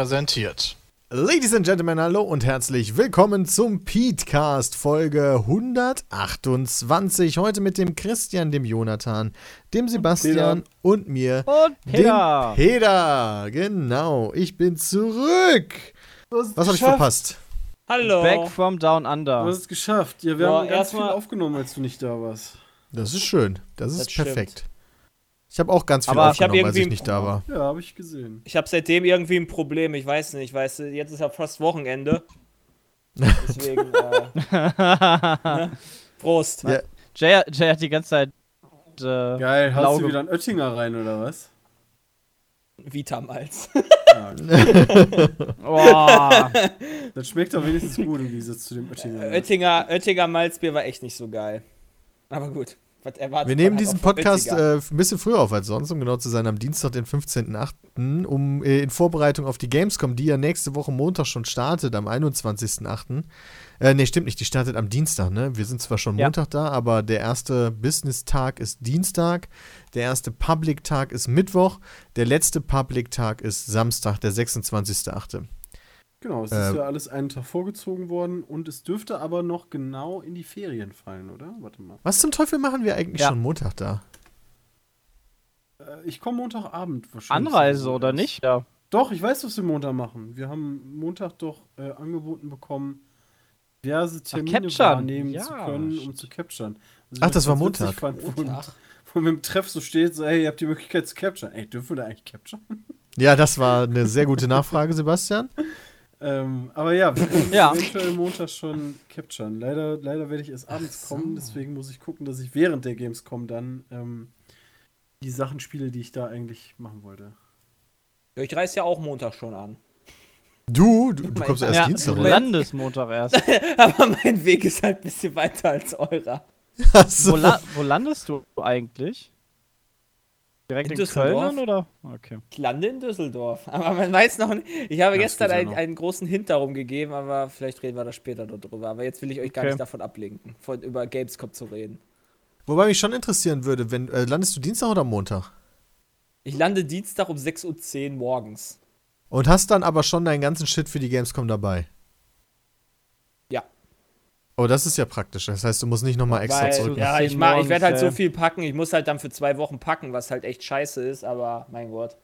Präsentiert. Ladies and Gentlemen, hallo und herzlich willkommen zum Petecast Folge 128. Heute mit dem Christian, dem Jonathan, dem Sebastian Peter. und mir, Und Peter. dem Peter. Genau, ich bin zurück. Was habe ich verpasst? Hallo. Back from Down Du Under. hast es geschafft. Ja, wir Ja, haben ganz viel erstmal- aufgenommen, als du nicht da warst. Das ist schön. Das ist Das stimmt. perfekt. Ich habe auch ganz viel Aber ich hab aufgenommen, als ich irgendwie- nicht da war. Ja, habe ich gesehen. Ich habe seitdem irgendwie ein Problem. Ich weiß nicht, weißt du, jetzt ist ja fast Wochenende. Deswegen, äh, ne? Prost. Ja. Jay, Jay hat die ganze Zeit. Äh, Geil, hast Blau du wieder einen Oettinger rein, oder was? Vitamalz. Ja, oh, das schmeckt doch wenigstens gut im Gegensatz zu dem Oettinger. Oettinger, Oettinger Malzbier war echt nicht so geil. Aber gut. Was erwartet Wir nehmen halt diesen Podcast äh, ein bisschen früher auf als sonst, um genau zu sein, am Dienstag, den 15.08., um äh, in Vorbereitung auf die Gamescom, die ja nächste Woche Montag schon startet, am 21.08. Äh, nee, stimmt nicht, die startet am Dienstag, ne? Wir sind zwar schon Ja. Montag da, aber der erste Business-Tag ist Dienstag, der erste Public-Tag ist Mittwoch, der letzte Public-Tag ist Samstag, der 26.08. Genau, es Äh, ist ja alles einen Tag vorgezogen worden und es dürfte aber noch genau in die Ferien fallen, oder? Warte mal. Was zum Teufel machen wir eigentlich Ja. schon Montag da? Äh, ich komme Montagabend wahrscheinlich. Anreise oder nicht? Ja. Doch, ich weiß, was wir Montag machen. Wir haben Montag doch äh, angeboten bekommen, diverse Termine capturen. wahrnehmen Ja, zu können, um zu capturen. Also, Ach, das war Montag. Fand, wo, Montag. wo mit dem Treff so steht, so, ey, ihr habt die Möglichkeit zu capturen. Ey, dürfen wir da eigentlich capturen? Ja, das war eine sehr gute Nachfrage, Sebastian. Ähm, aber ja, wir können Ja. eventuell Montag schon capturen. Leider, leider werde ich erst abends kommen, deswegen muss ich gucken, dass ich während der Gamescom dann ähm, die Sachen spiele, die ich da eigentlich machen wollte. Ja, Ich reise ja auch Montag schon an. Du, du, du kommst erst ja, Dienstag, oder? landest Montag erst. Aber mein Weg ist halt ein bisschen weiter als eurer. So. wo, la wo landest du eigentlich? Direkt In in, Düsseldorf. Köln oder? Okay. Ich lande in Düsseldorf. Aber man weiß noch nicht. Ich habe Ja, gestern ja einen, großen Hint darum gegeben, aber vielleicht reden wir da später noch drüber. Aber jetzt will ich euch gar Okay. nicht davon ablenken, von, über Gamescom zu reden. Wobei mich schon interessieren würde, wenn äh, landest du Dienstag oder Montag? Ich lande Dienstag um 6.10 Uhr morgens. Und hast dann aber schon deinen ganzen Shit für die Gamescom dabei. Oh, das ist ja praktisch. Das heißt, du musst nicht nochmal extra Weil, zurück. ja, ich, mach- ich werde halt so viel packen. Ich muss halt dann für zwei Wochen packen, was halt echt scheiße ist, aber mein Gott.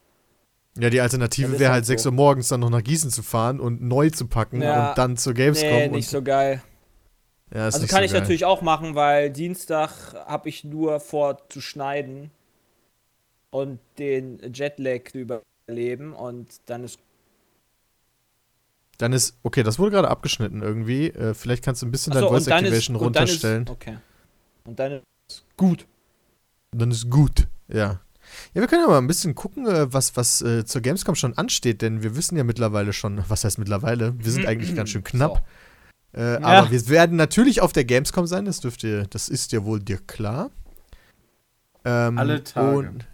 Ja, die Alternative wäre halt halt 6 so. Uhr morgens dann noch nach Gießen zu fahren und neu zu packen Ja. und dann zur Gamescom. Nee, und, nicht so geil. ja, ist Also nicht kann so ich geil. natürlich auch machen, weil Dienstag habe ich nur vor zu schneiden und den Jetlag zu überleben und dann ist Dann ist, okay, das wurde gerade abgeschnitten irgendwie. Äh, vielleicht kannst du ein bisschen Achso, dein Voice dann ist- Activation und dann ist- runterstellen. Okay. Und dann ist gut. Dann ist gut, ja. Ja, wir können ja mal ein bisschen gucken, äh, was, was äh, zur Gamescom schon ansteht, denn wir wissen ja mittlerweile schon, was heißt mittlerweile? Wir sind eigentlich ganz schön knapp. Äh, Aber wir werden natürlich auf der Gamescom sein, das dürfte, das ist ja wohl dir klar. Ähm, Alle Tage. Und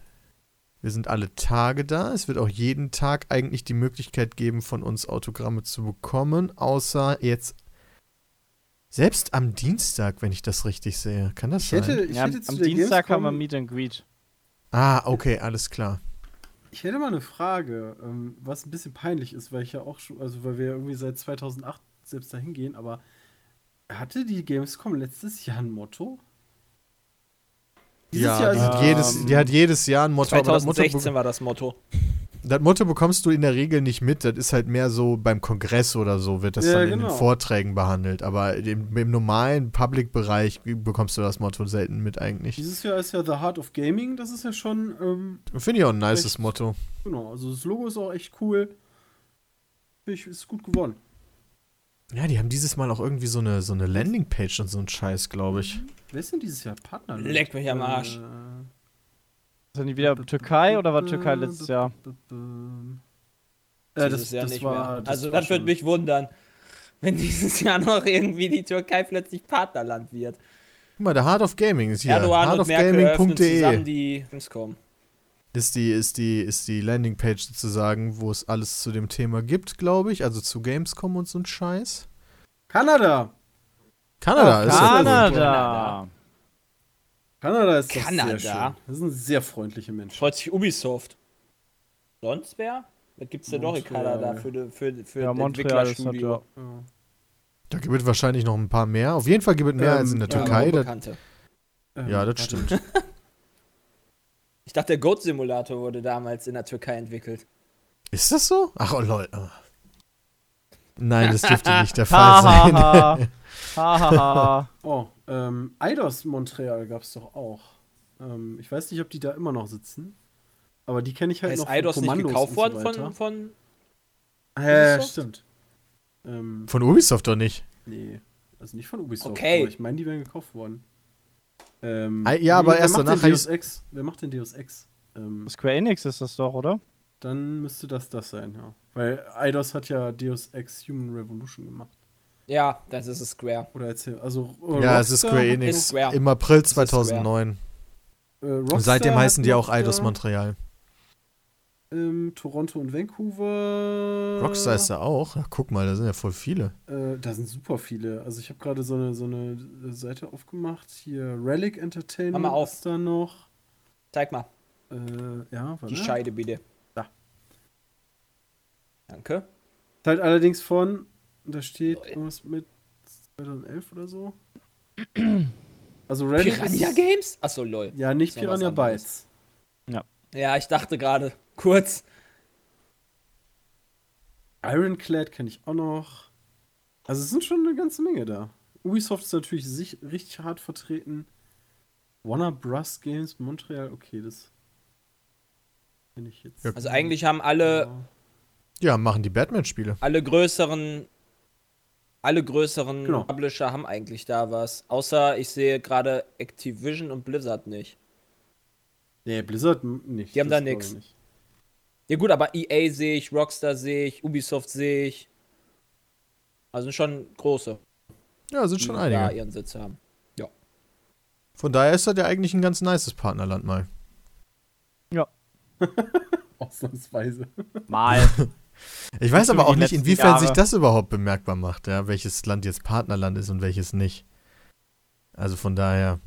wir sind alle Tage da. Es wird auch jeden Tag eigentlich die Möglichkeit geben, von uns Autogramme zu bekommen, außer jetzt selbst am Dienstag, wenn ich das richtig sehe. Kann das Ich sein? hätte, ich Ja, hätte am Dienstag Gamescom- haben wir Meet and Greet. Ah, okay, alles klar. Ich hätte mal eine Frage, ähm, was ein bisschen peinlich ist, weil ich ja auch schon, also weil wir ja irgendwie seit 2008 selbst dahin gehen, aber hatte die Gamescom letztes Jahr ein Motto? Dieses ja, Jahr die, ist- hat jedes, die hat jedes Jahr ein Motto. aber das Motto, 2016 be- war das Motto. das Motto bekommst du in der Regel nicht mit. Das ist halt mehr so beim Kongress oder so, wird das Ja, dann in genau. den Vorträgen behandelt. Aber im, im normalen Public-Bereich bekommst du das Motto selten mit eigentlich. Dieses Jahr ist ja The Heart of Gaming, das ist ja schon, ähm, Finde ich auch ein nices Echt? Motto. genau, also das Logo ist auch echt cool. Ich, ist gut geworden. Ja, die haben dieses Mal auch irgendwie so eine, so eine Landingpage und so ein Scheiß, glaube ich. Wer ist denn dieses Jahr Partner? Leck mich am Arsch. Äh, Sind die wieder Türkei oder war Türkei letztes Jahr? Äh, das, Jahr das nicht war, mehr. das also das würde mich wundern, wenn dieses Jahr noch irgendwie die Türkei plötzlich Partnerland wird. Guck mal, der Heart of Gaming ist hier. Erdogan heartofgaming.de die Gamescom. ist die, ist, die, ist die Landingpage sozusagen, wo es alles zu dem Thema gibt, glaube ich. Also zu Gamescom und so ein Scheiß. Kanada! Kanada ist ja Kanada. Kanada ist doch Kanada? sehr schön. Das sind sehr freundliche Menschen. Freut sich Ubisoft. Sonst wer? Was gibt's denn noch in. Kanada für, für, für Ja, Entwicklerstudio? natürlich. Ja. Da gibt es wahrscheinlich noch ein paar mehr. Auf jeden Fall gibt es mehr Ähm, als in der ja, Ja, Türkei. Das, Bekannte. Ähm, ja, das stimmt. Ich dachte, der Goat Simulator wurde damals in der Türkei entwickelt. Ist das so? Ach, oh, lol. Nein, das dürfte nicht der Fall sein. ha, ha. Ha, ha, ha. Oh, ähm, Eidos Montreal gab es doch auch. Ähm, ich weiß nicht, ob die da immer noch sitzen. Aber die kenne ich halt ist noch von Eidos nicht gekauft worden so von, von. Äh, Ubisoft? stimmt. Ähm, Von Ubisoft doch nicht. nee, also nicht von Ubisoft. Okay. Aber ich meine, die wären gekauft worden. Ähm, Ah, ja, aber wer erst danach Deus heißt- Ex? Wer macht denn Deus Ex? Ähm, Square Enix ist das doch, oder? dann müsste das das sein, ja. Weil Eidos hat ja Deus Ex Human Revolution gemacht. Ja, das ist es Square. Oder erzähl, also äh, Ja, es ist Square Enix. Square. Im April ist Square. 2009. noch- äh, Und seitdem heißen die auch Eidos äh, Montreal. ähm, Toronto und Vancouver. Rockstar ist da auch. Ja, guck mal, da sind ja voll viele. Äh, da sind super viele. Also ich habe gerade so eine, so eine Seite aufgemacht. Hier Relic Entertainment Mach mal auf. ist da noch. Zeig mal. Äh, ja, warte. Die Scheide bitte. Da. Danke. Ist halt allerdings von, da steht irgendwas mit 2011 oder so. Also Relic Piranha ist, Games? Achso, lol. Ja, nicht Piranha. Bytes. Ja, ich dachte gerade kurz. Ironclad kenne ich auch noch. Also es sind schon eine ganze Menge da. Ubisoft ist natürlich sich, richtig hart vertreten. Warner Bros. Games, Montreal, okay, das kenne ich jetzt. Ja. Also eigentlich haben alle, Ja. Ja, machen die Batman-Spiele. alle größeren, alle größeren Genau. Publisher haben eigentlich da was. Außer ich sehe gerade Activision und Blizzard nicht. Nee, Blizzard nicht. Die haben das da glaube nix. ich nicht. Ja gut, aber EA sehe ich, Rockstar sehe ich, Ubisoft sehe ich. Also schon große, Ja, sind schon die da einige. ihren Sitz haben. Von daher ist das ja eigentlich ein ganz nices Partnerland mal. Ausnahmsweise. Mal. Ich weiß aber auch nicht, inwiefern sich Jahre. das überhaupt bemerkbar macht, ja, welches Land jetzt Partnerland ist und welches nicht. Also von daher.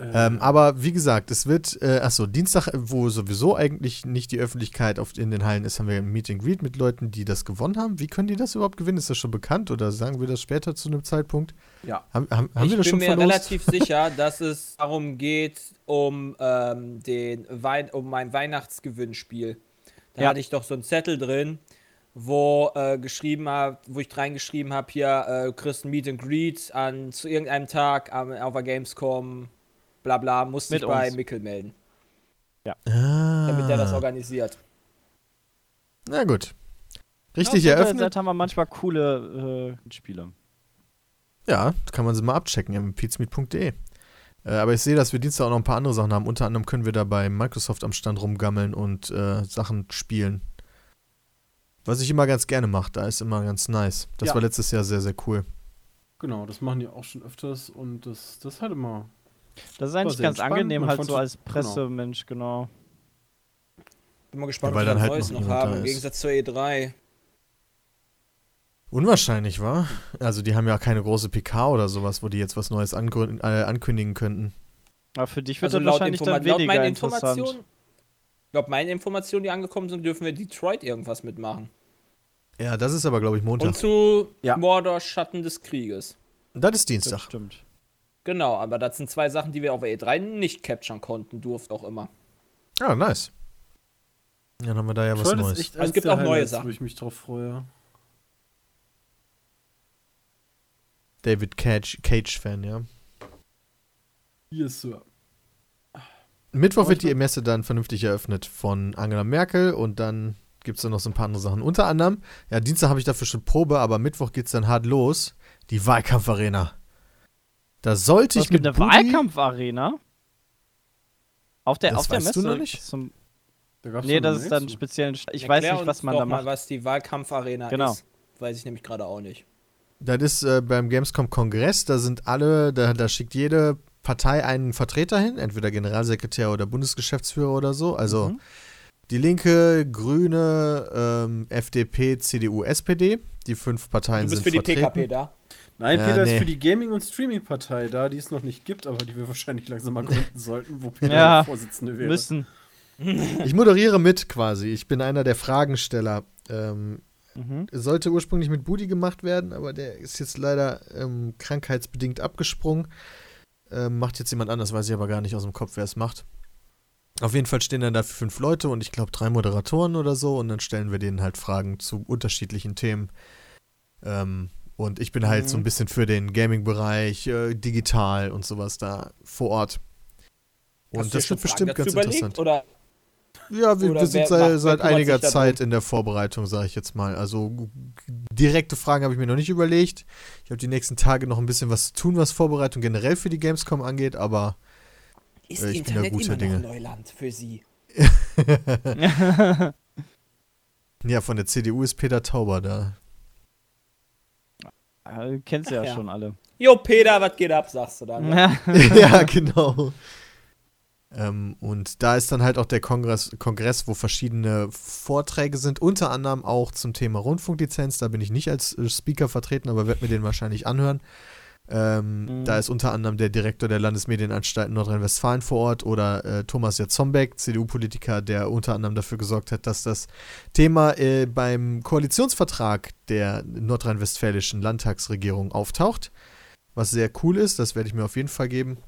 Ähm, aber wie gesagt, es wird, äh, achso, Dienstag, wo sowieso eigentlich nicht die Öffentlichkeit auf, in den Hallen ist, haben wir ein Meet and Greet mit Leuten, die das gewonnen haben. Wie können die das überhaupt gewinnen? Ist das schon bekannt oder sagen wir das später zu einem Zeitpunkt? Ja. Haben, haben, haben ich wir das bin schon mir verlost? relativ sicher, dass es darum geht, um, ähm, den Wein um mein Weihnachtsgewinnspiel. Da Ja. hatte ich doch so einen Zettel drin, wo äh, geschrieben hab, wo ich reingeschrieben habe, hier, äh, du kriegst ein Meet and Greet an zu irgendeinem Tag am, auf der Gamescom, bla bla, musste Mit ich bei uns. Mickel melden, ah, damit der das organisiert. Na gut. Auf Richtig der eröffnet. Seite haben wir manchmal coole äh, Spiele. Ja, kann man sie mal abchecken, ja, mit pizmeet.de. Äh, aber ich sehe, dass wir Dienstag auch noch ein paar andere Sachen haben. Unter anderem können wir da bei Microsoft am Stand rumgammeln und äh, Sachen spielen. Was ich immer ganz gerne mache, da ist immer ganz nice. Das Ja. war letztes Jahr sehr, sehr cool. Genau, das machen die auch schon öfters und das, das halt immer. Das ist eigentlich ganz entspannt, angenehm, man halt so als genau. Pressemensch, genau. Bin mal gespannt, Ja, weil was wir dann da halt Neues noch noch haben, im. Gegensatz zur E E3. Unwahrscheinlich, war? Also, die haben ja keine große PK oder sowas, wo die jetzt was Neues äh, ankündigen könnten. Aber für dich wird Also das laut, wahrscheinlich Informa dann laut weniger meinen interessant. Informationen, laut meinen Informationen, die angekommen sind, dürfen wir Detroit irgendwas mitmachen. Ja, das ist aber, glaube ich, Montag. Und zu Ja. Mordor Schatten des Krieges. das ist Das Dienstag. stimmt. Genau, aber das sind zwei Sachen, die wir auf der E3 nicht capturen konnten, durften auch immer. Ah, nice. Dann haben wir da ja was Neues. Also es gibt auch neue Highlights, Sachen. Wo ich mich drauf freue. David Cage, Cage-Fan, ja. Hier ist so. Mittwoch wird die Messe dann vernünftig eröffnet von Angela Merkel und dann gibt es dann noch so ein paar andere Sachen. Unter anderem, ja, Dienstag habe ich dafür schon Probe, aber Mittwoch geht es dann hart los. Die Wahlkampfarena. Da sollte Es ich mit gibt eine Wahlkampfarena. Auf der, Das auf der weißt Messe? du noch nicht? Zum, nee, das ist dann. Sta- Ich Erklär weiß nicht, was uns man doch da mal, macht. was die Wahlkampfarena Genau. ist. Weiß ich nämlich gerade auch nicht. Das ist äh, beim Gamescom-Kongress, da sind alle, da, da schickt jede Partei einen Vertreter hin, entweder Generalsekretär oder Bundesgeschäftsführer oder so. Also Mhm. die Linke, Grüne, ähm, FDP, CDU, SPD. Die fünf Parteien Du bist sind für die vertreten. PKP da. Nein, Ja, Peter nee. ist für die Gaming- und Streaming-Partei da, die es noch nicht gibt, aber die wir wahrscheinlich langsam mal gründen sollten, wo Peter Ja, der Vorsitzende wäre. Müssen. Ich moderiere mit quasi. Ich bin einer der Fragensteller. Ähm, Mhm. sollte ursprünglich mit Budi gemacht werden, aber der ist jetzt leider ähm, krankheitsbedingt abgesprungen. Ähm, macht jetzt jemand anders, weiß ich aber gar nicht aus dem Kopf, wer es macht. Auf jeden Fall stehen dann dafür fünf Leute und ich glaube drei Moderatoren oder so und dann stellen wir denen halt Fragen zu unterschiedlichen Themen. Ähm, und ich bin halt so ein Mhm. bisschen für den Gaming-Bereich, äh, digital und sowas da vor Ort. Und das wird bestimmt ganz dazu interessant. Oder Ja, wir, wir sind seit, seit einiger Zeit in der Vorbereitung, sage ich jetzt mal. Also direkte Fragen habe ich mir noch nicht überlegt. Ich habe die nächsten Tage noch ein bisschen was zu tun, was Vorbereitung generell für die Gamescom angeht, aber ist Äh, ich bin da Internet guter immer Dinge. noch Neuland für Sie? ja, von der CDU ist Peter Tauber da. Ja, du kennst ja, Ach ja. schon alle. Jo, Peter, was geht ab, sagst du dann. ne? ja, genau. Ähm, und da ist dann halt auch der Kongress, Kongress, wo verschiedene Vorträge sind, unter anderem auch zum Thema Rundfunklizenz. Da bin ich nicht als äh, Speaker vertreten, aber werde mir den wahrscheinlich anhören. Ähm, Mhm. Da ist unter anderem der Direktor der Landesmedienanstalten Nordrhein-Westfalen vor Ort oder äh, Thomas Jatzombeck, CDU-Politiker, der unter anderem dafür gesorgt hat, dass das Thema äh, beim Koalitionsvertrag der nordrhein-westfälischen Landtagsregierung auftaucht. Was sehr cool ist, das werde ich mir auf jeden Fall geben.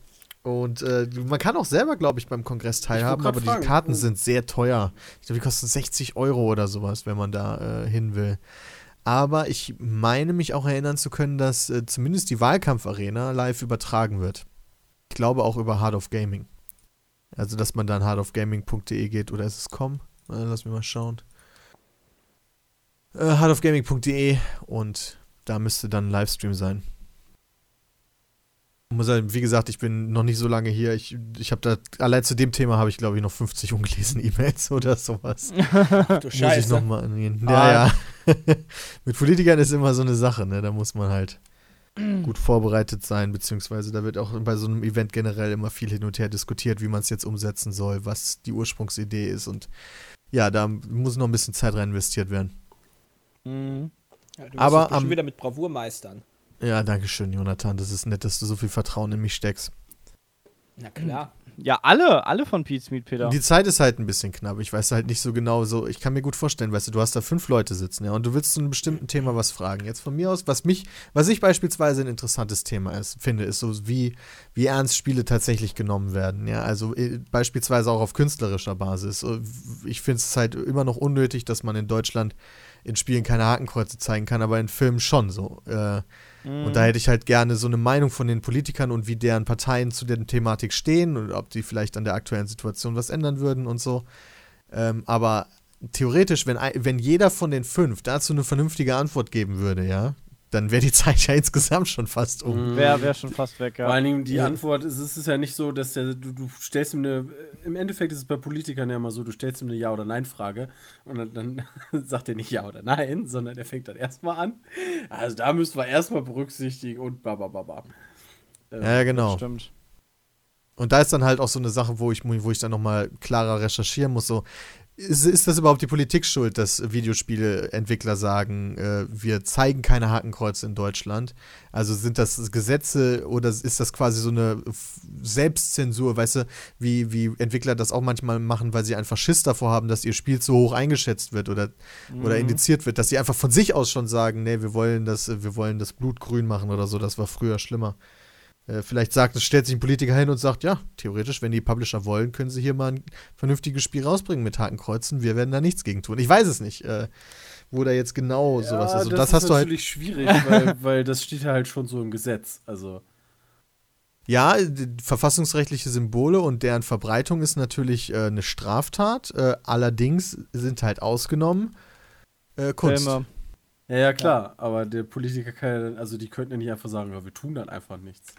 Und äh, man kann auch selber, glaube ich, beim Kongress teilhaben, aber die fragen, Karten wo- sind sehr teuer. Ich glaube, die kosten 60 Euro oder sowas, wenn man da äh, hin will. Aber ich meine mich auch erinnern zu können, dass äh, zumindest die Wahlkampfarena live übertragen wird. Ich glaube auch über Hard of Gaming. Also, dass man dann hardofgaming.de geht oder ist es com? Äh, lass mich mal schauen. Äh, hardofgaming.de und da müsste dann ein Livestream sein. Muss halt, wie gesagt, ich bin noch nicht so lange hier. Ich, ich habe da, allein zu dem Thema habe ich, glaube ich, noch 50 ungelesene E-Mails oder sowas. Ach du Muss ich Scheiße. nochmal angehen. Ah. Ja, ja. Mit Politikern ist immer so eine Sache, ne? Da muss man halt gut vorbereitet sein, beziehungsweise da wird auch bei so einem Event generell immer viel hin und her diskutiert, wie man es jetzt umsetzen soll, was die Ursprungsidee ist und ja, da muss noch ein bisschen Zeit rein investiert werden. Mhm. Ja, Aber am- wieder mit Bravour meistern. Ja, danke schön, Jonathan. Das ist nett, dass du so viel Vertrauen in mich steckst. Na klar. Ja, alle, alle von Pete's Meat, Peter. Die Zeit ist halt ein bisschen knapp. Ich weiß halt nicht so genau so. Ich kann mir gut vorstellen, weißt du, du hast da fünf Leute sitzen, ja, und du willst zu einem bestimmten Thema was fragen. Jetzt von mir aus, was mich, was ich beispielsweise ein interessantes Thema ist, finde, ist so, wie, wie ernst Spiele tatsächlich genommen werden. Ja, also äh, beispielsweise auch auf künstlerischer Basis. Ich finde es halt immer noch unnötig, dass man in Deutschland in Spielen keine Hakenkreuze zeigen kann, aber in Filmen schon so. Äh, Mhm. und da hätte ich halt gerne so eine Meinung von den Politikern und wie deren Parteien zu der Thematik stehen und ob die vielleicht an der aktuellen Situation was ändern würden und so. Ähm, aber theoretisch, wenn, wenn jeder von den fünf dazu eine vernünftige Antwort geben würde, ja, dann wäre die Zeit ja insgesamt schon fast um. Wäre wär schon fast weg, Vor ja. allen Dingen die Ja. Antwort ist, es ist ja nicht so, dass der, du, du stellst ihm eine, im Endeffekt ist es bei Politikern ja immer so, du stellst ihm eine Ja- oder Nein-Frage und dann, dann sagt er nicht Ja oder Nein, sondern er fängt dann erstmal an. Also da müssen wir erstmal berücksichtigen und babababa. Ja, ja, genau. Stimmt. Und da ist dann halt auch so eine Sache, wo ich, wo ich dann nochmal klarer recherchieren muss, so, ist, ist das überhaupt die Politik schuld, dass Videospieleentwickler sagen, äh, wir zeigen keine Hakenkreuze in Deutschland? Also sind das Gesetze oder ist das quasi so eine Selbstzensur, weißt du, wie, wie Entwickler das auch manchmal machen, weil sie einfach Schiss davor haben, dass ihr Spiel zu hoch eingeschätzt wird oder, oder Mhm. indiziert wird, dass sie einfach von sich aus schon sagen, nee, wir wollen das, wir wollen das Blut grün machen oder so, das war früher schlimmer. Äh, vielleicht sagt, es stellt sich ein Politiker hin und sagt, ja, theoretisch, wenn die Publisher wollen, können sie hier mal ein vernünftiges Spiel rausbringen mit Hakenkreuzen. Wir werden da nichts gegen tun. Ich weiß es nicht, äh, wo da jetzt genau sowas ist. Und das, ist hast du halt. natürlich schwierig, weil, weil das steht ja halt schon so im Gesetz. Also Ja, die verfassungsrechtliche Symbole und deren Verbreitung ist natürlich äh, eine Straftat. Äh, allerdings sind halt ausgenommen äh, Kunst. Filme. ja, ja klar, aber der Politiker kann ja dann, also die könnten ja nicht einfach sagen, ja, wir tun dann einfach nichts.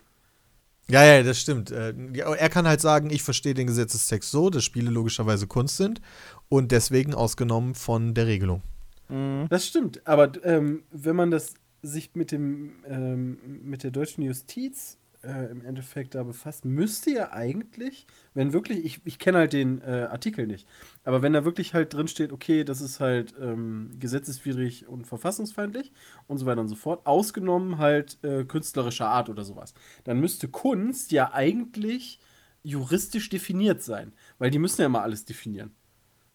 Ja, ja, das stimmt. Äh, er kann halt sagen, ich verstehe den Gesetzestext so, dass Spiele logischerweise Kunst sind und deswegen ausgenommen von der Regelung. Mhm. Das stimmt, aber ähm, wenn man das sich mit dem ähm, mit der deutschen Justiz äh, im Endeffekt da befasst, müsste ja eigentlich, wenn wirklich, ich, ich kenne halt den äh, Artikel nicht, aber wenn da wirklich halt drin steht, okay, das ist halt ähm, gesetzeswidrig und verfassungsfeindlich und so weiter und so fort, ausgenommen halt äh, künstlerischer Art oder sowas, dann müsste Kunst ja eigentlich juristisch definiert sein? Weil die müssen ja immer alles definieren.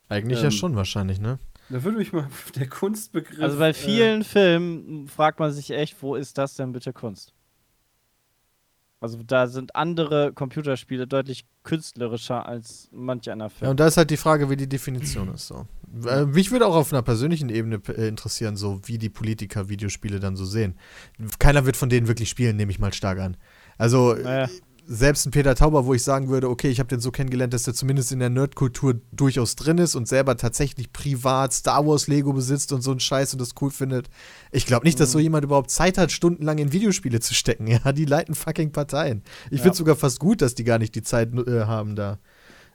Eigentlich Ähm, ja schon wahrscheinlich, ne? Da würde mich mal der Kunstbegriff. Also bei äh, vielen Filmen fragt man sich echt, wo ist das denn bitte Kunst? Also da sind andere Computerspiele deutlich künstlerischer als manch einer Ja, Film. und da ist halt die Frage, wie die Definition ist. So. Äh, Mich würde auch auf einer persönlichen Ebene äh, interessieren, so wie die Politiker Videospiele dann so sehen. Keiner wird von denen wirklich spielen, nehme ich mal stark an. Also Naja. Selbst ein Peter Tauber, wo ich sagen würde, okay, ich habe den so kennengelernt, dass der zumindest in der Nerdkultur durchaus drin ist und selber tatsächlich privat Star Wars Lego besitzt und so einen Scheiß und das cool findet. Ich glaube nicht, dass so jemand überhaupt Zeit hat, stundenlang in Videospiele zu stecken. Ja, die leiten fucking Parteien. Ich Ja. finde sogar fast gut, dass die gar nicht die Zeit äh, haben, da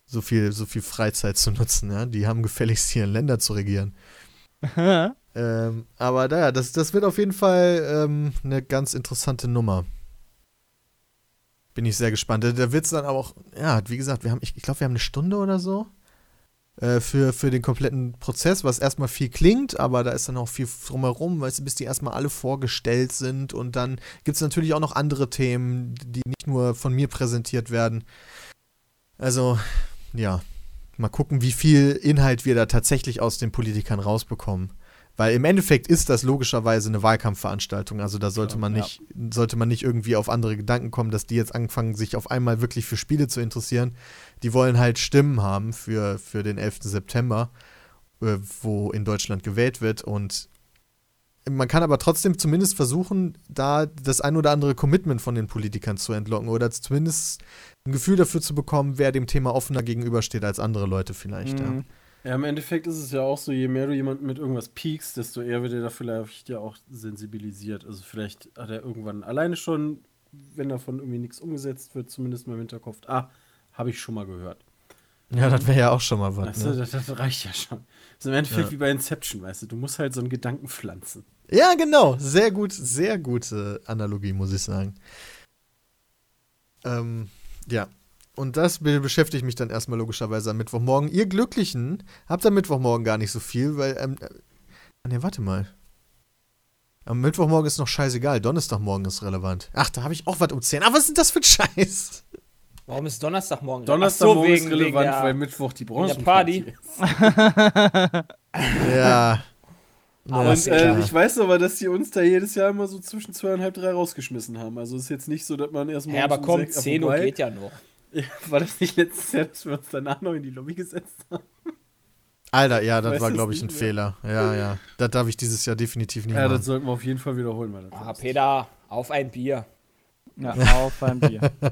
so viel, so viel Freizeit zu nutzen. Ja, die haben gefälligst hier Länder zu regieren. Ähm, aber naja, das, das wird auf jeden Fall ähm, eine ganz interessante Nummer. Bin ich sehr gespannt. Da, wird es dann aber auch, ja, wie gesagt, wir haben, ich, ich glaube, wir haben eine Stunde oder so äh, für, für den kompletten Prozess, was erstmal viel klingt, aber da ist dann auch viel drumherum, weißt du, bis die erstmal alle vorgestellt sind und dann gibt es natürlich auch noch andere Themen, die nicht nur von mir präsentiert werden. Also, ja, mal gucken, wie viel Inhalt wir da tatsächlich aus den Politikern rausbekommen. Weil im Endeffekt ist das logischerweise eine Wahlkampfveranstaltung. Also da sollte Klar, man ja. nicht, sollte man nicht irgendwie auf andere Gedanken kommen, dass die jetzt anfangen, sich auf einmal wirklich für Spiele zu interessieren. Die wollen halt Stimmen haben für, für den 11. September, äh, wo in Deutschland gewählt wird. Und man kann aber trotzdem zumindest versuchen, da das ein oder andere Commitment von den Politikern zu entlocken oder zumindest ein Gefühl dafür zu bekommen, wer dem Thema offener gegenübersteht als andere Leute vielleicht. Ja. Mhm. Ja, im Endeffekt ist es ja auch so, je mehr du jemanden mit irgendwas piekst, desto eher wird er da vielleicht ja auch sensibilisiert. Also vielleicht hat er irgendwann alleine schon, wenn davon irgendwie nichts umgesetzt wird, zumindest mal im Hinterkopf, ah, habe ich schon mal gehört. Ja, das wäre ja auch schon mal was. Weißt du, Ne? das, das reicht ja schon. Das ist im Endeffekt Ja. wie bei Inception, weißt du, du musst halt so einen Gedanken pflanzen. Ja, genau. Sehr gut, sehr gute Analogie, muss ich sagen. Ähm, ja. Und das be beschäftigt mich dann erstmal logischerweise am Mittwochmorgen. Ihr Glücklichen habt am Mittwochmorgen gar nicht so viel, weil, ähm, äh, ne, warte mal. Am Mittwochmorgen ist noch scheißegal. Donnerstagmorgen ist relevant. Ach, da habe ich auch was um 10. Ah, was ist denn das für ein Scheiß? Warum ist Donnerstagmorgen? Donnerstagmorgen Ach ist relevant, der- weil Mittwoch die der Branchenparty Party. ist. Ja. Aber Ja, Und äh, ich weiß aber, dass die uns da jedes Jahr immer so zwischen zweieinhalb, drei rausgeschmissen haben. Also ist jetzt nicht so, dass man erst Ja, aber komm, sechs- 10 Uhr geht ja noch. War das nicht letztes Jahr, dass wir uns danach noch in die Lobby gesetzt haben? Alter, ja, das war, glaube ich, ein. Fehler. Ja, ja. Das darf ich dieses Jahr definitiv nicht Ja, machen. das sollten wir auf jeden Fall wiederholen, meine Ah. Peter, auf ein Bier. Ja, auf ein Bier.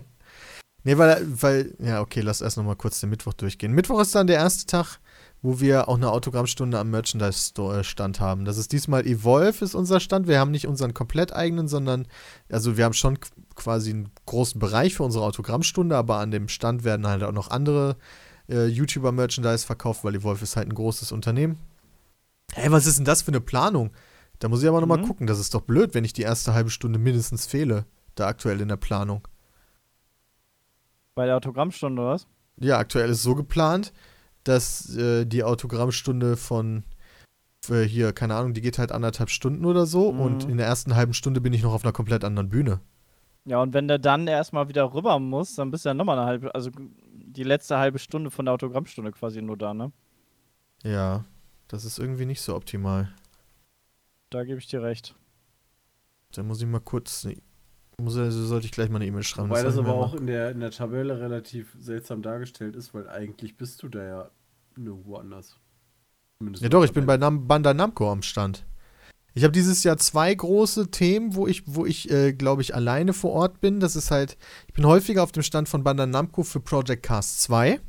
Nee, weil, weil, ja, okay, lass erst nochmal kurz den Mittwoch durchgehen. Mittwoch ist dann der erste Tag, wo wir auch eine Autogrammstunde am Merchandise-Stand haben. Das ist diesmal Evolve, ist unser Stand. Wir haben nicht unseren komplett eigenen, sondern, also wir haben schon qu- quasi einen großen Bereich für unsere Autogrammstunde, aber an dem Stand werden halt auch noch andere äh, YouTuber-Merchandise verkauft, weil Evolve ist halt ein großes Unternehmen. Hä, was ist denn das für eine Planung? Da muss ich aber nochmal Mhm. gucken. Das ist doch blöd, wenn ich die erste halbe Stunde mindestens fehle, da aktuell in der Planung. Bei der Autogrammstunde, oder was? Ja, aktuell ist so geplant, dass äh, die Autogrammstunde von äh, hier, keine Ahnung, die geht halt anderthalb Stunden oder so Mhm. und in der ersten halben Stunde bin ich noch auf einer komplett anderen Bühne. Ja, und wenn der dann erstmal wieder rüber muss, dann bist du ja nochmal eine halbe, also die letzte halbe Stunde von der Autogrammstunde quasi nur da, ne? Ja, das ist irgendwie nicht so optimal. Da gebe ich dir recht. Da muss ich mal kurz, ne, muss, also sollte ich gleich mal eine E-Mail schreiben. Wobei das ich aber auch in der, in der Tabelle relativ seltsam dargestellt ist, weil eigentlich bist du da ja nirgendwo anders. Zumindest Ja doch, ich bin bei. Nam Bandai Namco am Stand. Ich habe dieses Jahr zwei große Themen, wo ich, wo ich, äh, glaube ich, alleine vor Ort bin. Das ist halt, ich bin häufiger auf dem Stand von Bandai Namco für Project Cast 2,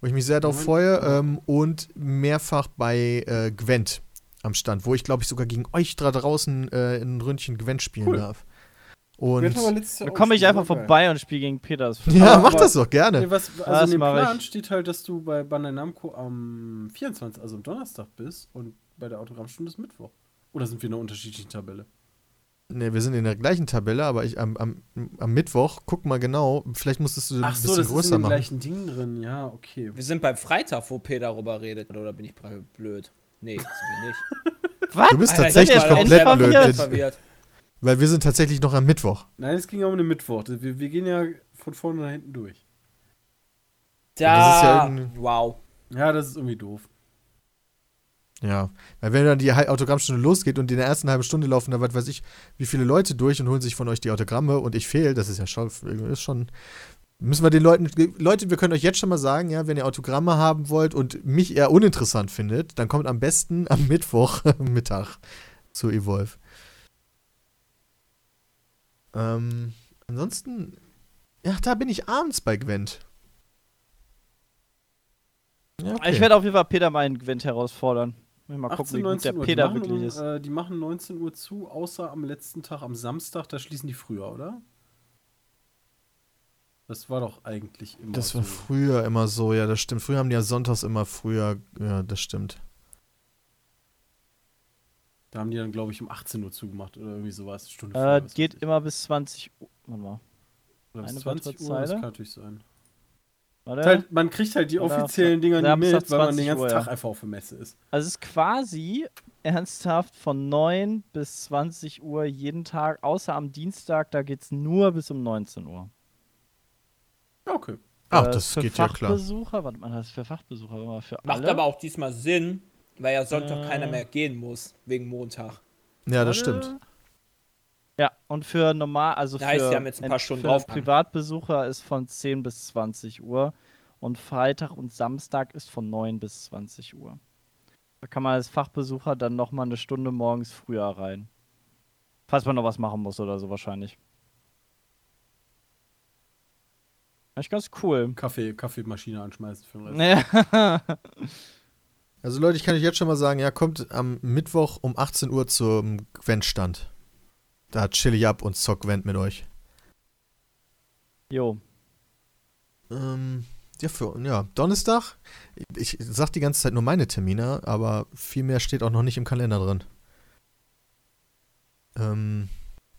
wo ich mich sehr darauf Mhm. freue, ähm, und mehrfach bei äh, Gwent am Stand, wo ich, glaube ich, sogar gegen euch da draußen äh, in ein Ründchen Gwent spielen Cool. darf. Und hatten aber letztes Jahr Da auch komme ich einfach vorbei und spiele gegen Peter. Das ja, Aber- mach das doch gerne. Nee, was, also Das in dem mach Plan ich. steht halt, dass du bei Bandai Namco am 24., also am Donnerstag bist und bei der Autogrammstunde ist Mittwoch. Oder sind wir in einer unterschiedlichen Tabelle? Ne, wir sind in der gleichen Tabelle, aber ich am, am, am Mittwoch, guck mal genau, vielleicht musstest du ein Ach so, bisschen das ist in größer dem machen. gleichen Ding drin. Ja, okay. Wir sind beim Freitag, wo Peter darüber redet. Oder bin ich blöd? Nee, sind wir nicht. Was? Du bist Alter, ich tatsächlich komplett blöd. Weil wir sind tatsächlich noch am Mittwoch. Nein, es ging ja um den Mittwoch. Wir, wir gehen ja von vorne nach hinten durch. Da, das ist ja wow. Ja, das ist irgendwie doof. Ja, weil wenn dann die Autogrammstunde losgeht und in der ersten halben Stunde laufen da was weiß ich, wie viele Leute durch und holen sich von euch die Autogramme und ich fehle, das ist ja schon, ist schon, müssen wir den Leuten, Leute, wir können euch jetzt schon mal sagen, ja, wenn ihr Autogramme haben wollt und mich eher uninteressant findet, dann kommt am besten am Mittwoch Mittag zu Evolve. Ähm, ansonsten, ja, da bin ich abends bei Gwent. Ja, okay. Ich werde auf jeden Fall Peter meinen Gwent herausfordern. Mal gucken, 18, wie gut der 19 Uhr. Peter die, machen wirklich um, ist. äh, die machen 19 Uhr zu, außer am letzten Tag, am Samstag, da schließen die früher, oder? Das war doch eigentlich immer Das war so. früher immer so, ja, das stimmt. Früher haben die ja sonntags immer früher, ja, das stimmt. Da haben die dann, glaube ich, um 18 Uhr zugemacht oder irgendwie sowas. Stunde Äh, vorher, was geht immer bis 20 Uhr. Warte mal. Oder bis eine 20 weitere Uhr, das kann natürlich sein. Halt, man kriegt halt die Oder offiziellen Dinger nicht mit, weil man 20 den ganzen Uhr, Tag ja. einfach auf der Messe ist. Also es ist quasi ernsthaft von 9 bis 20 Uhr jeden Tag, außer am Dienstag, da geht es nur bis um 19 Uhr. Okay. Ach, Äh, das für geht ja klar. Fachbesucher, warte mal, das ist für Fachbesucher, aber für Macht alle. aber auch diesmal Sinn, weil ja Sonntag Äh. keiner mehr gehen muss, wegen Montag. Ja, das stimmt. Ja, und für normal, also Da heißt, für, sie haben jetzt ein paar Stunden für. Privatbesucher ist von 10 bis 20 Uhr und Freitag und Samstag ist von 9 bis 20 Uhr. Da kann man als Fachbesucher dann nochmal eine Stunde morgens früher rein. Falls man noch was machen muss oder so wahrscheinlich. Echt ganz cool. Kaffee, Kaffeemaschine anschmeißen für den Rest. Ja. Also Leute, ich kann euch jetzt schon mal sagen, ja, kommt am Mittwoch um 18 Uhr zum Gwent-Stand. Da chill ich ab und zock Gwent mit euch. Jo. Ähm, ja, für, ja, Donnerstag. Ich, ich sag die ganze Zeit nur meine Termine, aber viel mehr steht auch noch nicht im Kalender drin. Ähm,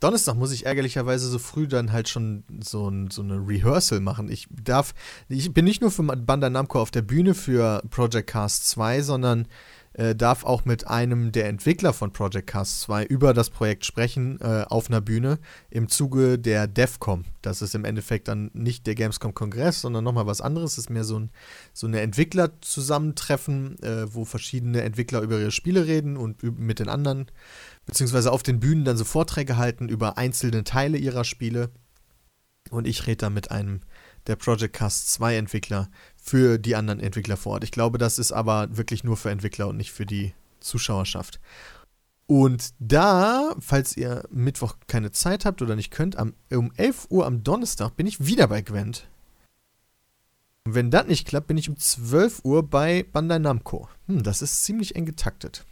Donnerstag muss ich ärgerlicherweise so früh dann halt schon so, ein, so eine Rehearsal machen. Ich darf, ich bin nicht nur für Bandai Namco auf der Bühne für Project Cast 2, sondern äh, darf auch mit einem der Entwickler von Project Cast 2 über das Projekt sprechen äh, auf einer Bühne im Zuge der DEFCOM. Das ist im Endeffekt dann nicht der Gamescom-Kongress, sondern nochmal was anderes. Es ist mehr so ein so eine Entwickler-Zusammentreffen, äh, wo verschiedene Entwickler über ihre Spiele reden und mit den anderen, beziehungsweise auf den Bühnen dann so Vorträge halten über einzelne Teile ihrer Spiele. Und ich rede da mit einem der Project Cast 2 Entwickler für die anderen Entwickler vor Ort. Ich glaube, das ist aber wirklich nur für Entwickler und nicht für die Zuschauerschaft. Und da, falls ihr Mittwoch keine Zeit habt oder nicht könnt, am, um 11 Uhr am Donnerstag bin ich wieder bei Gwent. Und wenn das nicht klappt, bin ich um 12 Uhr bei Bandai Namco. Hm, das ist ziemlich eng getaktet.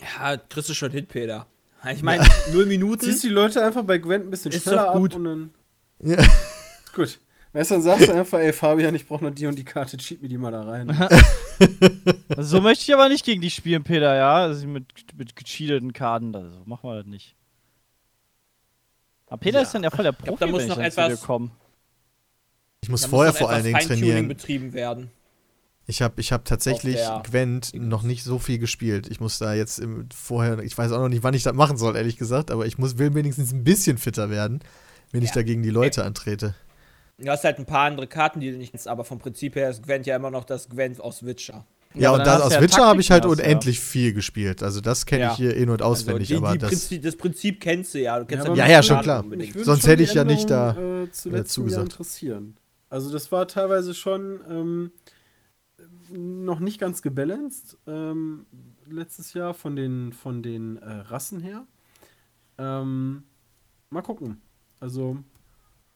Ja, kriegst du schon hin, Peter. Ich meine, null Minuten. Ziehst die Leute einfach bei Gwent ein bisschen Ist schneller gut. ab und dann. Ja. Gut. Weißt du, dann sagst du einfach, ey Fabian, ich brauche noch die und die Karte, cheat mir die mal da rein. so möchte ich aber nicht gegen dich spielen, Peter, ja? Also mit, mit gecheateten Karten, also machen wir das nicht. Aber Peter Ja. ist dann ja voll der glaub, Profi, da muss wenn noch ich etwas- komme. Ich muss Da vorher noch vor allen Dingen trainieren. betrieben werden. Ich habe ich hab tatsächlich Gwent noch nicht so viel gespielt. Ich muss da jetzt im, vorher, ich weiß auch noch nicht, wann ich das machen soll, ehrlich gesagt, aber ich muss, will wenigstens ein bisschen fitter werden, wenn ich Ja. da gegen die Leute antrete. Du hast halt ein paar andere Karten, die du nicht kennst, aber vom Prinzip her ist Gwent ja immer noch das Gwent aus Witcher. Ja, aber und das aus ja Witcher habe ich halt hast du ja. unendlich viel gespielt. Also das kenne Ja. ich hier in- und auswendig, also die, aber die das. Prinzip, das Prinzip kennst du ja. Du kennst Ja, aber Ja, ja, schon klar. Sonst hätte ich ja nicht Änderung, Äh, zu letztem Jahr zugesagt. interessieren. Also, das war teilweise schon ähm, noch nicht ganz gebalanced ähm, letztes Jahr von den, von den äh, Rassen her. Ähm, mal gucken. Also,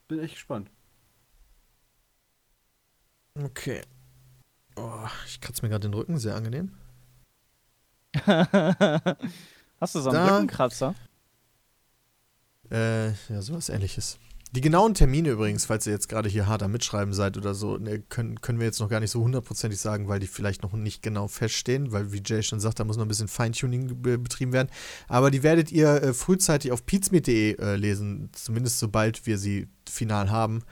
bin echt gespannt. Okay. Oh, ich kratze mir gerade den Rücken, sehr angenehm. Hast du so einen Da- Rückenkratzer? Äh, ja, sowas ähnliches. Die genauen Termine übrigens, falls ihr jetzt gerade hier hart am Mitschreiben seid oder so, ne, können, können wir jetzt noch gar nicht so hundertprozentig sagen, weil die vielleicht noch nicht genau feststehen, weil wie Jay schon sagt, da muss noch ein bisschen Feintuning be betrieben werden. Aber die werdet ihr äh, frühzeitig auf pizmeet.de äh, lesen, zumindest sobald wir sie final haben.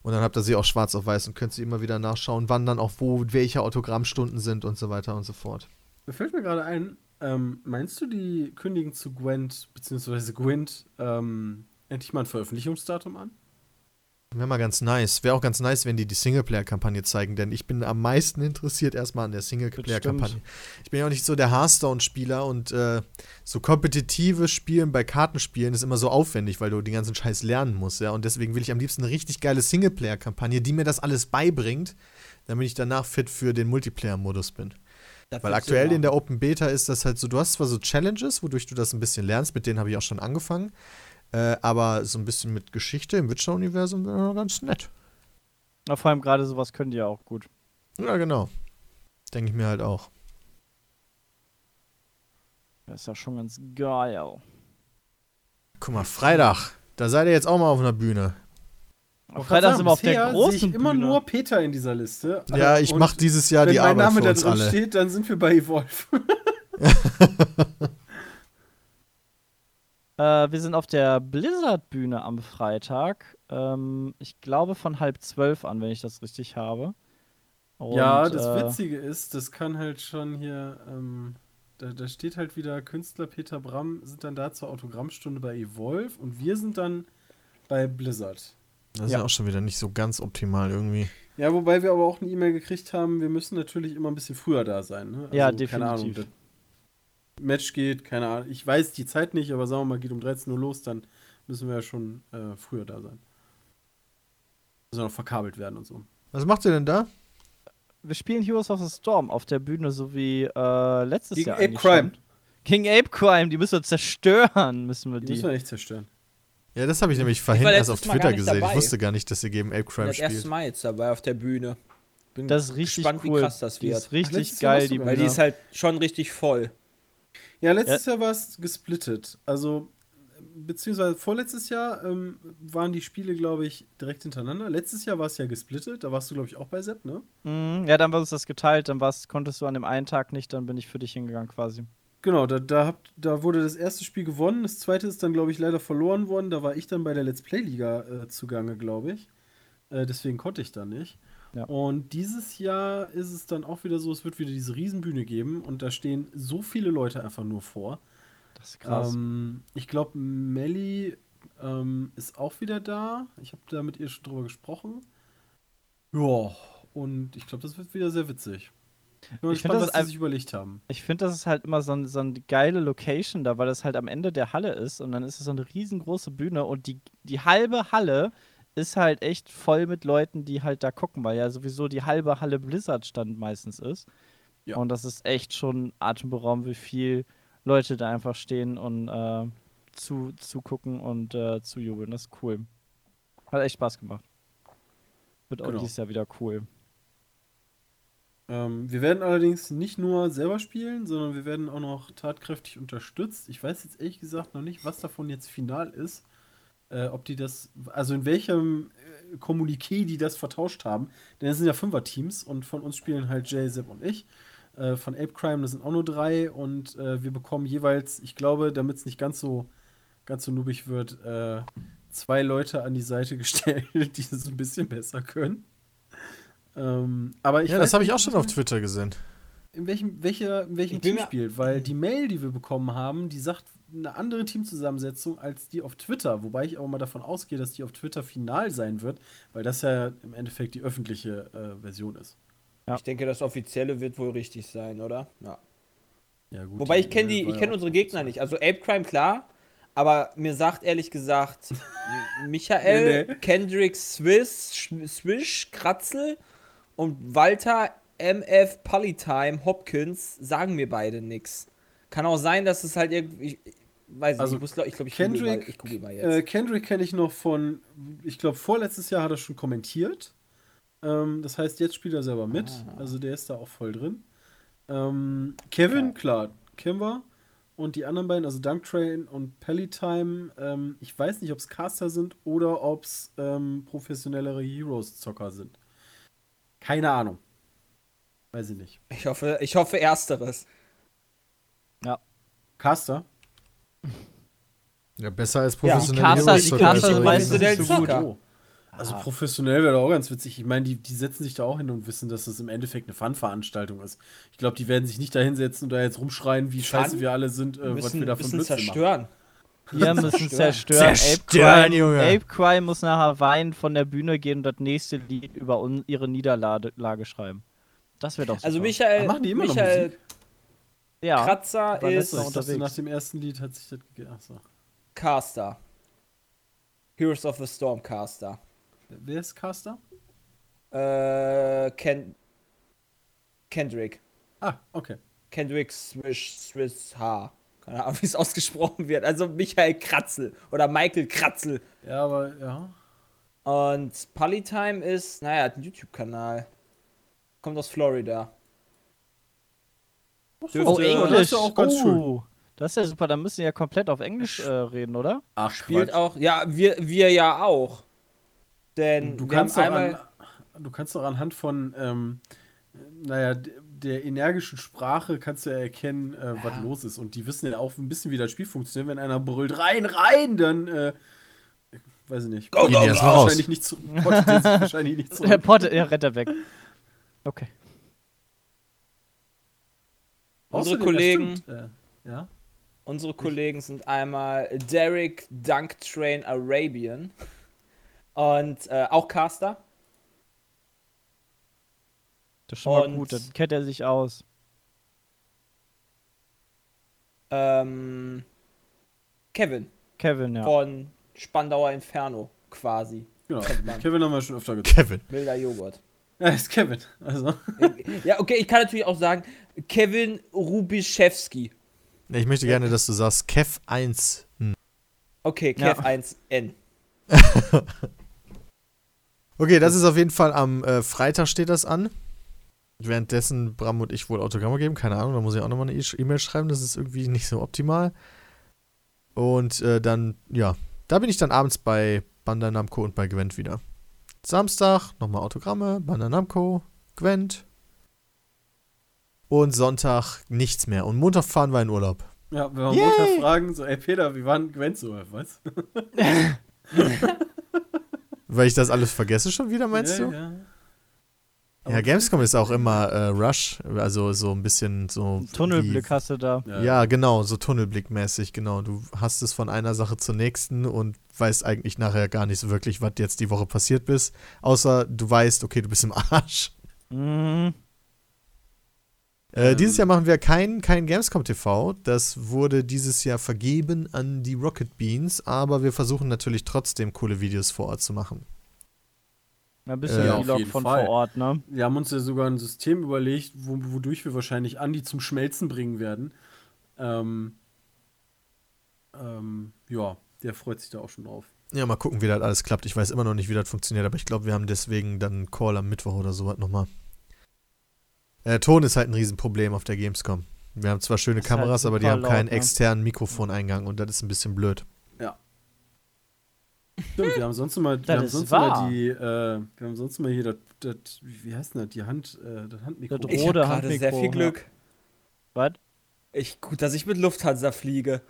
Und dann habt ihr sie auch schwarz auf weiß und könnt sie immer wieder nachschauen, wann dann auch wo, welche Autogrammstunden sind und so weiter und so fort. Mir fällt mir gerade ein, ähm, meinst du, die kündigen zu Gwent, beziehungsweise Gwent, ähm, endlich mal ein Veröffentlichungsdatum an? Wäre mal ganz nice. Wäre auch ganz nice, wenn die die Singleplayer-Kampagne zeigen, denn ich bin am meisten interessiert erstmal an der Singleplayer-Kampagne. Ich bin ja auch nicht so der Hearthstone-Spieler und äh, so kompetitive Spielen bei Kartenspielen ist immer so aufwendig, weil du den ganzen Scheiß lernen musst, ja. Und deswegen will ich am liebsten eine richtig geile Singleplayer-Kampagne, die mir das alles beibringt, damit ich danach fit für den Multiplayer-Modus bin. Das Weil aktuell in der Open Beta ist das halt so, du hast zwar so Challenges, wodurch du das ein bisschen lernst, mit denen habe ich auch schon angefangen, äh, aber so ein bisschen mit Geschichte im Witcher-Universum wäre ganz nett. Na, vor allem gerade sowas können die ja auch gut. Ja, genau. Denke ich mir halt auch. Das ist ja schon ganz geil. Guck mal, Freitag, da seid ihr jetzt auch mal auf einer Bühne. Am Freitag sind wir auf der großen sehe ich immer Bühne. nur Peter in dieser Liste. Ja, Äh, ich mache dieses Jahr Wenn die mein Arbeit Name für da uns drin alle. steht, dann sind wir bei Evolve. Äh, wir sind auf der Blizzard-Bühne am Freitag. Ähm, ich glaube von halb zwölf an, wenn ich das richtig habe. Und, ja, das äh, Witzige ist, das kann halt schon hier, ähm, da, da steht halt wieder Künstler Peter Bram sind dann da zur Autogrammstunde bei Evolve und wir sind dann bei Blizzard. Das ist Ja. ja auch schon wieder nicht so ganz optimal irgendwie. Ja, wobei wir aber auch eine E-Mail gekriegt haben, wir müssen natürlich immer ein bisschen früher da sein. Ne? Ja, Keine Ahnung, definitiv. das Match geht, keine Ahnung. Ich weiß die Zeit nicht, aber sagen wir mal, geht um 13 Uhr los, dann müssen wir ja schon äh, früher da sein. Müssen noch verkabelt werden und so. Was macht ihr denn da? Wir spielen Heroes of the Storm auf der Bühne, so wie äh, letztes Gegen Jahr. Ape Crime. Gegen Ape Crime, die müssen wir zerstören, müssen wir Die, die. müssen wir echt zerstören. Ja, das habe ich nämlich vorhin erst auf Twitter nicht gesehen. dabei. Ich wusste gar nicht, dass ihr gegen Ape Crime bin das erste spielt. Mal jetzt dabei auf der Bühne. Bin Das ist richtig gespannt, cool. wie krass das die wird. ist richtig Jahr geil, die gar Weil Bühne. die ist halt schon richtig voll. Ja, letztes Jahr war es gesplittet. Also, beziehungsweise vorletztes Jahr ähm, waren die Spiele, glaube ich, direkt hintereinander. Letztes Jahr war es ja gesplittet. Da warst du, glaube ich, auch bei Sepp, ne? Mhm, ja, dann war uns das geteilt, dann war's, konntest du an dem einen Tag nicht, dann bin ich für dich hingegangen quasi. Genau, da, da, habt, da wurde das erste Spiel gewonnen. Das zweite ist dann, glaube ich, leider verloren worden. Da war ich dann bei der Let's Play-Liga äh, zugange, glaube ich. Äh, deswegen konnte ich da nicht. Ja. Und dieses Jahr ist es dann auch wieder so, es wird wieder diese Riesenbühne geben und da stehen so viele Leute einfach nur vor. Das ist krass. Ähm, ich glaube, Melly ähm, ist auch wieder da. Ich habe da mit ihr schon drüber gesprochen. Ja, und ich glaube, das wird wieder sehr witzig. Ich bin Ich gespannt, was sie sich überlegt haben. Ich finde, das ist halt immer so, ein, so eine geile Location da, weil das halt am Ende der Halle ist und dann ist es so eine riesengroße Bühne und die, die halbe Halle ist halt echt voll mit Leuten, die halt da gucken, weil ja sowieso die halbe Halle Blizzard-Stand meistens ist. Ja. Und das ist echt schon atemberaubend, wie viel Leute da einfach stehen und äh, zu, zugucken und äh, zujubeln. Das ist cool. Hat echt Spaß gemacht. Wird auch Genau. dieses Jahr wieder cool. Ähm, wir werden allerdings nicht nur selber spielen, sondern wir werden auch noch tatkräftig unterstützt. Ich weiß jetzt ehrlich gesagt noch nicht, was davon jetzt final ist. Äh, ob die das, also in welchem äh, Kommuniqué die das vertauscht haben. Denn es sind ja Fünfer-Teams und von uns spielen halt Jay, Sepp und ich. Äh, von Ape Crime, das sind auch nur drei und äh, wir bekommen jeweils, ich glaube, damit es nicht ganz so, ganz so nubig wird, äh, zwei Leute an die Seite gestellt, die es ein bisschen besser können. Ähm, aber ich ja, das habe ich auch schon auf Twitter gesehen. In welchem, welcher, in welchem Team spielt, weil die Mail, die wir bekommen haben, die sagt eine andere Teamzusammensetzung als die auf Twitter, wobei ich aber mal davon ausgehe, dass die auf Twitter final sein wird, weil das ja im Endeffekt die öffentliche äh, Version ist. Ja. Ich denke, das offizielle wird wohl richtig sein, oder? Ja. Ja, gut, Wobei ich kenne die, ich kenne auch- unsere Gegner nicht. Also Ape Crime klar, aber mir sagt ehrlich gesagt Michael, Nee, nee. Kendrick Swiss, Swish, Kratzel und Walter MF Polytime Hopkins sagen mir beide nix. Kann auch sein, dass es halt irgendwie, ich, ich weiß nicht, Also ich muss, glaub- ich glaube, ich google mal, Kendrick, ich google mal jetzt. äh, Kendrick kenne ich noch von, ich glaube, vorletztes Jahr hat er schon kommentiert. Ähm, das heißt, jetzt spielt er selber mit. Ah. Also der ist da auch voll drin. Ähm, Kevin, klar, kennen wir. Und die anderen beiden, also Dunk Train und Pellytime, ähm, ich weiß nicht, ob es Caster sind oder ob es ähm, professionellere Heroes-Zocker sind. Keine Ahnung. Weiß ich nicht. ich hoffe, ich hoffe ersteres. Caster? Ja, besser als die professionelle Caster- Heroes die Zocker Caster ist sind nicht so gut. Oh. Also professionell wäre doch auch ganz witzig. Ich meine, die, die setzen sich da auch hin und wissen, dass das im Endeffekt eine Fun-Veranstaltung ist. Ich glaube, die werden sich nicht da hinsetzen und da jetzt rumschreien, wie scheiße wir alle sind, Wir äh, was müssen, wir da für müssen Blödsinn machen. zerstören. Wir müssen zerstören. Ape Zerstören, Cry, Junge. Ape Cry muss nachher weinen von der Bühne gehen und das nächste Lied über un ihre Niederlage Lage schreiben. Das wird doch super. Also Michael, machen die immer noch Michael Musik? ja. Kratzer ist unterwegs. nach dem ersten Lied hat sich das gegeben. Achso. Caster. Heroes of the Storm Caster. Wer ist Caster? Äh, Ken Kendrick. Ah, okay. Kendrick Swish Swiss H. Keine Ahnung, wie es ausgesprochen wird. Also Michael Kratzel oder Michael Kratzel. Ja, aber ja. Und Polytime ist, naja, hat einen YouTube-Kanal. Kommt aus Florida. Dürfte- Oh, das Englisch. ist ja auch ganz schön. oh, das ist ja super. Dann müssen wir ja komplett auf Englisch äh, reden, oder? Ach, Spielt auch, ja, wir, wir ja auch. Denn Du kannst, doch einmal. an, du kannst doch anhand von, ähm, naja, der energischen Sprache kannst du ja erkennen, äh, was los ist. Und die wissen ja auch ein bisschen, wie das Spiel funktioniert. Wenn einer brüllt, rein, rein, dann, äh, weiß ich nicht. Erst mal raus. wahrscheinlich nicht zu, wahrscheinlich nicht Der zurück. Potte, er rennt er weg. Okay. Unsere Kollegen- Äh, ja. Unsere Kollegen sind einmal Derek Dunk Train Arabian und äh, auch Caster. Das ist schon mal Und- gut. Dann kennt er sich aus. Ähm, Kevin Kevin, ja. von Spandauer Inferno quasi. Genau. Kevin haben wir schon öfter getroffen. Kevin. Wilder Joghurt. Ja, ist Kevin. Also. Ja, okay, ich kann natürlich auch sagen, Kevin Rubiszewski. Ich möchte gerne, dass du sagst Kev 1. Hm. Okay, Ja. Kev 1N. Okay, das ist auf jeden Fall am äh, Freitag steht das an. Währenddessen Bram und ich wohl Autogramme geben, keine Ahnung, da muss ich auch nochmal eine E-Mail schreiben, das ist irgendwie nicht so optimal. Und äh, dann, ja, da bin ich dann abends bei Bandai Namco und bei Gwent wieder. Samstag nochmal Autogramme, Bandai Namco, Gwent. Und Sonntag nichts mehr. Und Montag fahren wir in Urlaub. Ja, wenn wir Yay! Montag fragen, so, ey Peter, wie war denn Gwen so, was? Weil ich das alles vergesse schon wieder, meinst ja, du? Ja. Ja, Gamescom ist auch immer äh, Rush, also so ein bisschen so. Tunnelblick wie- hast du da. Ja, genau, so Tunnelblickmäßig, genau. Du hast es von einer Sache zur nächsten und weißt eigentlich nachher gar nicht so wirklich, was jetzt die Woche passiert bist. Außer du weißt, okay, du bist im Arsch. Mhm. Äh, Ähm. Dieses Jahr machen wir kein, kein Gamescom TV. Das wurde dieses Jahr vergeben an die Rocket Beans, aber wir versuchen natürlich trotzdem coole Videos vor Ort zu machen. Ein bisschen Äh, Ja, jeden von Fall. vor Ort, ne? Wir haben uns ja sogar ein System überlegt, wo, wodurch wir wahrscheinlich Andi zum Schmelzen bringen werden. Ähm, ähm, ja, der freut sich da auch schon drauf. Ja, mal gucken, wie das alles klappt. Ich weiß immer noch nicht, wie das funktioniert, aber ich glaube, wir haben deswegen dann einen Call am Mittwoch oder sowas nochmal. Äh, Ton ist halt ein Riesenproblem auf der Gamescom. Wir haben zwar schöne halt Kameras, aber die haben keinen laut, ne? externen Mikrofoneingang und das ist ein bisschen blöd. Stimmt, wir haben sonst immer, wir haben sonst immer die, äh, wir haben sonst immer hier das, das wie heißt denn das, die Hand, äh, das Handmikro. Das Ich Rode habe gerade sehr Handmikro, viel Glück. Was? Ich, gut, dass ich mit Lufthansa fliege.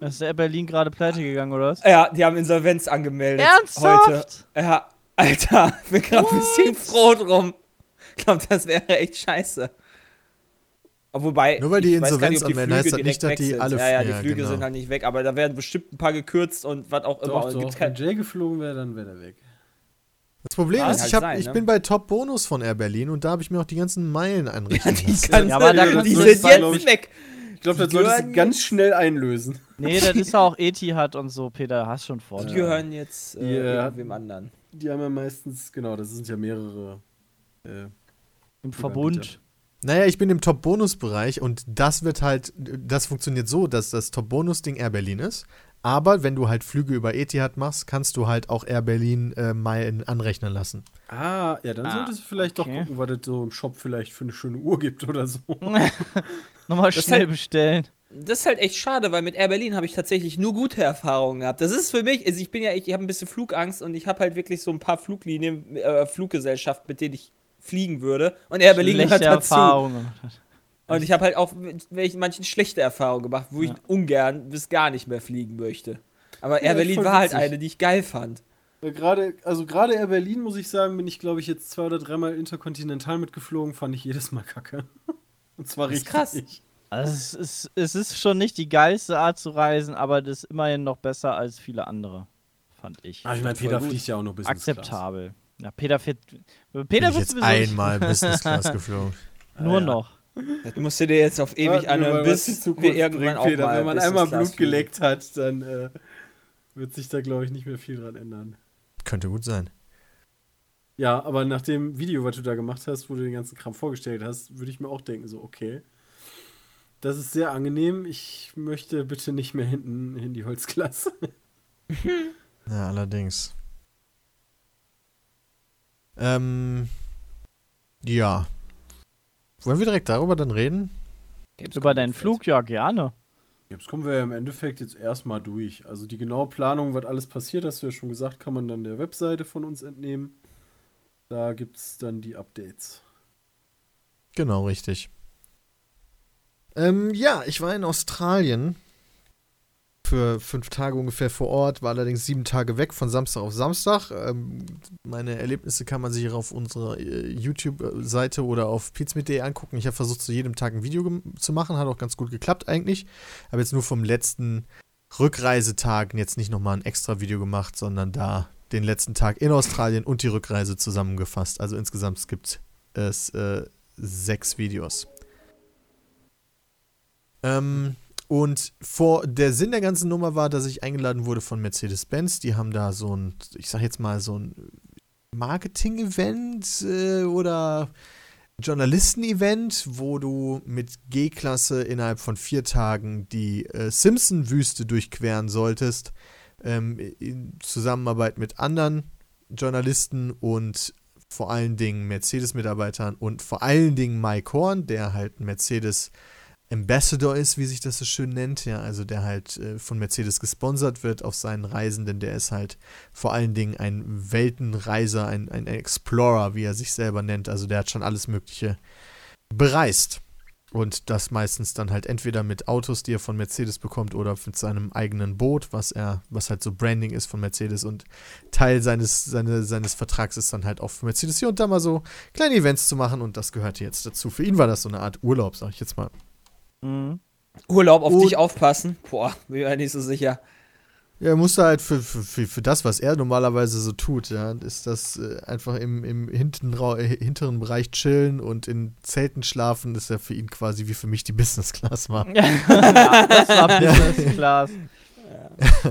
Ist der Berlin gerade pleite gegangen, oder was? Ja, die haben Insolvenz angemeldet. Ernsthaft? Heute. Ja, Alter, bin gerade ein bisschen froh drum. Ich glaube, das wäre echt scheiße. Aber Wobei, Nur weil die Insolvenz die anmelden, heißt Flüge das nicht, dass die weg sind. alle- Ja, ja, die ja, Flüge genau. sind halt nicht weg, aber da werden bestimmt ein paar gekürzt und was auch immer. Doch, doch, gibt's wenn kein, Jay geflogen wäre, dann wäre der weg. Das Problem Kann ist, halt ich, hab, sein, ich ne? bin bei Top Bonus von Air Berlin und da habe ich mir auch die ganzen Meilen einrichten die lassen. Ja, aber da die sind jetzt ich- weg. Ich glaube, das solltest du ganz schnell einlösen. Nee, das ist auch Etihad und so, Peter, hast schon vor. Die gehören jetzt äh, Ja. irgendwem anderen. Die haben ja meistens, genau, das sind ja mehrere. Äh, Im Verbund. Naja, ich bin im Top-Bonus-Bereich und das wird halt, das funktioniert so, dass das Top-Bonus-Ding Air Berlin ist. Aber wenn du halt Flüge über Etihad machst, kannst du halt auch Air Berlin äh, Meilen anrechnen lassen. ah, ja, dann Ah, solltest du vielleicht okay. doch gucken, was es so im Shop vielleicht für eine schöne Uhr gibt oder so. Nochmal schnell halt- bestellen. Das ist halt echt schade, weil mit Air Berlin habe ich tatsächlich nur gute Erfahrungen gehabt. Das ist für mich, also ich bin ja, ich, ich habe ein bisschen Flugangst und ich habe halt wirklich so ein paar Fluglinien, äh, Fluggesellschaften, mit denen ich fliegen würde. Und Air Berlin Schlechte gehört dazu. Erfahrungen hat. Und ich habe halt auch mit welchen manchen schlechte Erfahrungen gemacht, wo Ja. ich ungern bis gar nicht mehr fliegen möchte. Aber Ja, Air Berlin voll war halt eine, die ich geil fand. Ja, Gerade, also gerade Air Berlin, muss ich sagen, bin ich, glaube ich, jetzt zwei oder dreimal interkontinental mitgeflogen, fand ich jedes Mal kacke. Und zwar Das ist richtig. krass. Also es, ist, es ist schon nicht die geilste Art zu reisen, aber das ist immerhin noch besser als viele andere, fand ich. Ah, ich meine, Peter fliegt ja auch nur Business Akzeptabel. Ja, Peter fährt. Bin Peter ich jetzt nicht- einmal Business Class geflogen. Nur Ah, ja. noch. Das musst du dir jetzt auf ewig wir anhören, bis wir irgendwann auch Peter. mal Wenn man einmal Blut geleckt hat, dann äh, wird sich da, glaube ich, nicht mehr viel dran ändern. Könnte gut sein. Ja, aber nach dem Video, was du da gemacht hast, wo du den ganzen Kram vorgestellt hast, würde ich mir auch denken, so, okay. Das ist sehr angenehm. Ich möchte bitte nicht mehr hinten in die Holzklasse. Ja, allerdings. Ähm, ja. Wollen wir direkt darüber dann reden? Über deinen Flug, ja, gerne. Jetzt kommen wir ja im Endeffekt jetzt erstmal durch. Also die genaue Planung, was alles passiert, hast du ja schon gesagt, kann man dann der Webseite von uns entnehmen. Da gibt es dann die Updates. Genau, richtig. Ähm, ja, ich war in Australien für fünf Tage ungefähr vor Ort, war allerdings sieben Tage weg von Samstag auf Samstag. Ähm, meine Erlebnisse kann man sich auf unserer äh, YouTube-Seite oder auf pizmit.de angucken. Ich habe versucht, zu jedem Tag ein Video zu machen, hat auch ganz gut geklappt eigentlich. Habe jetzt nur vom letzten Rückreisetag jetzt nicht nochmal ein extra Video gemacht, sondern da den letzten Tag in Australien und die Rückreise zusammengefasst. Also insgesamt gibt es äh, sechs Videos. Ähm, und vor der Sinn der ganzen Nummer war, dass ich eingeladen wurde von Mercedes-Benz. Die haben da so ein, ich sag jetzt mal, so ein Marketing-Event äh, oder Journalisten-Event, wo du mit G-Klasse innerhalb von vier Tagen die äh, Simpson-Wüste durchqueren solltest. Ähm, in Zusammenarbeit mit anderen Journalisten und vor allen Dingen Mercedes-Mitarbeitern und vor allen Dingen Mike Horn, der halt ein Mercedes Ambassador ist, wie sich das so schön nennt, ja, also der halt äh, von Mercedes gesponsert wird auf seinen Reisen, denn der ist halt vor allen Dingen ein Weltenreiser, ein, ein Explorer, wie er sich selber nennt, also der hat schon alles Mögliche bereist. Und das meistens dann halt entweder mit Autos, die er von Mercedes bekommt, oder mit seinem eigenen Boot, was er, was halt so Branding ist von Mercedes. Und Teil seines, seine, seines Vertrags ist dann halt auch für Mercedes hier und da mal so kleine Events zu machen und das gehörte jetzt dazu. Für ihn war das so eine Art Urlaub, sag ich jetzt mal. Mhm. Urlaub auf Und- dich aufpassen. Boah, bin mir nicht so sicher. Ja, er musste halt für, für, für, für das, was er normalerweise so tut, ja, ist das äh, einfach im, im hinten, Ra- äh, hinteren Bereich chillen und in Zelten schlafen, ist ja für ihn quasi wie für mich die Business Class war. ja, das war Business Class.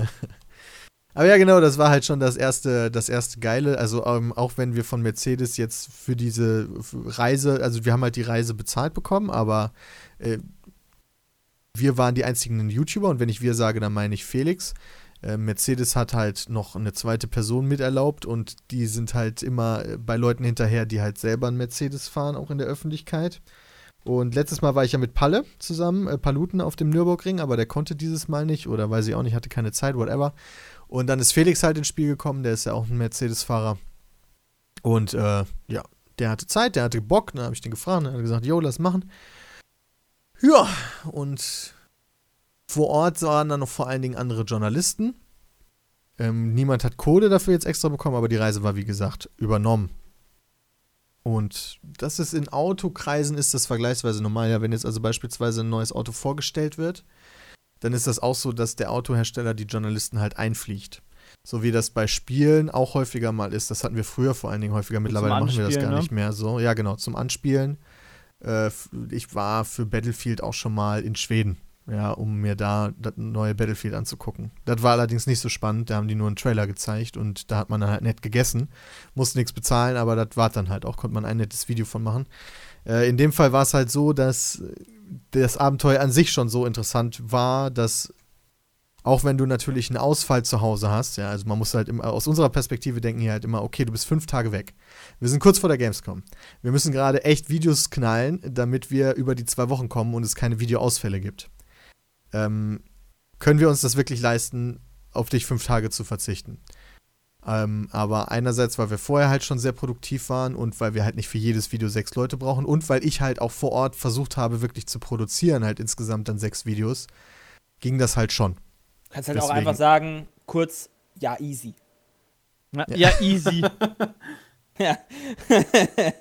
Aber ja, genau, das war halt schon das erste, das erste Geile. Also ähm, auch wenn wir von Mercedes jetzt für diese Reise, also wir haben halt die Reise bezahlt bekommen, aber äh, wir waren die einzigen YouTuber und wenn ich wir sage, dann meine ich Felix. Äh, Mercedes hat halt noch eine zweite Person miterlaubt und die sind halt immer äh, bei Leuten hinterher, die halt selber einen Mercedes fahren, auch in der Öffentlichkeit. Und letztes Mal war ich ja mit Palle zusammen, äh, Paluten auf dem Nürburgring, aber der konnte dieses Mal nicht oder weiß ich auch nicht, hatte keine Zeit, whatever. Und dann ist Felix halt ins Spiel gekommen, der ist ja auch ein Mercedes-Fahrer. Und äh, ja, der hatte Zeit, der hatte Bock, dann habe ich den gefragt, dann hat er gesagt, jo, lass machen. Ja, und vor Ort waren dann noch vor allen Dingen andere Journalisten. Ähm, niemand hat Kohle dafür jetzt extra bekommen, aber die Reise war, wie gesagt, übernommen. Und das ist in Autokreisen ist das vergleichsweise normal. Ja, wenn jetzt also beispielsweise ein neues Auto vorgestellt wird, dann ist das auch so, dass der Autohersteller die Journalisten halt einfliegt. So wie das bei Spielen auch häufiger mal ist. Das hatten wir früher vor allen Dingen häufiger. Mittlerweile machen wir das gar ne? nicht mehr so. Ja, genau, zum Anspielen. Äh, ich war für Battlefield auch schon mal in Schweden, ja, um mir da das neue Battlefield anzugucken. Das war allerdings nicht so spannend. Da haben die nur einen Trailer gezeigt und da hat man dann halt nett gegessen. Musste nichts bezahlen, aber das war dann halt auch. Konnte man ein nettes Video von machen. Äh, in dem Fall war es halt so, dass das Abenteuer an sich schon so interessant war, dass auch wenn du natürlich einen Ausfall zu Hause hast, ja, also man muss halt immer, aus unserer Perspektive denken hier halt immer, okay, du bist fünf Tage weg. Wir sind kurz vor der Gamescom. Wir müssen gerade echt Videos knallen, damit wir über die zwei Wochen kommen und es keine Videoausfälle gibt. Ähm, können wir uns das wirklich leisten, auf dich fünf Tage zu verzichten? Ähm, aber einerseits, weil wir vorher halt schon sehr produktiv waren und weil wir halt nicht für jedes Video sechs Leute brauchen und weil ich halt auch vor Ort versucht habe, wirklich zu produzieren, halt insgesamt dann sechs Videos, ging das halt schon. Kannst halt auch Deswegen- einfach sagen, kurz, ja, easy. Ja, ja, easy. Ja.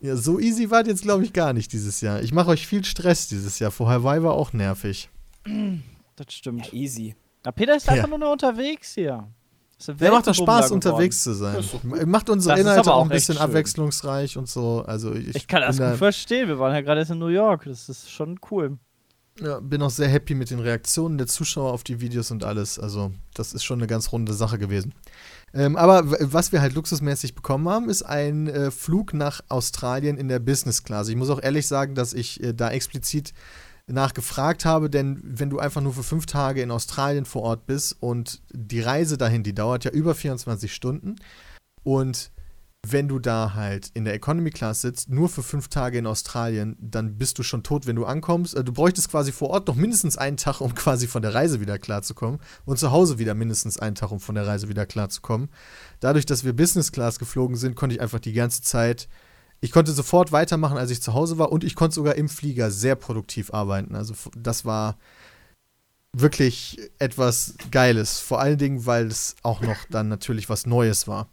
Ja, so easy war jetzt, glaube ich, gar nicht dieses Jahr. Ich mache euch viel Stress dieses Jahr. Vor Hawaii war auch nervig. Das stimmt. Ja, easy. Ja, Peter ist Ja. einfach nur noch unterwegs hier. Der macht doch Spaß, geworden. unterwegs zu sein. Macht unsere Das Inhalte auch auch ein bisschen abwechslungsreich und so. Also ich, Ich kann das gut da, verstehen. Wir waren ja gerade erst in New York. Das ist schon cool. Ja, bin auch sehr happy mit den Reaktionen der Zuschauer auf die Videos und alles. Also das ist schon eine ganz runde Sache gewesen. Ähm, aber was wir halt luxusmäßig bekommen haben, ist ein äh, Flug nach Australien in der Business Class. Ich muss auch ehrlich sagen, dass ich äh, da explizit nachgefragt habe, denn wenn du einfach nur für fünf Tage in Australien vor Ort bist und die Reise dahin, die dauert ja über 24 Stunden und wenn du da halt in der Economy Class sitzt, nur für fünf Tage in Australien, dann bist du schon tot, wenn du ankommst. Äh, Du bräuchtest quasi vor Ort noch mindestens einen Tag, um quasi von der Reise wieder klarzukommen. Und zu Hause wieder mindestens einen Tag, um von der Reise wieder klarzukommen. Dadurch, dass wir Business Class geflogen sind, konnte ich einfach die ganze Zeit. Ich konnte sofort weitermachen, als ich zu Hause war. Und ich konnte sogar im Flieger sehr produktiv arbeiten. Also, das war wirklich etwas Geiles. Vor allen Dingen, weil es auch noch dann natürlich was Neues war.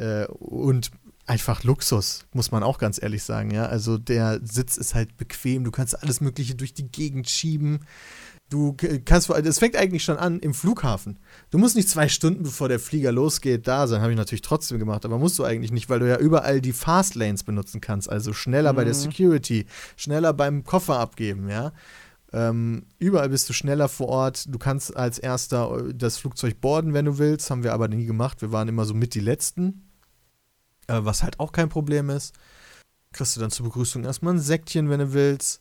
Äh, und einfach Luxus, muss man auch ganz ehrlich sagen, ja. Also der Sitz ist halt bequem, du kannst alles Mögliche durch die Gegend schieben. Du kannst, es fängt eigentlich schon an im Flughafen. Du musst nicht zwei Stunden, bevor der Flieger losgeht, da sein. Habe ich natürlich trotzdem gemacht, aber musst du eigentlich nicht, weil du ja überall die Fast Lanes benutzen kannst. Also schneller bei der Mhm. Security, schneller beim Koffer abgeben, ja. Ähm, überall bist du schneller vor Ort. Du kannst als erster äh, das Flugzeug boarden, wenn du willst. Haben wir aber nie gemacht. Wir waren immer so mit die Letzten. Äh, was halt auch kein Problem ist. Kriegst du dann zur Begrüßung erstmal ein Säckchen, wenn du willst.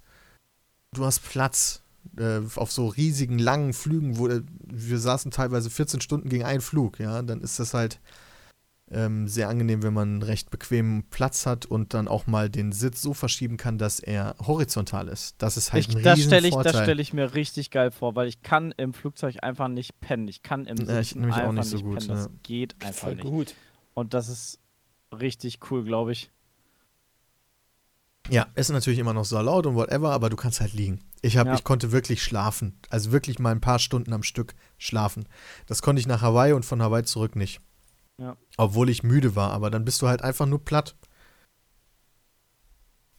Du hast Platz äh, auf so riesigen, langen Flügen, wo äh, wir saßen teilweise 14 Stunden gegen einen Flug. Ja, dann ist das halt ähm, sehr angenehm, wenn man einen recht bequemen Platz hat und dann auch mal den Sitz so verschieben kann, dass er horizontal ist. Das ist halt Ich, ein das riesen stelle ich, Vorteil. das stell ich mir richtig geil vor, weil ich kann im Flugzeug einfach nicht pennen. Ich kann im Ja, ich Sitzen nämlich auch einfach nicht so gut, pennen. Das ja. geht einfach Voll nicht. gut. Und das ist richtig cool, glaube ich. Ja, ist natürlich immer noch so laut und whatever, aber du kannst halt liegen. Ich, hab, Ja. ich konnte wirklich schlafen. Also wirklich mal ein paar Stunden am Stück schlafen. Das konnte ich nach Hawaii und von Hawaii zurück nicht. Ja. Obwohl ich müde war, aber dann bist du halt einfach nur platt.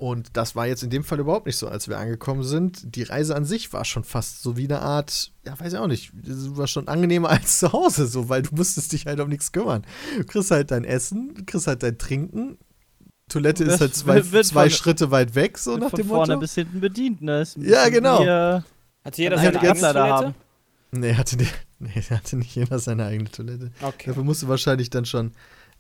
Und das war jetzt in dem Fall überhaupt nicht so, als wir angekommen sind. Die Reise an sich war schon fast so wie eine Art, ja, weiß ich auch nicht, das war schon angenehmer als zu Hause, so, weil du musstest dich halt um nichts kümmern. Du kriegst halt dein Essen, du kriegst halt dein Trinken. Toilette ist Wird- halt zwei, wird- wird zwei von- Schritte weit weg, so nach von dem vorne Motto. bis hinten bedient, ne? Ist Ja, genau. Äh, Hatte jeder seine eigene Toilette? haben. Nee, hatte, nee, hatte nicht jeder seine eigene Toilette. Okay. Dafür musst du wahrscheinlich dann schon.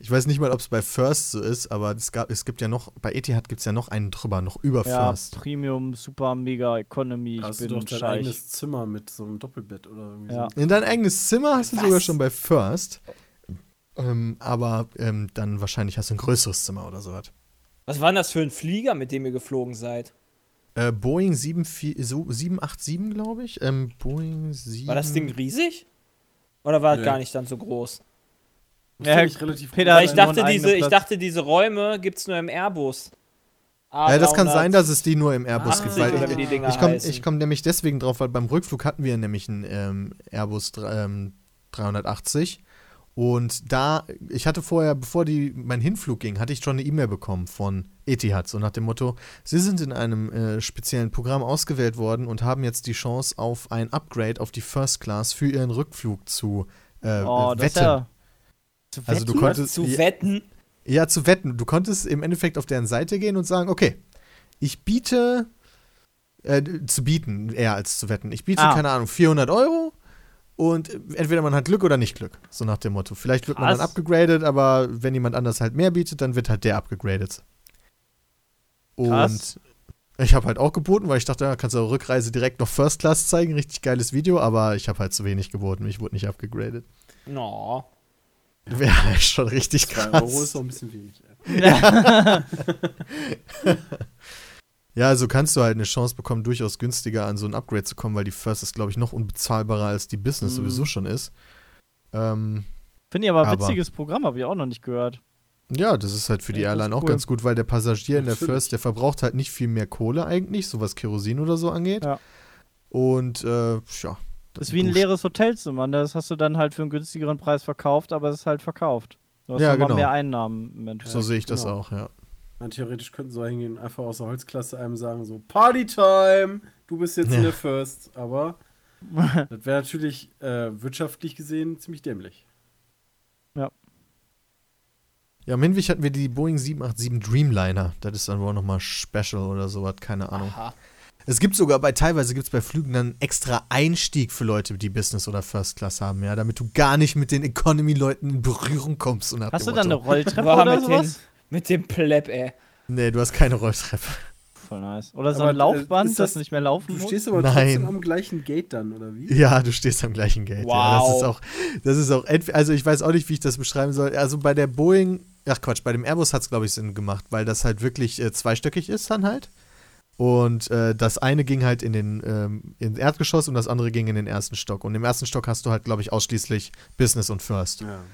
Ich weiß nicht mal, ob es bei First so ist, aber es, gab, es gibt ja noch, bei Etihad gibt es ja noch einen drüber, noch über ja, First. Premium, Super, Mega, Economy. Ich Hast du bin doch dein Scheich. eigenes Zimmer mit so einem Doppelbett oder irgendwie Ja. so. In dein eigenes Zimmer hast du Was? sogar schon bei First. Ähm, aber ähm, dann wahrscheinlich hast du ein größeres Zimmer oder sowas. Was war denn das für ein Flieger, mit dem ihr geflogen seid? Äh, Boeing 74 so 787, glaube ich. Ähm, Boeing 7. War das Ding riesig? Oder war es Nee. gar nicht dann so groß? Ja, nicht relativ Peter ich dachte, diese, ich dachte, diese Räume gibt es nur im Airbus. Ja, das kann A300. sein, dass es die nur im Airbus Ah, gibt. Weil ich, ich komme komm nämlich deswegen drauf, weil beim Rückflug hatten wir nämlich einen ähm, Airbus ähm, 380. Und da, ich hatte vorher, bevor die, mein Hinflug ging, hatte ich schon eine E-Mail bekommen von Etihad, so nach dem Motto, Sie sind in einem äh, speziellen Programm ausgewählt worden und haben jetzt die Chance auf ein Upgrade auf die First Class für Ihren Rückflug zu äh, Oh, äh, das ist wetten. ja. Zu Also du wetten? konntest Zu ja, wetten? ja, zu wetten. Du konntest im Endeffekt auf deren Seite gehen und sagen, okay, ich biete, äh, zu bieten eher als zu wetten. Ich biete, Ah. keine Ahnung, 400 Euro und entweder man hat Glück oder nicht Glück. So nach dem Motto. Vielleicht wird man dann Krass. abgegradet, aber wenn jemand anders halt mehr bietet, dann wird halt der abgegradet. Und Krass. ich habe halt auch geboten, weil ich dachte, ja, kannst du auch Rückreise direkt noch First Class zeigen. Richtig geiles Video, aber ich habe halt zu wenig geboten. Ich wurde nicht abgegradet. No. Wäre halt schon richtig 2 krass. Euro ist doch ein bisschen wenig. Ey. Ja, also kannst du halt eine Chance bekommen, durchaus günstiger an so ein Upgrade zu kommen, weil die First ist, glaube ich, noch unbezahlbarer als die Business Mhm. sowieso schon ist. Ähm, Finde ich aber ein Aber- witziges Programm, habe ich auch noch nicht gehört. ja, das ist halt für die Ja, Airline auch cool. ganz gut, weil der Passagier in der. First, der verbraucht halt nicht viel mehr Kohle eigentlich, so was Kerosin oder so angeht. Ja. Und äh, ja. Das ist wie ein leeres Hotelzimmer. ne? Das hast du dann halt für einen günstigeren Preis verkauft, aber es ist halt verkauft. Du hast Ja, genau. mehr Einnahmen im Endeffekt. So sehe ich das genau. auch, ja. Man, theoretisch könnten sie auch hingehen und einfach aus der Holzklasse einem sagen, so, Partytime, du bist jetzt in Ja. der First. Aber das wäre natürlich äh, wirtschaftlich gesehen ziemlich dämlich. Ja, im Hinweg hatten wir die Boeing 787 Dreamliner. Das ist dann wohl nochmal Special oder sowas, keine Ahnung. Aha. Es gibt sogar bei, teilweise gibt es bei Flügen dann extra Einstieg für Leute, die Business oder First Class haben, ja, damit du gar nicht mit den Economy-Leuten in Berührung kommst. Und Hast du dann eine. Rolltreppe oder mit, den, mit dem Pleb, ey. Nee, du hast keine Rolltreppe. Voll nice. Oder so Aber, ein äh, Laufband, das, das- nicht mehr laufen Du muss? stehst aber Nein. trotzdem am gleichen Gate dann, oder wie? Ja, du stehst am gleichen Gate. Ja, das Wow. ist auch, das ist auch, also ich weiß auch nicht, wie ich das beschreiben soll. Also bei der Boeing, ach Quatsch, bei dem Airbus hat es, glaube ich, Sinn gemacht, weil das halt wirklich äh, zweistöckig ist dann halt. Und äh, das eine ging halt in den ähm, ins Erdgeschoss und das andere ging in den ersten Stock. Und im ersten Stock hast du halt, glaube ich, ausschließlich Business und First. Ja.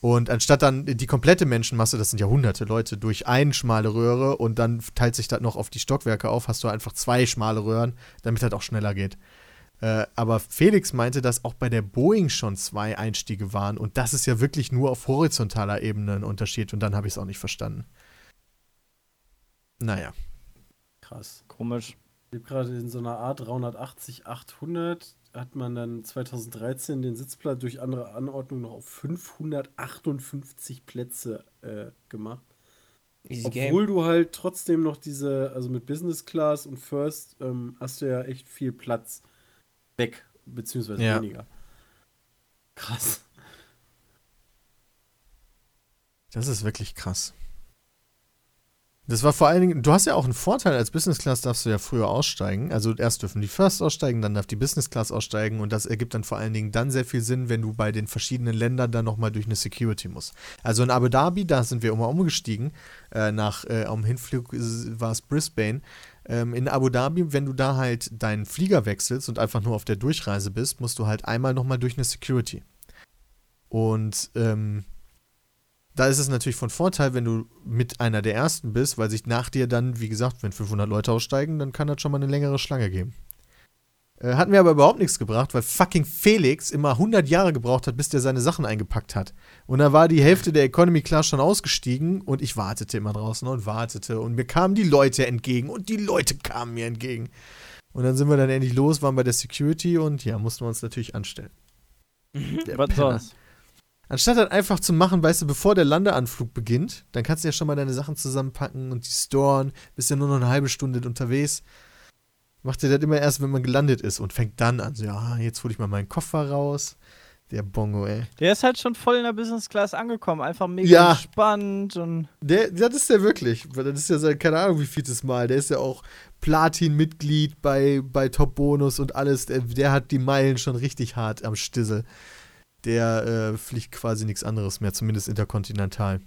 Und anstatt dann die komplette Menschenmasse, das sind ja hunderte Leute, durch eine schmale Röhre und dann teilt sich das noch auf die Stockwerke auf, hast du einfach zwei schmale Röhren, damit das auch schneller geht. Äh, aber Felix meinte, dass auch bei der Boeing schon zwei Einstiege waren und das ist ja wirklich nur auf horizontaler Ebene ein Unterschied und dann habe ich es auch nicht verstanden. Naja. Krass. Komisch. Ich lebe gerade in so einer Art 380, 800. Hat man dann 2013 den Sitzplatz durch andere Anordnung noch auf 558 Plätze äh, gemacht. Easy Obwohl du halt trotzdem noch diese, also mit Business Class und First ähm, hast du ja echt viel Platz weg, beziehungsweise Ja. weniger. Krass. Das ist wirklich krass. Das war vor allen Dingen, du hast ja auch einen Vorteil, als Business Class darfst du ja früher aussteigen. Also erst dürfen die First aussteigen, dann darf die Business Class aussteigen und das ergibt dann vor allen Dingen dann sehr viel Sinn, wenn du bei den verschiedenen Ländern dann nochmal durch eine Security musst. Also in Abu Dhabi, da sind wir immer umgestiegen, äh, nach, äh, am Hinflug war es Brisbane. Ähm, in Abu Dhabi, wenn du da halt deinen Flieger wechselst und einfach nur auf der Durchreise bist, musst du halt einmal nochmal durch eine Security. Und ähm, da ist es natürlich von Vorteil, wenn du mit einer der ersten bist, weil sich nach dir dann, wie gesagt, wenn 500 Leute aussteigen, dann kann das schon mal eine längere Schlange geben. Äh, hat mir aber überhaupt nichts gebracht, weil fucking Felix immer 100 Jahre gebraucht hat, bis der seine Sachen eingepackt hat. Und da war die Hälfte der Economy Class schon ausgestiegen und ich wartete immer draußen und wartete und mir kamen die Leute entgegen und die Leute kamen mir entgegen. Und dann sind wir dann endlich los, waren bei der Security und ja, mussten wir uns natürlich anstellen. Der Was sonst? Anstatt das einfach zu machen, weißt du, bevor der Landeanflug beginnt, dann kannst du ja schon mal deine Sachen zusammenpacken und die storen, bist ja nur noch eine halbe Stunde unterwegs. Macht ihr das immer erst, wenn man gelandet ist und fängt dann an, so, ja, jetzt hole ich mal meinen Koffer raus. Der Bongo, ey. Der ist halt schon voll in der Business Class angekommen. Einfach mega Ja. entspannt und. Der, das ist der wirklich. Das ist ja sein, keine Ahnung, wie vieltes Mal. Der ist ja auch Platin-Mitglied bei, bei Top Bonus und alles. Der, der hat die Meilen schon richtig hart am Stissel. Der äh, fliegt quasi nichts anderes mehr, zumindest interkontinental.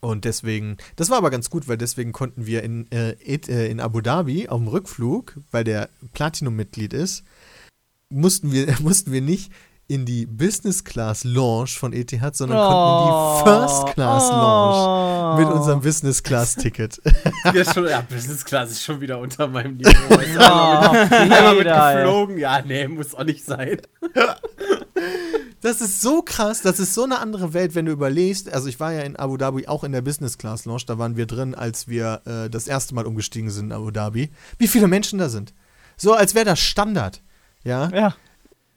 Und deswegen, das war aber ganz gut, weil deswegen konnten wir in, äh, äh, in Abu Dhabi auf dem Rückflug, weil der Platinum-Mitglied ist, mussten wir, mussten wir nicht in die Business Class Lounge von ETH, sondern konnten in die First Class Lounge Oh. mit unserem Business Class Ticket. Ja, schon, ja, Business Class ist schon wieder unter meinem Niveau. Ist Oh, Einmal mit Peter, ey. geflogen. Ja, nee, muss auch nicht sein. Das ist so krass, das ist so eine andere Welt, wenn du überlegst. Also ich war ja in Abu Dhabi auch in der Business Class Lounge, da waren wir drin, als wir äh, das erste Mal umgestiegen sind in Abu Dhabi. Wie viele Menschen da sind. So, als wäre das Standard. Ja. Ja.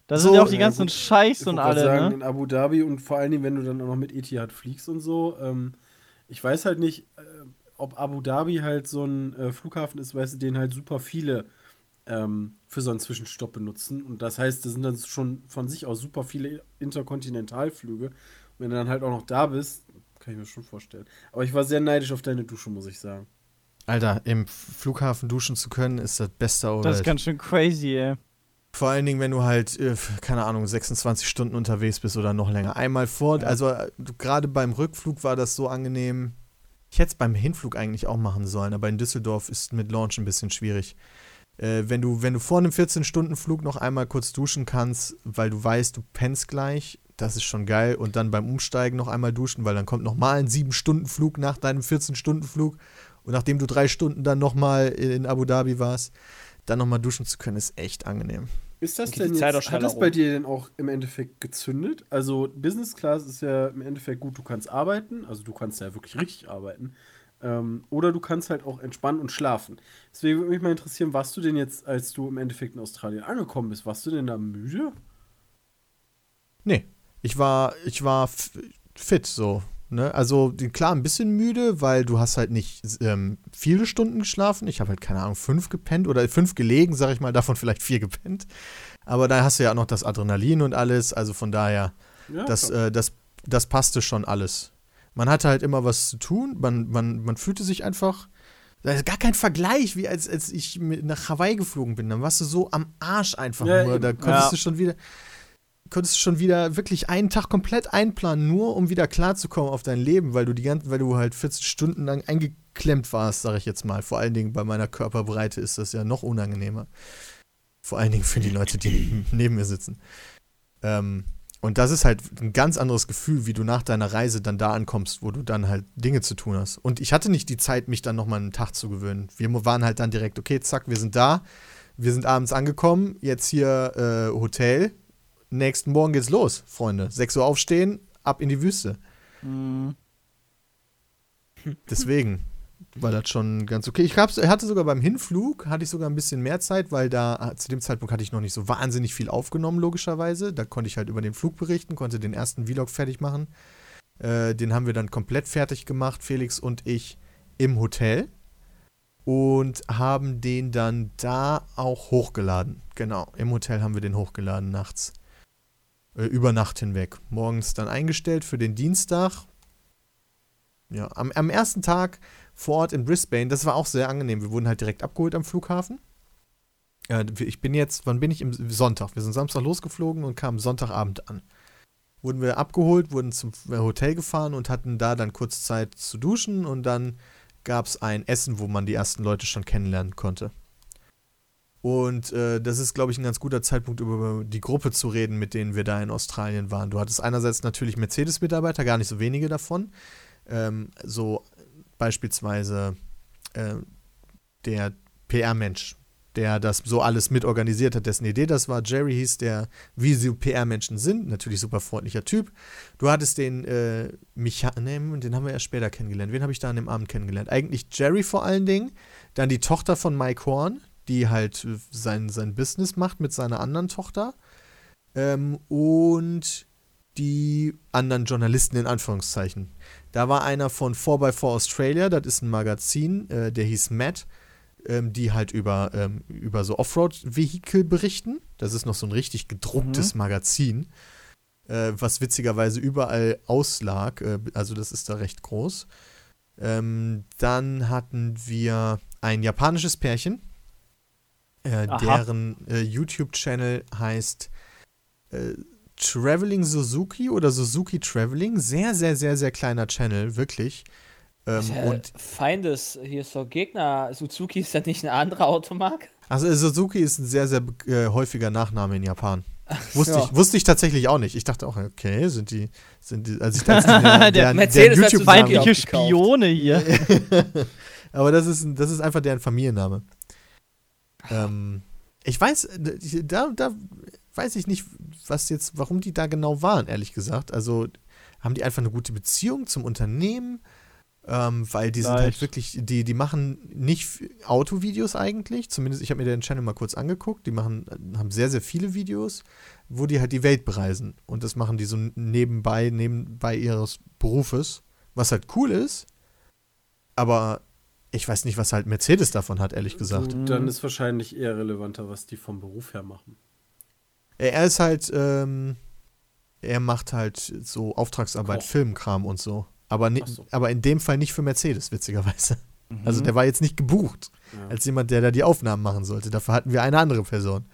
Da So, sind ja auch die ja, ganzen gut. Scheichs Ich und alle, sagen, ne? in Abu Dhabi und vor allen Dingen, wenn du dann auch noch mit Etihad fliegst und so. Ähm, ich weiß halt nicht, äh, ob Abu Dhabi halt so ein äh, Flughafen ist, weißt du, den halt super viele ähm, für so einen Zwischenstopp benutzen. Und das heißt, da sind dann schon von sich aus super viele Interkontinentalflüge. Und wenn du dann halt auch noch da bist, kann ich mir schon vorstellen. Aber ich war sehr neidisch auf deine Dusche, muss ich sagen. Alter, im Flughafen duschen zu können, ist das Beste der Das ist ganz schön crazy, ey. Vor allen Dingen, wenn du halt, äh, keine Ahnung, 26 Stunden unterwegs bist oder noch länger. Einmal vor, also äh, gerade beim Rückflug war das so angenehm. Ich hätte es beim Hinflug eigentlich auch machen sollen, aber in Düsseldorf ist mit Launch ein bisschen schwierig. Äh, wenn, du, wenn du vor einem 14-Stunden-Flug noch einmal kurz duschen kannst, weil du weißt, du pennst gleich, das ist schon geil. Und dann beim Umsteigen noch einmal duschen, weil dann kommt nochmal ein 7-Stunden-Flug nach deinem 14-Stunden-Flug. Und nachdem du drei Stunden dann nochmal in Abu Dhabi warst, dann nochmal duschen zu können, ist echt angenehm. Ist das denn jetzt, hat das bei rum. dir denn auch im Endeffekt gezündet? Also Business Class ist ja im Endeffekt gut, du kannst arbeiten, also du kannst ja wirklich richtig arbeiten. Ähm, oder du kannst halt auch entspannen und schlafen. Deswegen würde mich mal interessieren, warst du denn jetzt, als du im Endeffekt in Australien angekommen bist, warst du denn da müde? Nee, ich war, ich war fit so. Ne? Also klar, ein bisschen müde, weil du hast halt nicht ähm, viele Stunden geschlafen. Ich habe halt, keine Ahnung, fünf gepennt oder fünf gelegen, sag ich mal, davon vielleicht vier gepennt. Aber da hast du ja auch noch das Adrenalin und alles. Also von daher, Ja, das, äh, das, das passte schon alles. Man hatte halt immer was zu tun. Man, man, man fühlte sich einfach. Da ist gar kein Vergleich, wie als, als ich nach Hawaii geflogen bin. Dann warst du so am Arsch einfach Ja, nur. Da konntest Ja. du schon wieder konntest du schon wieder wirklich einen Tag komplett einplanen, nur um wieder klarzukommen auf dein Leben, weil du die ganzen, weil du halt 40 Stunden lang eingeklemmt warst, sag ich jetzt mal. Vor allen Dingen bei meiner Körperbreite ist das ja noch unangenehmer. Vor allen Dingen für die Leute, die neben mir sitzen. Ähm, und das ist halt ein ganz anderes Gefühl, wie du nach deiner Reise dann da ankommst, wo du dann halt Dinge zu tun hast. Und ich hatte nicht die Zeit, mich dann nochmal einen Tag zu gewöhnen. Wir waren halt dann direkt, okay, zack, wir sind da. Wir sind abends angekommen, jetzt hier äh, Hotel. Nächsten Morgen geht's los, Freunde. 6 Uhr aufstehen, ab in die Wüste. Mhm. Deswegen war das schon ganz okay. Ich hatte sogar beim Hinflug, hatte ich sogar ein bisschen mehr Zeit, weil da zu dem Zeitpunkt hatte ich noch nicht so wahnsinnig viel aufgenommen, logischerweise. Da konnte ich halt über den Flug berichten, konnte den ersten Vlog fertig machen. Äh, den haben wir dann komplett fertig gemacht, Felix und ich, im Hotel. Und haben den dann da auch hochgeladen. Genau, im Hotel haben wir den hochgeladen nachts. Äh, über Nacht hinweg. Morgens dann eingestellt für den Dienstag. Ja, am, am ersten Tag vor Ort in Brisbane, das war auch sehr angenehm. Wir wurden halt direkt abgeholt am Flughafen. Äh, ich bin jetzt, wann bin ich? Im Sonntag. Wir sind Samstag losgeflogen und kamen Sonntagabend an. Wurden wir abgeholt, wurden zum Hotel gefahren und hatten da dann kurz Zeit zu duschen und dann gab es ein Essen, wo man die ersten Leute schon kennenlernen konnte. Und äh, das ist, glaube ich, ein ganz guter Zeitpunkt, über die Gruppe zu reden, mit denen wir da in Australien waren. Du hattest einerseits natürlich Mercedes-Mitarbeiter, gar nicht so wenige davon. Ähm, so beispielsweise äh, der PR-Mensch, der das so alles mitorganisiert hat, dessen Idee das war. Jerry hieß der, wie so PR-Menschen sind, natürlich super freundlicher Typ. Du hattest den äh, Micha, ne, den haben wir erst später kennengelernt. Wen habe ich da an dem Abend kennengelernt? Eigentlich Jerry vor allen Dingen, dann die Tochter von Mike Horn, die halt äh, sein, sein Business macht mit seiner anderen Tochter. Ähm, und die anderen Journalisten in Anführungszeichen. Da war einer von 4x4 Australia, das ist ein Magazin, äh, der hieß Matt, ähm, die halt über, ähm, über so Offroad-Vehikel berichten. Das ist noch so ein richtig gedrucktes Magazin, äh, was witzigerweise überall auslag. Äh, also das ist da recht groß. Ähm, dann hatten wir ein japanisches Pärchen, äh, deren äh, YouTube-Channel heißt äh, Traveling Suzuki oder Suzuki Traveling. Sehr, sehr, sehr, sehr kleiner Channel, wirklich. Ähm, Ist ja und Feindes, hier ist doch Gegner. Suzuki ist das nicht eine andere Automarke? also Suzuki ist ein sehr, sehr äh, häufiger Nachname in Japan. Wusste, so. ich, wusste ich tatsächlich auch nicht. Ich dachte auch, okay, sind die, sind die, als ich als die, Der deren- Mercedes hat YouTube- Feindliche. Spione hier. Aber das ist, das ist einfach deren Familienname. Ähm, ich weiß, da, da weiß ich nicht, was jetzt, warum die da genau waren, ehrlich gesagt. Also haben die einfach eine gute Beziehung zum Unternehmen? Ähm, weil die sind halt wirklich, die, die machen nicht Autovideos eigentlich. Zumindest, ich habe mir den Channel mal kurz angeguckt. Die machen, haben sehr, sehr viele Videos, wo die halt die Welt bereisen. Und das machen die so nebenbei, nebenbei ihres Berufes. Was halt cool ist. Aber ich weiß nicht, was halt Mercedes davon hat, ehrlich gesagt. Dann ist wahrscheinlich eher relevanter, was die vom Beruf her machen. Er ist halt, ähm, er macht halt so Auftragsarbeit, Koch. Filmkram und so. Aber, Ach so. aber in dem Fall nicht für Mercedes, witzigerweise. Mhm. Also der war jetzt nicht gebucht Ja. als jemand, der da die Aufnahmen machen sollte. Dafür hatten wir eine andere Person.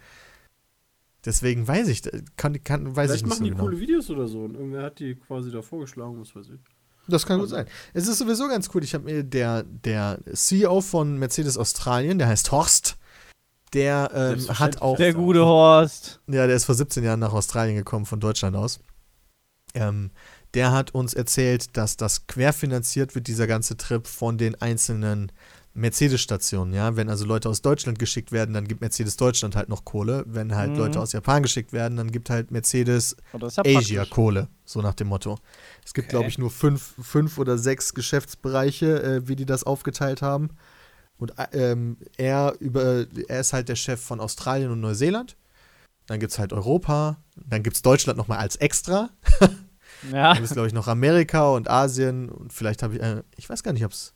Deswegen weiß ich, kann, kann, weiß Vielleicht ich nicht machen so die genau. coole Videos oder so und irgendwer hat die quasi da vorgeschlagen, was weiß ich. Das kann gut sein. Es ist sowieso ganz cool. Ich habe mir der, der CEO von Mercedes Australien, der heißt Horst, der ähm, hat auch Der gute Horst. Ja, der ist vor 17 Jahren nach Australien gekommen, von Deutschland aus. Ähm, der hat uns erzählt, dass das querfinanziert wird, dieser ganze Trip von den einzelnen Mercedes-Stationen, ja. Wenn also Leute aus Deutschland geschickt werden, dann gibt Mercedes Deutschland halt noch Kohle. Wenn halt Mhm. Leute aus Japan geschickt werden, dann gibt halt Mercedes ist ja Asia praktisch. Kohle, so nach dem Motto. Es gibt, Okay. glaube ich, nur fünf, fünf oder sechs Geschäftsbereiche, äh, wie die das aufgeteilt haben. Und äh, ähm, er, über, er ist halt der Chef von Australien und Neuseeland. Dann gibt es halt Europa. Dann gibt es Deutschland nochmal als extra. Ja, Dann ist, glaube ich, noch Amerika und Asien. Und vielleicht habe ich, äh, ich weiß gar nicht, ob es,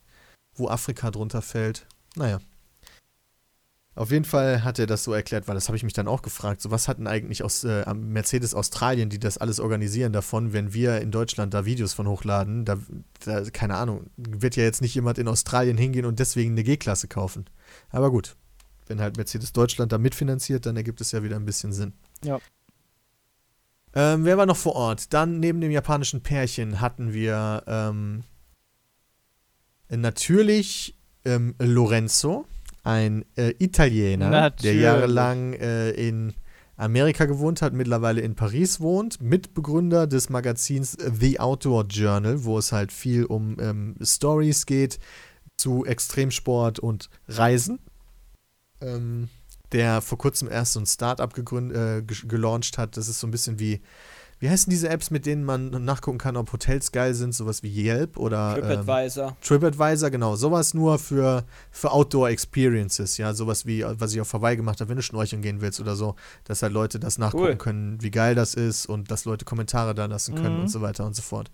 wo Afrika drunter fällt. Naja. Auf jeden Fall hat er das so erklärt, weil das habe ich mich dann auch gefragt. So, was hatten eigentlich aus äh, Mercedes Australien, die das alles organisieren davon, wenn wir in Deutschland da Videos von hochladen? Da, da, keine Ahnung, wird ja jetzt nicht jemand in Australien hingehen und deswegen eine G-Klasse kaufen. Aber gut, wenn halt Mercedes Deutschland da mitfinanziert, dann ergibt es ja wieder ein bisschen Sinn. Ja. Ähm, wer war noch vor Ort? Dann neben dem japanischen Pärchen hatten wir ähm, natürlich ähm, Lorenzo, ein äh, Italiener, der Natürlich. jahrelang äh, in Amerika gewohnt hat, mittlerweile in Paris wohnt, Mitbegründer des Magazins The Outdoor Journal, wo es halt viel um ähm, Stories geht zu Extremsport und Reisen. Ähm, der vor kurzem erst so ein Startup gegründet, äh, ge- gelauncht hat. Das ist so ein bisschen wie, wie heißen diese Apps, mit denen man nachgucken kann, ob Hotels geil sind, sowas wie Yelp oder ähm, TripAdvisor. TripAdvisor, genau, sowas nur für, für Outdoor-Experiences, ja, sowas wie, was ich auf Hawaii gemacht habe, wenn du schnorcheln gehen willst oder so, dass halt Leute das nachgucken Cool. können, wie geil das ist und dass Leute Kommentare da lassen können Mhm. und so weiter und so fort.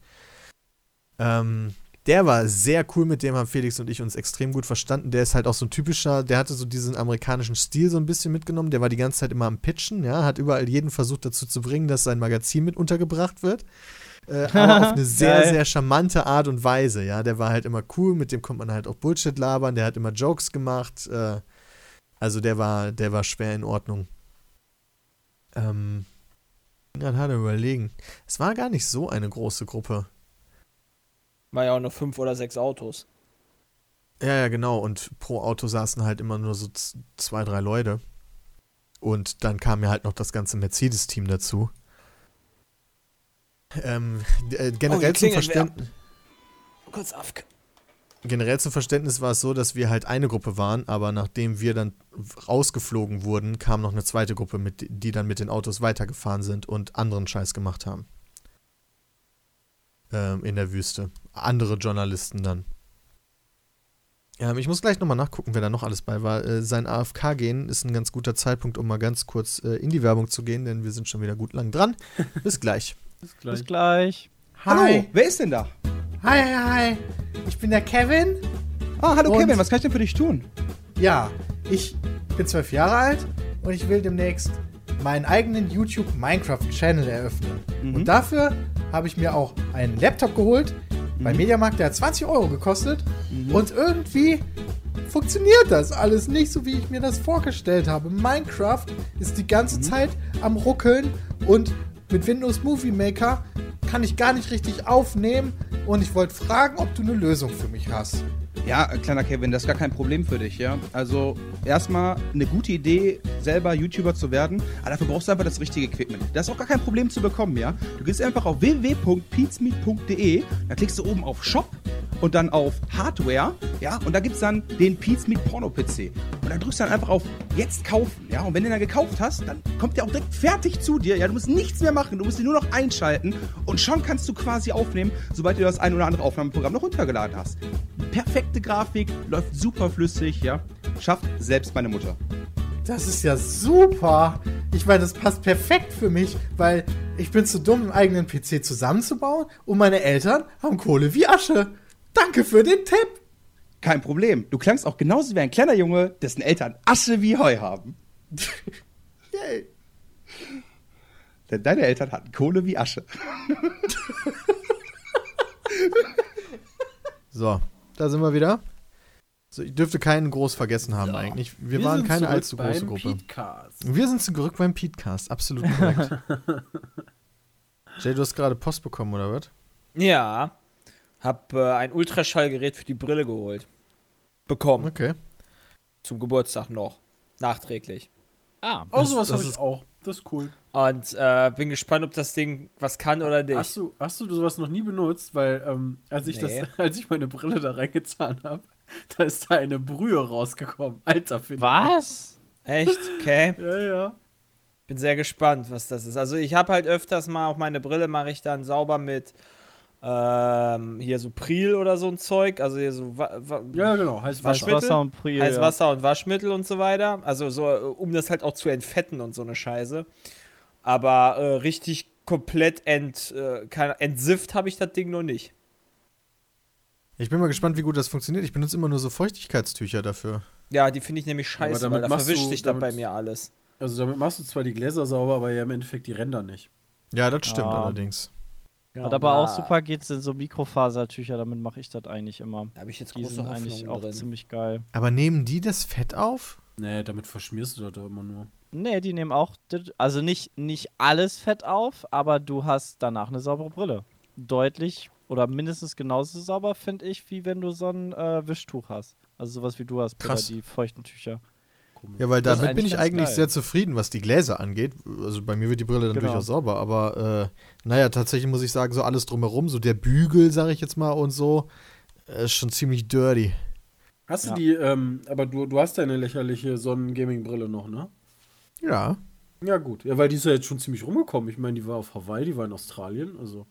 Ähm, der war sehr cool, mit dem haben Felix und ich uns extrem gut verstanden. Der ist halt auch so ein typischer, der hatte so diesen amerikanischen Stil so ein bisschen mitgenommen. Der war die ganze Zeit immer am Pitchen, ja, hat überall jeden versucht dazu zu bringen, dass sein Magazin mit untergebracht wird. Äh, aber auf eine sehr, Geil. sehr charmante Art und Weise, ja. Der war halt immer cool, mit dem konnte man halt auch Bullshit labern, der hat immer Jokes gemacht. Äh, also der war, der war schwer in Ordnung. Ähm, gerade hart am überlegen. Es war gar nicht so eine große Gruppe. War ja auch nur fünf oder sechs Autos. Ja, ja, genau. Und pro Auto saßen halt immer nur so zwei, drei Leute. Und dann kam ja halt noch das ganze Mercedes-Team dazu. Ähm, äh, Oh, generell, hier zum. Verständnis, Kurz auf. generell zum Verständnis war es so, dass wir halt eine Gruppe waren, aber nachdem wir dann rausgeflogen wurden, kam noch eine zweite Gruppe, mit, die dann mit den Autos weitergefahren sind und anderen Scheiß gemacht haben. Ähm, in der Wüste. Andere Journalisten dann. Ähm, ich muss gleich nochmal nachgucken, wer da noch alles bei war. Äh, sein AFK-Gehen ist ein ganz guter Zeitpunkt, um mal ganz kurz äh, in die Werbung zu gehen, denn wir sind schon wieder gut lang dran. Bis gleich. Bis bis gleich. gleich. Hallo, wer ist denn da? Hi, hi, hi. Ich bin der Kevin. Ah, hallo Und- Kevin, was kann ich denn für dich tun? Ja, ich bin zwölf Jahre alt und ich will demnächst meinen eigenen YouTube Minecraft Channel eröffnen. Mhm. Und dafür habe ich mir auch einen Laptop geholt beim Mhm. Mediamarkt, der hat 20 Euro gekostet. Und irgendwie funktioniert das alles nicht so, wie ich mir das vorgestellt habe. Minecraft ist die Mhm. ganze Zeit am Ruckeln und mit Windows Movie Maker kann ich gar nicht richtig aufnehmen. Und ich wollte fragen, ob du eine Lösung für mich hast. Ja, kleiner Kevin, das ist gar kein Problem für dich, ja. Also erstmal eine gute Idee, selber YouTuber zu werden, aber dafür brauchst du einfach das richtige Equipment. Das ist auch gar kein Problem zu bekommen, ja. Du gehst einfach auf www.peatsmeet.de, da klickst du oben auf Shop und dann auf Hardware, ja, und da gibt's dann den Peatsmeet Porno PC. Und da drückst du dann einfach auf Jetzt kaufen, ja. Und wenn du dann gekauft hast, dann kommt der auch direkt fertig zu dir, ja. Du musst nichts mehr machen, du musst ihn nur noch einschalten und schon kannst du quasi aufnehmen, sobald du das ein oder andere Aufnahmeprogramm noch runtergeladen hast. Perfekte Grafik, läuft super flüssig, ja. Schafft selbst meine Mutter. Das ist ja super. Ich meine, das passt perfekt für mich, weil ich bin zu dumm, einen eigenen PC zusammenzubauen und meine Eltern haben Kohle wie Asche. Danke für den Tipp. Kein Problem. Du klangst auch genauso wie ein kleiner Junge, dessen Eltern Asche wie Heu haben. Yay. Denn deine Eltern hatten Kohle wie Asche. So, da sind wir wieder. So, ich dürfte keinen groß vergessen haben eigentlich. Wir, waren sind keine allzu große Gruppe. Petecast. Wir sind zurück beim Petecast, absolut korrekt. Jay, du hast gerade Post bekommen, oder was? Ja. Hab äh, ein Ultraschallgerät für die Brille geholt. Bekommen. Okay. Zum Geburtstag noch. Nachträglich. Ah, Oh, sowas das habe ich ist- auch. Das ist cool. Und äh, bin gespannt, ob das Ding was kann oder nicht. Hast du, hast du sowas noch nie benutzt? Weil, ähm, als ich Nee. das, als ich meine Brille da reingezahnt habe, Da ist da eine Brühe rausgekommen. Alter, finde Was? Echt? Okay. Ja, ja. Bin sehr gespannt, was das ist. Also ich habe halt öfters mal auch meine Brille mache ich dann sauber mit ähm, hier so Pril oder so ein Zeug, also hier so wa wa Ja, genau. Heißt Waschmittel? Wasser und Priel. heißes ja. Wasser und Waschmittel und so weiter. Also so, äh, um das halt auch zu entfetten und so eine Scheiße. Aber äh, richtig komplett ent, äh, entsifft habe ich das Ding noch nicht. Ich bin mal gespannt, wie gut das funktioniert. Ich benutze immer nur so Feuchtigkeitstücher dafür. Ja, die finde ich nämlich aber scheiße, damit weil da verwischt sich dann bei mir alles. Also damit machst du zwar die Gläser sauber, aber ja im Endeffekt die Ränder nicht. Ja, das stimmt Ja. allerdings. Was aber auch super geht, sind so Mikrofasertücher, damit mache ich das eigentlich immer. Da habe ich jetzt Die große sind eigentlich auch drin. ziemlich geil. Aber nehmen die das Fett auf? Nee, damit verschmierst du das doch immer nur. Nee, die nehmen auch, das- also nicht, nicht alles Fett auf, aber du hast danach eine saubere Brille. Deutlich oder mindestens genauso sauber, finde ich, wie wenn du so ein äh, Wischtuch hast. Also sowas wie du hast, Peter, Krass. die feuchten Tücher. Komisch. Ja, weil damit bin ich eigentlich geil. sehr zufrieden, was die Gläser angeht. Also bei mir wird die Brille dann Genau. durchaus sauber, aber äh, naja, tatsächlich muss ich sagen, so alles drumherum, so der Bügel, sage ich jetzt mal, und so, äh, ist schon ziemlich dirty. Hast du Ja. die, ähm, aber du, du hast deine lächerliche Sonnen-Gaming-Brille noch, ne? Ja. Ja, gut. Ja, weil die ist ja jetzt schon ziemlich rumgekommen. Ich meine, die war auf Hawaii, die war in Australien, also.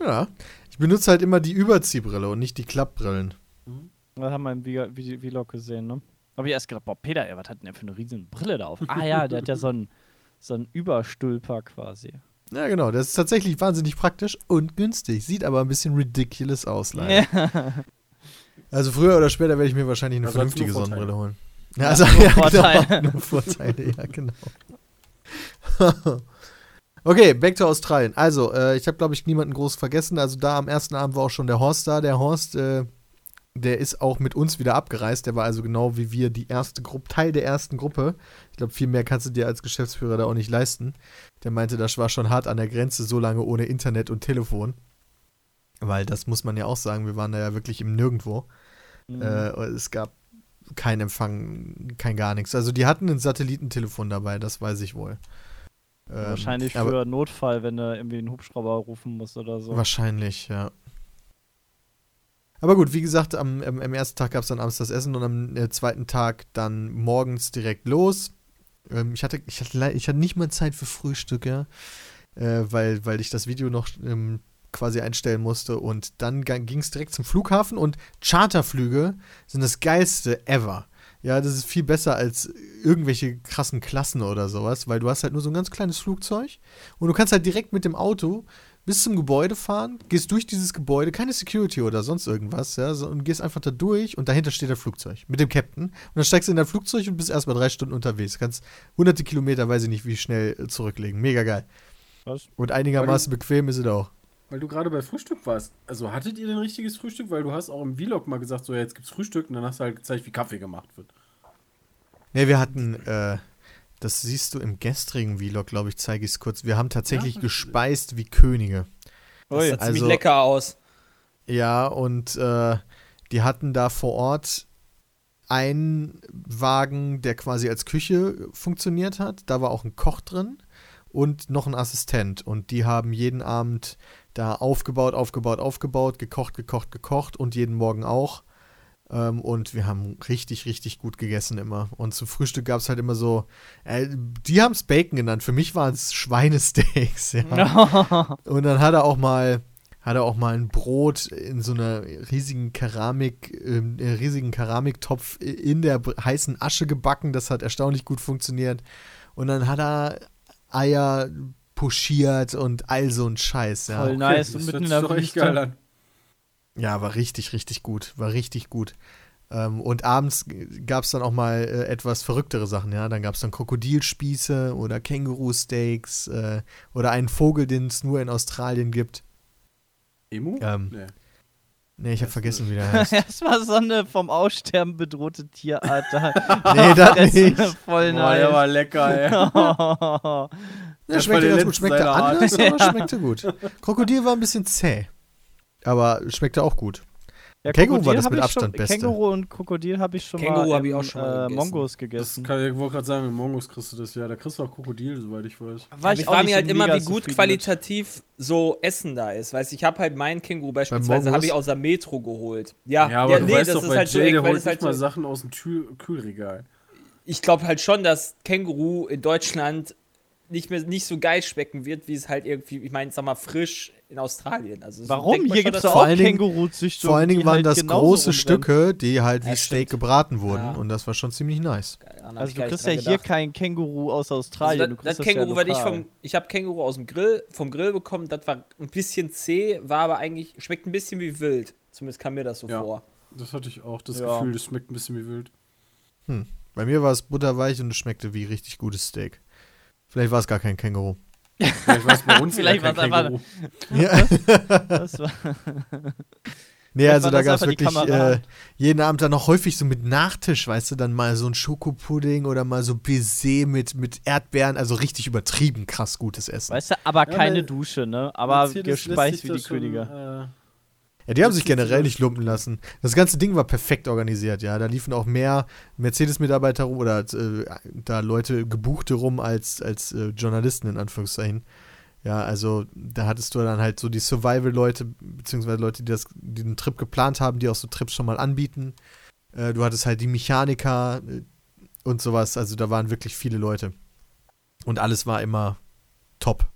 Ja. Ich benutze halt immer die Überziehbrille und nicht die Klappbrillen. Das haben wir im Vlog gesehen, ne? Hab ich erst gedacht, boah, Peter, ey, was hat denn der für eine riesen Brille da auf? Ah ja, der hat ja so einen so einen Überstülper quasi. Ja, genau. Das ist tatsächlich wahnsinnig praktisch und günstig. Sieht aber ein bisschen ridiculous aus, leider. Ja. Also früher oder später werde ich mir wahrscheinlich eine Also vernünftige. Sonnenbrille holen. Ja, Ja, also, nur ja, Vorteile. Genau, nur Vorteile, ja, genau. okay, back to Australien. Also, äh, ich habe, glaube ich, niemanden groß vergessen. Also da am ersten Abend war auch schon der Horst da. Der Horst, äh, der ist auch mit uns wieder abgereist. Der war also genau wie wir die erste Gruppe, Teil der ersten Gruppe. Ich glaube, viel mehr kannst du dir als Geschäftsführer da auch nicht leisten. Der meinte, das war schon hart an der Grenze, so lange ohne Internet und Telefon. Weil das muss man ja auch sagen, wir waren da ja wirklich im Nirgendwo. Mhm. Äh, es gab kein Empfang, kein gar nichts. Also die hatten ein Satellitentelefon dabei, das weiß ich wohl. Ähm, Wahrscheinlich für aber, Notfall, wenn du irgendwie einen Hubschrauber rufen musst oder so. Wahrscheinlich, ja. Aber gut, wie gesagt, am, am, ersten Tag gab es dann abends das Essen und am äh, zweiten Tag dann morgens direkt los. Ähm, ich, hatte, ich, hatte, ich hatte nicht mal Zeit für Frühstück, ja, äh, weil, weil ich das Video noch ähm, quasi einstellen musste. Und dann ging es direkt zum Flughafen und Charterflüge sind das geilste ever. Ja, das ist viel besser als irgendwelche krassen Klassen oder sowas, weil du hast halt nur so ein ganz kleines Flugzeug und du kannst halt direkt mit dem Auto bis zum Gebäude fahren, gehst durch dieses Gebäude, keine Security oder sonst irgendwas, ja, so, und gehst einfach da durch und dahinter steht das Flugzeug mit dem Captain. Und dann steigst du in dein Flugzeug und bist erstmal drei Stunden unterwegs. Kannst hunderte Kilometer, weiß ich nicht, wie schnell äh, zurücklegen. Mega geil. Was? Und einigermaßen bequem ist es auch. Weil du gerade bei Frühstück warst. Also hattet ihr denn richtiges Frühstück? Weil du hast auch im Vlog mal gesagt, so ja, jetzt gibt's Frühstück und dann hast du halt gezeigt, wie Kaffee gemacht wird. Ne, wir hatten, äh, das siehst du im gestrigen Vlog, glaube ich, zeige ich es kurz. Wir haben tatsächlich Ja, gespeist wie Könige. Das Ui. sah ziemlich also- lecker aus. Ja, und äh, die hatten da vor Ort einen Wagen, der quasi als Küche funktioniert hat. Da war auch ein Koch drin und noch ein Assistent. Und die haben jeden Abend da aufgebaut, aufgebaut, aufgebaut, gekocht, gekocht, gekocht und jeden Morgen auch. Ähm, und wir haben richtig, richtig gut gegessen immer. Und zum Frühstück gab es halt immer so, äh, die haben es Bacon genannt. Für mich waren es Schweinesteaks. Ja. Und dann hat er auch mal, hat er auch mal ein Brot in so einer riesigen Keramik, ähm, äh, riesigen Keramiktopf in der heißen Asche gebacken. Das hat erstaunlich gut funktioniert. Und dann hat er Eier pochiert und all so ein Scheiß. Ja. Voll nice. und mitten in der Wüste. geil an. Ja, war richtig, richtig gut. War richtig gut. Ähm, und abends gab es dann auch mal äh, etwas verrücktere Sachen, ja. Dann gab es dann Krokodilspieße oder Känguru-Steaks äh, oder einen Vogel, den es nur in Australien gibt. Emu? Ähm, Nee. Nee, ich habe vergessen, wie der heißt. Das war so eine vom Aussterben bedrohte Tierart da. nee, das nicht. Voll Boah, der war lecker, ey. Ja, Das schmeckte ganz gut. Schmeckte anders, aber schmeckte gut. Krokodil war ein bisschen zäh. Aber schmeckte auch gut. Ja, Känguru war das mit Abstand schon, Beste. Känguru und Krokodil habe ich schon Känguru mal, ich auch schon mal äh, gegessen. Mongos Das gegessen. kann, ich wollte gerade sagen, mit Mongos kriegst du das ja. Da kriegst du auch Krokodil, soweit ich weiß. War ich war nicht mir halt so immer, wie gut qualitativ so Essen da ist. Weißt ich habe halt meinen Känguru beispielsweise habe ich aus der Metro geholt. Ja, Ja, aber ja, du nee, weißt das doch, ist bei halt so Jay, echt, der weil holt es halt nicht mal so, Sachen aus dem Kühl Kühlregal. Ich glaube halt schon, dass Känguru in Deutschland nicht mehr nicht so geil schmecken wird, wie es halt irgendwie, ich meine, sag mal, frisch in Australien. Also so Warum? Hier gibt es auch allen Dingen- Känguruzüchtungen. Vor allen Dingen waren halt das große. Stücke, die halt wie Ja, Steak stimmt. gebraten wurden. Ja. Und das war schon ziemlich nice. Hab Also ich du kriegst ja hier gedacht. kein Känguru aus Australien. Also du das, kriegst das ja Känguru, was ich vom, ich habe Känguru aus dem Grill, vom Grill bekommen, das war ein bisschen zäh, war aber eigentlich, schmeckt ein bisschen wie wild. Zumindest kam mir das so Ja. vor. Das hatte ich auch, das Ja. Gefühl, das schmeckt ein bisschen wie wild. Bei mir war es butterweich und es schmeckte wie richtig gutes Steak. Vielleicht war es gar kein Känguru. Vielleicht war es bei uns Vielleicht kein war's einfach- Känguru. Ja. Das war, Nee, also war da gab es wirklich äh, jeden Abend dann noch häufig so mit Nachtisch, weißt du, dann mal so ein Schokopudding oder mal so Baiser mit, mit Erdbeeren, also richtig übertrieben krass gutes Essen. weißt du, aber keine weil- Dusche, ne? Aber gespeist wie die schon, Könige. Ja, die haben sich generell nicht lumpen lassen. Das ganze Ding war perfekt organisiert, ja. Da liefen auch mehr Mercedes-Mitarbeiter rum oder äh, da Leute gebuchte rum als, als äh, Journalisten in Anführungszeichen. Ja, also da hattest du dann halt so die Survival-Leute, beziehungsweise Leute, die, das, die den Trip geplant haben, die auch so Trips schon mal anbieten. Äh, du hattest halt die Mechaniker äh, und sowas. Also da waren wirklich viele Leute. Und alles war immer top.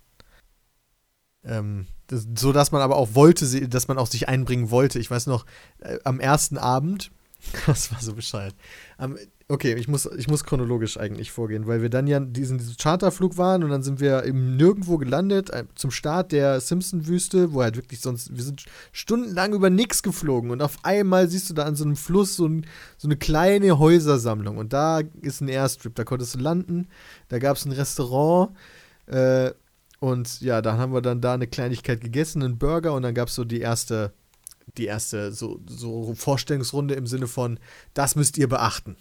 Ähm, das, so dass man aber auch wollte, dass man auch sich einbringen wollte. Ich weiß noch, äh, am ersten Abend, das war so bescheuert. Am, okay, ich muss, ich muss chronologisch eigentlich vorgehen, weil wir dann ja diesen, diesen Charterflug waren und dann sind wir im Nirgendwo gelandet, äh, zum Start der Simpson-Wüste, wo halt wirklich sonst, wir sind stundenlang über nichts geflogen und auf einmal siehst du da an so einem Fluss so, ein, so eine kleine Häusersammlung und da ist ein Airstrip, da konntest du landen, da gab es ein Restaurant, äh, und ja, dann haben wir dann da eine Kleinigkeit gegessen, einen Burger und dann gab es so die erste, die erste so, so Vorstellungsrunde im Sinne von, das müsst ihr beachten.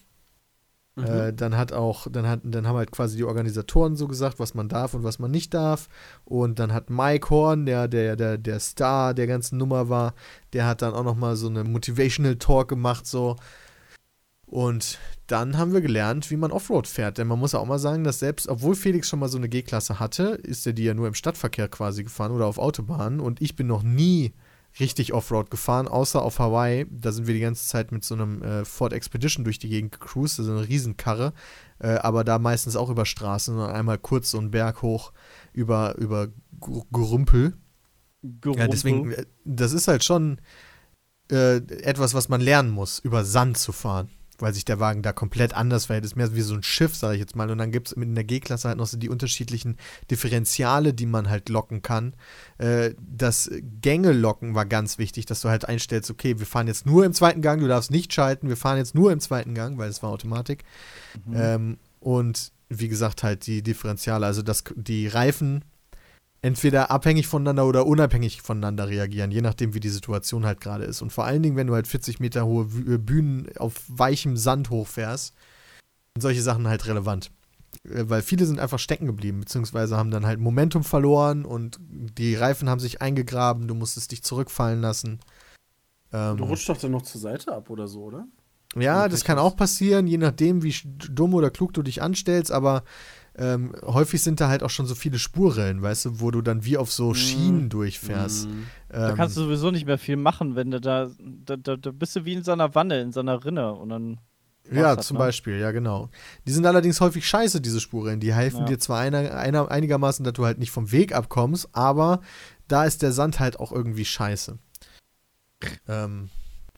Äh, dann hat auch, dann hat, dann haben halt quasi die Organisatoren so gesagt, was man darf und was man nicht darf. Und dann hat Mike Horn, der, der, der, der Star der ganzen Nummer war, der hat dann auch nochmal so eine Motivational Talk gemacht, so. Und dann haben wir gelernt, wie man Offroad fährt. Denn man muss auch mal sagen, dass selbst, obwohl Felix schon mal so eine G-Klasse hatte, ist er die ja nur im Stadtverkehr quasi gefahren oder auf Autobahnen. Und ich bin noch nie richtig Offroad gefahren, außer auf Hawaii. Da sind wir die ganze Zeit mit so einem äh, Ford Expedition durch die Gegend gecruised, also eine Riesenkarre. Äh, aber da meistens auch über Straßen und einmal kurz so einen Berg hoch über, über Ger- Gerümpel. Ja, deswegen, äh, das ist halt schon äh, etwas, was man lernen muss, über Sand zu fahren. Weil sich der Wagen da komplett anders verhält. Das ist mehr wie so ein Schiff, sage ich jetzt mal. Und dann gibt es in der G-Klasse halt noch so die unterschiedlichen Differentiale, die man halt locken kann. Äh, das Gänge-Locken war ganz wichtig, dass du halt einstellst, okay, wir fahren jetzt nur im zweiten Gang, du darfst nicht schalten, wir fahren jetzt nur im zweiten Gang, weil es war Automatik. Ähm, und wie gesagt, halt die Differentiale, also dass die Reifen entweder abhängig voneinander oder unabhängig voneinander reagieren, je nachdem, wie die Situation halt gerade ist. Und vor allen Dingen, wenn du halt 40 Meter hohe äh, Bühnen auf weichem Sand hochfährst, sind solche Sachen halt relevant. Äh, Weil viele sind einfach stecken geblieben, beziehungsweise haben dann halt Momentum verloren und die Reifen haben sich eingegraben, du musstest dich zurückfallen lassen. Ähm, Du rutschst doch dann noch zur Seite ab oder so, oder? ja, das kann auch passieren, je nachdem, wie dumm oder klug du dich anstellst, aber ähm, häufig sind da halt auch schon so viele Spurrillen, weißt du, wo du dann wie auf so Schienen durchfährst. Mhm. Da Ähm, kannst du sowieso nicht mehr viel machen, wenn du da, da, da, da bist du wie in so einer Wanne, in so einer Rinne und dann ja, das, zum ne? Beispiel, ja, genau. Die sind allerdings häufig scheiße, diese Spurrillen. Die helfen Ja. dir zwar einer, einer, einigermaßen, dass du halt nicht vom Weg abkommst, aber da ist der Sand halt auch irgendwie scheiße. Ähm,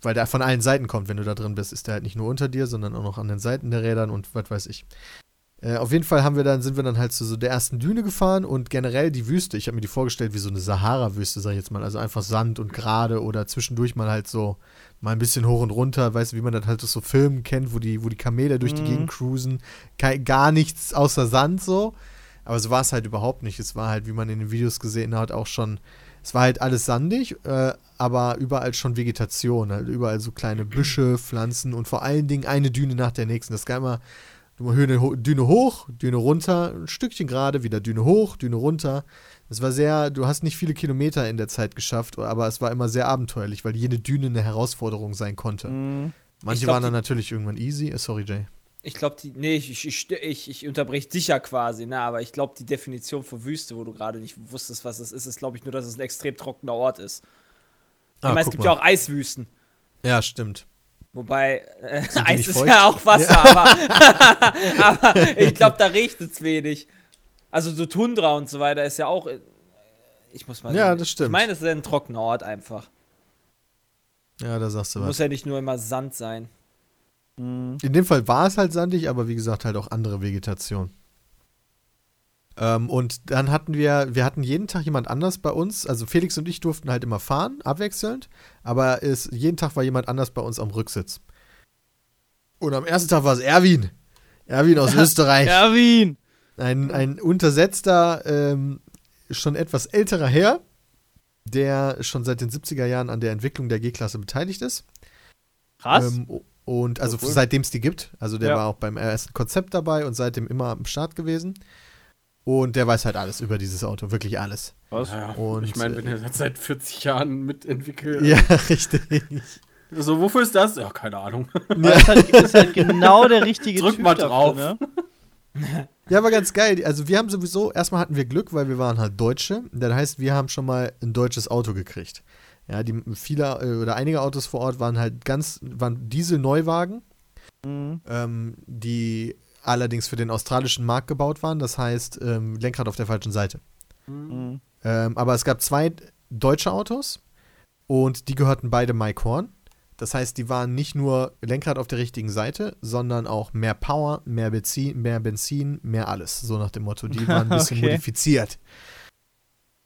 weil der von allen Seiten kommt, wenn du da drin bist, ist der halt nicht nur unter dir, sondern auch noch an den Seiten der Rädern und was weiß ich. Äh, auf jeden Fall haben wir dann, sind wir dann halt zu so der ersten Düne gefahren und generell die Wüste. Ich habe mir die vorgestellt wie so eine Sahara-Wüste, sag ich jetzt mal. Also einfach Sand und gerade oder zwischendurch mal halt so mal ein bisschen hoch und runter, weißt du, wie man das halt so Filmen kennt, wo die, wo die Kamele durch die Mhm. Gegend cruisen. Kei, gar nichts außer Sand so. Aber so war es halt überhaupt nicht. Es war halt, wie man in den Videos gesehen hat, auch schon. Es war halt alles sandig, äh, aber überall schon Vegetation. Halt überall so kleine Büsche, Pflanzen und vor allen Dingen eine Düne nach der nächsten. Das kann immer Düne, Düne hoch, Düne runter, ein Stückchen gerade, wieder Düne hoch, Düne runter. Es war sehr, du hast nicht viele Kilometer in der Zeit geschafft, aber es war immer sehr abenteuerlich, weil jede Düne eine Herausforderung sein konnte. Mhm. Manche glaub, waren dann natürlich irgendwann easy. Äh, Sorry, Jay. Ich glaube, die. Nee, ich, ich, ich, ich, ich unterbreche dich ja quasi, ne? Aber ich glaube, die Definition von Wüste, wo du gerade nicht wusstest, was es ist, ist, glaube ich, nur, dass es ein extrem trockener Ort ist. Ich Ah, meine, es gibt mal. ja auch Eiswüsten. Ja, stimmt. Wobei, äh, Eis ist feucht? ja auch Wasser, aber, aber ich glaube, da riecht es wenig. Also so Tundra und so weiter ist ja auch. äh, Ich muss mal. Ja, das stimmt. Ich meine, es ist ein trockener Ort einfach. Ja, da sagst du Muss was. ja nicht nur immer Sand sein. Mhm. In dem Fall war es halt sandig, aber wie gesagt, halt auch andere Vegetation. Ähm, und dann hatten wir, wir hatten jeden Tag jemand anders bei uns. Also Felix und ich durften halt immer fahren, abwechselnd. Aber es, jeden Tag war jemand anders bei uns am Rücksitz. Und am ersten Tag war es Erwin. Erwin aus Österreich. Erwin! Ein, ein untersetzter, ähm, schon etwas älterer Herr, der schon seit den 70er Jahren an der Entwicklung der G-Klasse beteiligt ist. Krass. Ähm, und also cool. seitdem es die gibt. Also der Ja. war auch beim ersten Konzept dabei und seitdem immer am Start gewesen. Und der weiß halt alles über dieses Auto, wirklich alles. Was? Ja, Und, ich meine, wenn er das seit 40 Jahren mitentwickelt. Ja, richtig. So, wofür ist das? Ja, keine Ahnung. Das ist halt, ist halt genau der richtige Drück Typ mal dafür, drauf. Ne? Ja, war ganz geil. Also wir haben sowieso, erstmal hatten wir Glück, weil wir waren halt Deutsche. Das heißt, wir haben schon mal ein deutsches Auto gekriegt. Ja, die viele äh, oder einige Autos vor Ort waren halt ganz, waren Diesel-Neuwagen. Mhm. ähm, die allerdings für den australischen Markt gebaut waren. Das heißt, ähm, Lenkrad auf der falschen Seite. Mhm. Ähm, aber es gab zwei deutsche Autos und die gehörten beide Mike Horn. Das heißt, die waren nicht nur Lenkrad auf der richtigen Seite, sondern auch mehr Power, mehr Benzin, mehr Benzin, mehr alles. So nach dem Motto. Die waren ein bisschen Okay. modifiziert.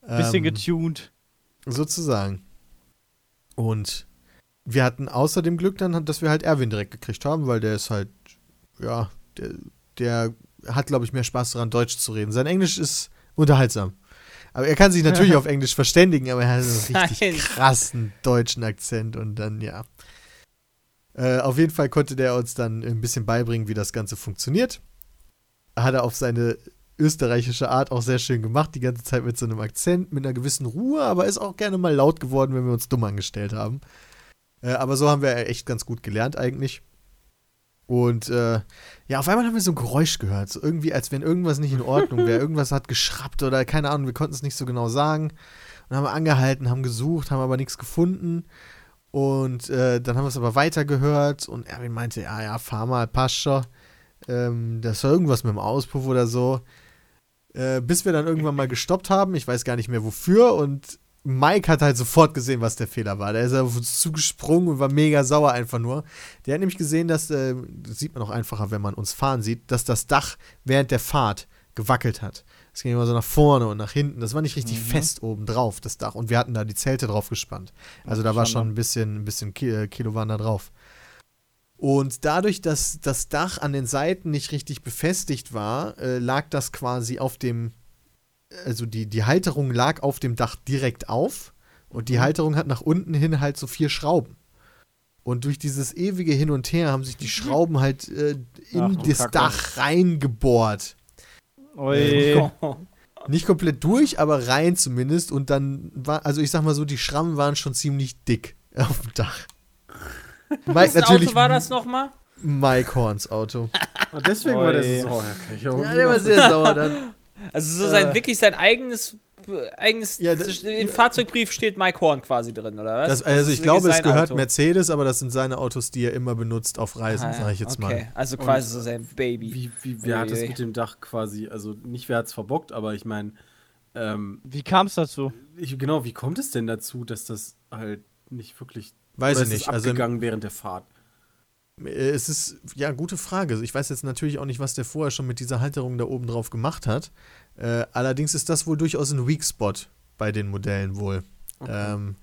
Bisschen Ähm, getuned. Sozusagen. Und wir hatten außerdem Glück dann, dass wir halt Erwin direkt gekriegt haben, weil der ist halt, ja, der, der hat, glaube ich, mehr Spaß daran, Deutsch zu reden. Sein Englisch ist unterhaltsam. Aber er kann sich natürlich auf Englisch verständigen, aber er hat einen richtig Nein. krassen deutschen Akzent und dann, ja. Äh, auf jeden Fall konnte der uns dann ein bisschen beibringen, wie das Ganze funktioniert. Hat er auf seine österreichische Art auch sehr schön gemacht, die ganze Zeit mit so einem Akzent, mit einer gewissen Ruhe, aber ist auch gerne mal laut geworden, wenn wir uns dumm angestellt haben. Äh, aber so haben wir echt ganz gut gelernt eigentlich. Und äh, ja, auf einmal haben wir so ein Geräusch gehört, so irgendwie, als wenn irgendwas nicht in Ordnung wäre. Irgendwas hat geschrappt oder keine Ahnung, wir konnten es nicht so genau sagen. Und haben wir angehalten, haben gesucht, haben aber nichts gefunden. Und äh, dann haben wir es aber weitergehört und Erwin meinte, ja, ja, fahr mal, passt schon. Ähm, das war irgendwas mit dem Auspuff oder so. Äh, bis wir dann irgendwann mal gestoppt haben, ich weiß gar nicht mehr wofür und Mike hat halt sofort gesehen, was der Fehler war. Der ist auf uns zugesprungen und war mega sauer einfach nur. Der hat nämlich gesehen, dass, äh, das sieht man auch einfacher, wenn man uns fahren sieht, dass das Dach während der Fahrt gewackelt hat. Es ging immer so nach vorne und nach hinten. Das war nicht richtig fest oben drauf, das Dach. Und wir hatten da die Zelte drauf gespannt. Also da war schon ein bisschen, ein bisschen äh, Kilo waren da drauf. Und dadurch, dass das Dach an den Seiten nicht richtig befestigt war, äh, lag das quasi auf dem, also die, die Halterung lag auf dem Dach direkt auf und die Halterung hat nach unten hin halt so vier Schrauben. Und durch dieses ewige Hin und Her haben sich die Schrauben halt äh, in Ach das Kacke. Dach reingebohrt. Ui. Nicht komplett durch, aber rein zumindest. Und dann war, also ich sag mal so, die Schrammen waren schon ziemlich dick auf dem Dach. Mike Was natürlich Auto war das nochmal? Mike Horns Auto. Und deswegen war der Oi. so sauer. Kann ich auch Ja, der war sehr sauer dann. Also so sein, wirklich sein eigenes, eigenes Ja, das- im Fahrzeugbrief steht Mike Horn quasi drin, oder was? Das, also ich glaube, es gehört Auto. Mercedes, aber das sind seine Autos, die er immer benutzt auf Reisen, Ah, sage ich jetzt okay. mal. Also quasi so sein Baby. Wie, wie, wer hat es Uiuiui. mit dem Dach quasi, also nicht wer hat es verbockt, aber ich meine, ähm, Wie kam es dazu? ich, genau, wie kommt es denn dazu, dass das halt nicht wirklich Weiß ich nicht. Also abgegangen während der Fahrt? Äh, es ist, ja, gute Frage. Ich weiß jetzt natürlich auch nicht, was der vorher schon mit dieser Halterung da oben drauf gemacht hat. Äh, allerdings ist das wohl durchaus ein Weak Spot bei den Modellen wohl. Ähm,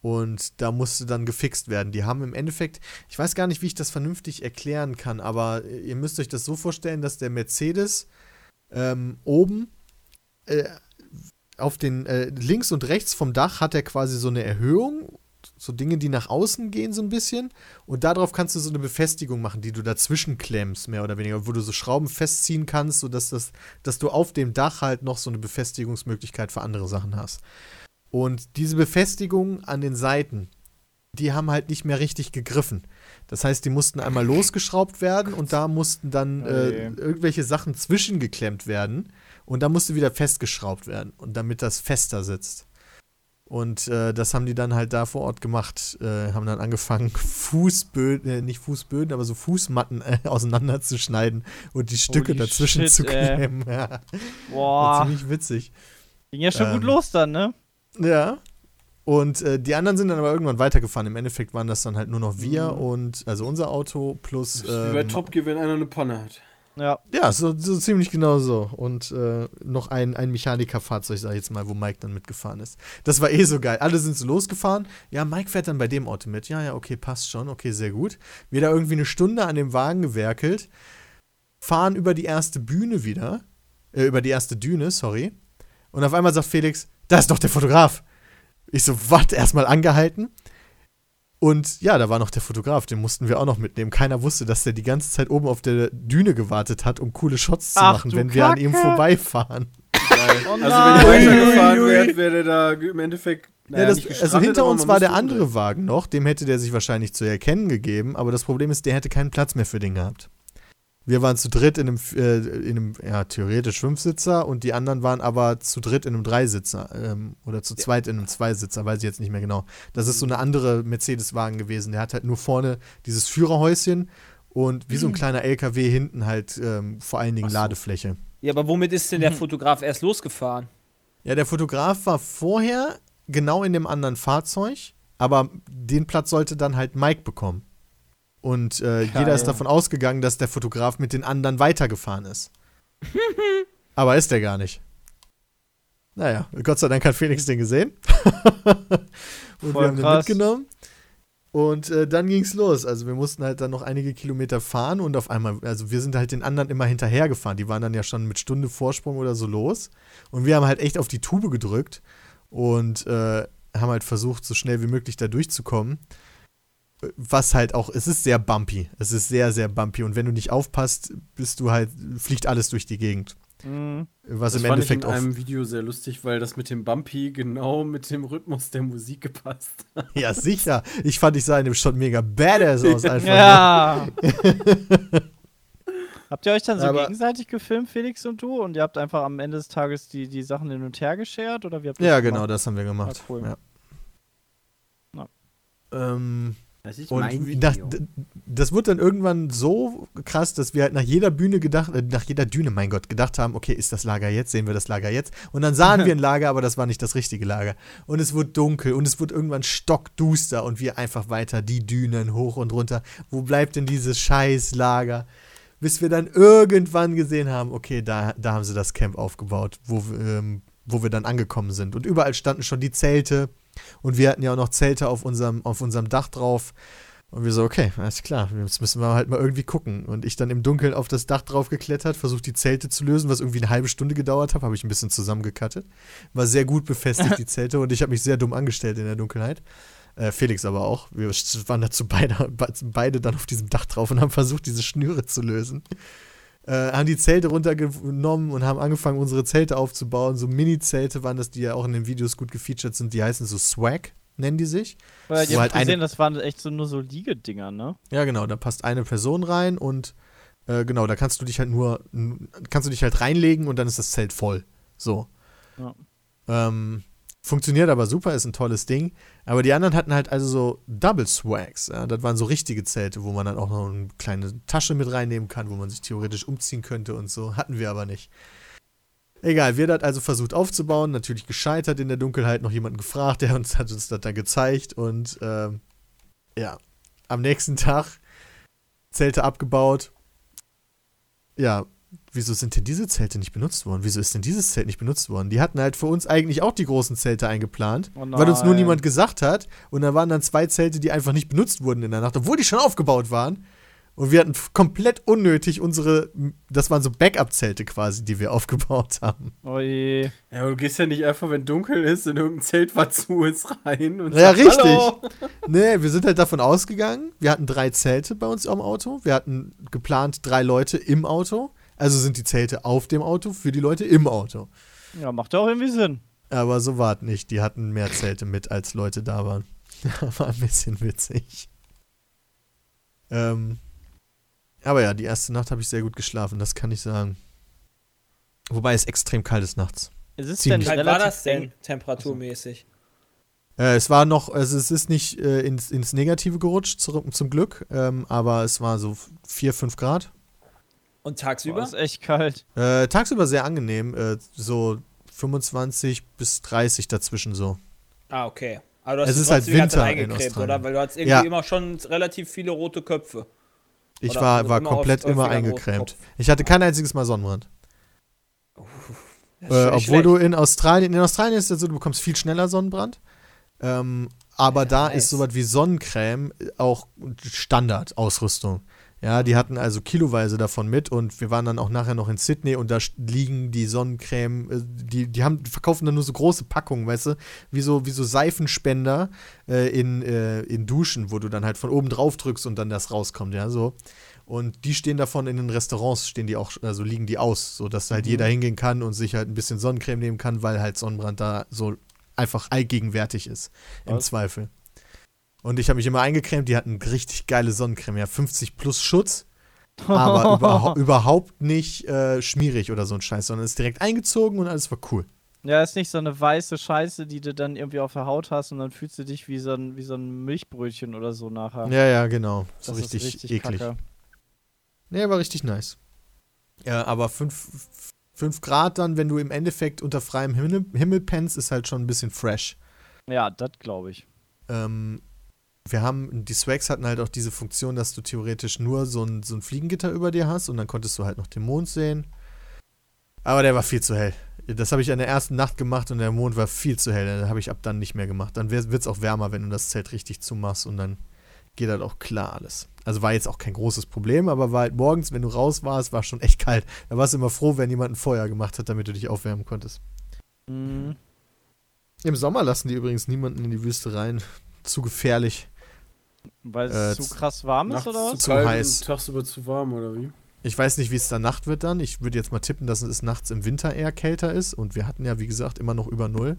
und da musste dann gefixt werden. Die haben im Endeffekt, ich weiß gar nicht, wie ich das vernünftig erklären kann, aber äh, ihr müsst euch das so vorstellen, dass der Mercedes ähm, oben äh, auf den äh, links und rechts vom Dach hat er quasi so eine Erhöhung, so Dinge, die nach außen gehen, so ein bisschen. Und darauf kannst du so eine Befestigung machen, die du dazwischen klemmst, mehr oder weniger, wo du so Schrauben festziehen kannst, sodass das, dass du auf dem Dach halt noch so eine Befestigungsmöglichkeit für andere Sachen hast. Und diese Befestigungen an den Seiten, die haben halt nicht mehr richtig gegriffen. Das heißt, die mussten einmal losgeschraubt werden und da mussten dann äh, Oje. irgendwelche Sachen zwischengeklemmt werden und da musste wieder festgeschraubt werden und damit das fester sitzt. Und äh, das haben die dann halt da vor Ort gemacht. Äh, haben dann angefangen, Fußböden, äh, nicht Fußböden, aber so Fußmatten äh, auseinanderzuschneiden und die Stücke Holy dazwischen shit, zu ey. klemmen. Ja, war Boah. ziemlich witzig. Ging ja schon Ähm, gut los dann, ne? Ja. Und äh, die anderen sind dann aber irgendwann weitergefahren. Im Endeffekt waren das dann halt nur noch wir und also unser Auto plus. Ist wie bei Ähm, Top Gear, wenn einer eine Panne hat. Ja. ja, so, so ziemlich genau so. Und äh, noch ein, ein Mechanikerfahrzeug, sag ich jetzt mal, wo Mike dann mitgefahren ist. Das war eh so geil. Alle sind so losgefahren. Ja, Mike fährt dann bei dem Auto mit. Ja, ja, okay, passt schon. Okay, sehr gut. Wir da irgendwie eine Stunde an dem Wagen gewerkelt. Fahren über die erste Bühne wieder. Äh, über die erste Düne, sorry. Und auf einmal sagt Felix, da ist doch der Fotograf. Ich so, was? Erstmal angehalten. Und ja, da war noch der Fotograf, den mussten wir auch noch mitnehmen. Keiner wusste, dass der die ganze Zeit oben auf der Düne gewartet hat, um coole Shots zu Ach, machen, wenn wir an ihm Kacke. vorbeifahren. Oh Also wenn ihr weitergefahren wärt, wäre der da im Endeffekt. Ja, naja, das, nicht also hinter uns war der andere umdrehen. Wagen noch, dem hätte der sich wahrscheinlich zu erkennen gegeben, aber das Problem ist, der hätte keinen Platz mehr für den gehabt. Wir waren zu dritt in einem, äh, in einem ja, theoretisch Fünfsitzer und die anderen waren aber zu dritt in einem Dreisitzer ähm, oder zu zweit in einem Zweisitzer, weiß ich jetzt nicht mehr genau. Das ist so eine andere Mercedes-Wagen gewesen. Der hat halt nur vorne dieses Führerhäuschen und wie so ein kleiner LKW hinten halt ähm, vor allen Dingen so. Ladefläche. Ja, aber womit ist denn der Fotograf erst losgefahren? Ja, der Fotograf war vorher genau in dem anderen Fahrzeug, aber den Platz sollte dann halt Mike bekommen. Und äh, jeder ist davon ausgegangen, dass der Fotograf mit den anderen weitergefahren ist. aber ist der gar nicht. Naja, Gott sei Dank hat Felix den gesehen. Und Voll wir haben den krass. mitgenommen. Und äh, dann ging's los. Also wir mussten halt dann noch einige Kilometer fahren und auf einmal, also wir sind halt den anderen immer hinterhergefahren. Die waren dann ja schon mit Stunde Vorsprung oder so los. Und wir haben halt echt auf die Tube gedrückt und äh, haben halt versucht, so schnell wie möglich da durchzukommen. Was halt auch, es ist sehr bumpy. Es ist sehr, sehr bumpy. Und wenn du nicht aufpasst, bist du halt, fliegt alles durch die Gegend. Mhm. Was Das im fand ich Endeffekt in auch. einem Video sehr lustig, weil das mit dem Bumpy genau mit dem Rhythmus der Musik gepasst hat. Ja, sicher. Ich fand, ich sah in dem Shot mega badass aus. Einfach. Ja. habt ihr euch dann so Aber- gegenseitig gefilmt, Felix und du? Und ihr habt einfach am Ende des Tages die, die Sachen hin und her geschert? Oder wie habt ihr Ja, das genau, gemacht? das haben wir gemacht. Ah, cool. Ja. Ja. Ähm, Das ist und wie nach, d- das wurde dann irgendwann so krass, dass wir halt nach jeder Bühne gedacht, äh, nach jeder Düne, mein Gott, gedacht haben, okay, ist das Lager jetzt? Sehen wir das Lager jetzt? Und dann sahen wir ein Lager, aber das war nicht das richtige Lager. Und es wurde dunkel und es wurde irgendwann stockduster und wir einfach weiter die Dünen hoch und runter. Wo bleibt denn dieses scheiß Lager? Bis wir dann irgendwann gesehen haben, okay, da, da haben sie das Camp aufgebaut, wo, ähm, wo wir dann angekommen sind. Und überall standen schon die Zelte. Und wir hatten ja auch noch Zelte auf unserem, auf unserem Dach drauf. Und wir so, okay, alles klar, jetzt müssen wir halt mal irgendwie gucken. Und ich dann im Dunkeln auf das Dach drauf geklettert, versucht die Zelte zu lösen, was irgendwie eine halbe Stunde gedauert hat, habe ich ein bisschen zusammengekattet. War sehr gut befestigt, die Zelte, und ich habe mich sehr dumm angestellt in der Dunkelheit. Äh, Felix aber auch. Wir waren dazu beide, beide dann auf diesem Dach drauf und haben versucht, diese Schnüre zu lösen. Äh, haben die Zelte runtergenommen und haben angefangen, unsere Zelte aufzubauen. So Mini-Zelte waren das, die ja auch in den Videos gut gefeatured sind. Die heißen so Swag, nennen die sich. Weil Wo ihr halt habt gesehen, das waren echt so nur so Liegedinger, ne? Ja, genau, da passt eine Person rein und äh, genau, da kannst du dich halt nur, kannst du dich halt reinlegen und dann ist das Zelt voll. So. Ja. Ähm, funktioniert aber super, ist ein tolles Ding. Aber die anderen hatten halt also so Double Swags. Ja? Das waren so richtige Zelte, wo man dann auch noch eine kleine Tasche mit reinnehmen kann, wo man sich theoretisch umziehen könnte und so. Hatten wir aber nicht. Egal, wir das also versucht aufzubauen, natürlich gescheitert in der Dunkelheit, noch jemanden gefragt, der uns hat uns das dann gezeigt und ähm, ja, am nächsten Tag Zelte abgebaut. Ja, wieso sind denn diese Zelte nicht benutzt worden? Wieso ist denn dieses Zelt nicht benutzt worden? Die hatten halt für uns eigentlich auch die großen Zelte eingeplant, Oh weil uns nur niemand gesagt hat. Und da waren dann zwei Zelte, die einfach nicht benutzt wurden in der Nacht, obwohl die schon aufgebaut waren. Und wir hatten komplett unnötig unsere, das waren so Backup-Zelte quasi, die wir aufgebaut haben. Oh je. Ja, aber du gehst ja nicht einfach, wenn dunkel ist, in irgendein Zelt, was zu ist, rein und Ja, sagst, richtig. Hallo. Nee, wir sind halt davon ausgegangen, wir hatten drei Zelte bei uns am Auto. Wir hatten geplant drei Leute im Auto. Also sind die Zelte auf dem Auto für die Leute im Auto. Ja, macht ja auch irgendwie Sinn. Aber so war es nicht. Die hatten mehr Zelte mit, als Leute da waren. war ein bisschen witzig. Ähm, aber ja, die erste Nacht habe ich sehr gut geschlafen, das kann ich sagen. Wobei es extrem kalt ist nachts. Es ist Ziemlich. denn war relativ das denn, temperaturmäßig? Äh, es war noch, also es ist nicht äh, ins, ins Negative gerutscht, zurück, zum Glück, ähm, aber es war so 4, 5 Grad. Und Boah, tagsüber? ist echt kalt. Äh, tagsüber sehr angenehm, äh, so 25 bis 30 dazwischen so. ah, okay. Aber du hast Es ist halt Winter in eingecremt, Australien. oder? Weil du hattest irgendwie Ja. immer schon relativ viele rote Köpfe. Ich Oder war, war immer komplett immer eingecremt. Ich hatte kein einziges Mal Sonnenbrand. Äh, obwohl nicht du in Australien, in Australien ist es ja so, du bekommst viel schneller Sonnenbrand. Ähm, aber da nice. ist sowas wie Sonnencreme auch Standardausrüstung. Ja, die hatten also kiloweise davon mit und wir waren dann auch nachher noch in Sydney und da liegen die Sonnencreme, äh, die, die haben, die verkaufen dann nur so große Packungen, weißt du, wie so, wie so Seifenspender äh, in, äh, in Duschen, wo du dann halt von oben drauf drückst und dann das rauskommt, ja, so. Und die stehen davon in den Restaurants, stehen die auch, also liegen die aus, so dass halt jeder hingehen kann und sich halt ein bisschen Sonnencreme nehmen kann, weil halt Sonnenbrand da so einfach allgegenwärtig ist, im Was? Zweifel. Und ich habe mich immer eingecremt, die hatten richtig geile Sonnencreme, ja, 50 plus Schutz, aber überhau überhaupt nicht äh, schmierig oder so ein Scheiß, sondern ist direkt eingezogen und alles war cool. Ja, ist nicht so eine weiße Scheiße, die du dann irgendwie auf der Haut hast und dann fühlst du dich wie so ein, wie so ein Milchbrötchen oder so nachher. Ja, ja, genau. So Das ist richtig, eklig. kacke. Nee, war richtig nice. Ja, aber 5 Grad dann, wenn du im Endeffekt unter freiem Himmel, Himmel pennst, ist halt schon ein bisschen fresh. Ja, das glaube ich. Ähm, wir haben, die Swags hatten halt auch diese Funktion, dass du theoretisch nur so ein, so ein Fliegengitter über dir hast und dann konntest du halt noch den Mond sehen. Aber der war viel zu hell. Das habe ich an der ersten Nacht gemacht und der Mond war viel zu hell. Da habe ich ab dann nicht mehr gemacht. Dann wird es auch wärmer, wenn du das Zelt richtig zumachst und dann geht halt auch klar alles. Also war jetzt auch kein großes Problem, aber war halt morgens, wenn du raus warst, war schon echt kalt. Da warst du immer froh, wenn jemand ein Feuer gemacht hat, damit du dich aufwärmen konntest. Mhm. Im Sommer lassen die übrigens niemanden in die Wüste rein. Zu gefährlich. Weil Äh, es zu krass warm ist oder was? zu kalt heiß. tagsüber zu warm, oder wie? Ich weiß nicht, wie es da Nacht wird dann. Ich würde jetzt mal tippen, dass es nachts im Winter eher kälter ist. Und wir hatten ja, wie gesagt, immer noch über Null.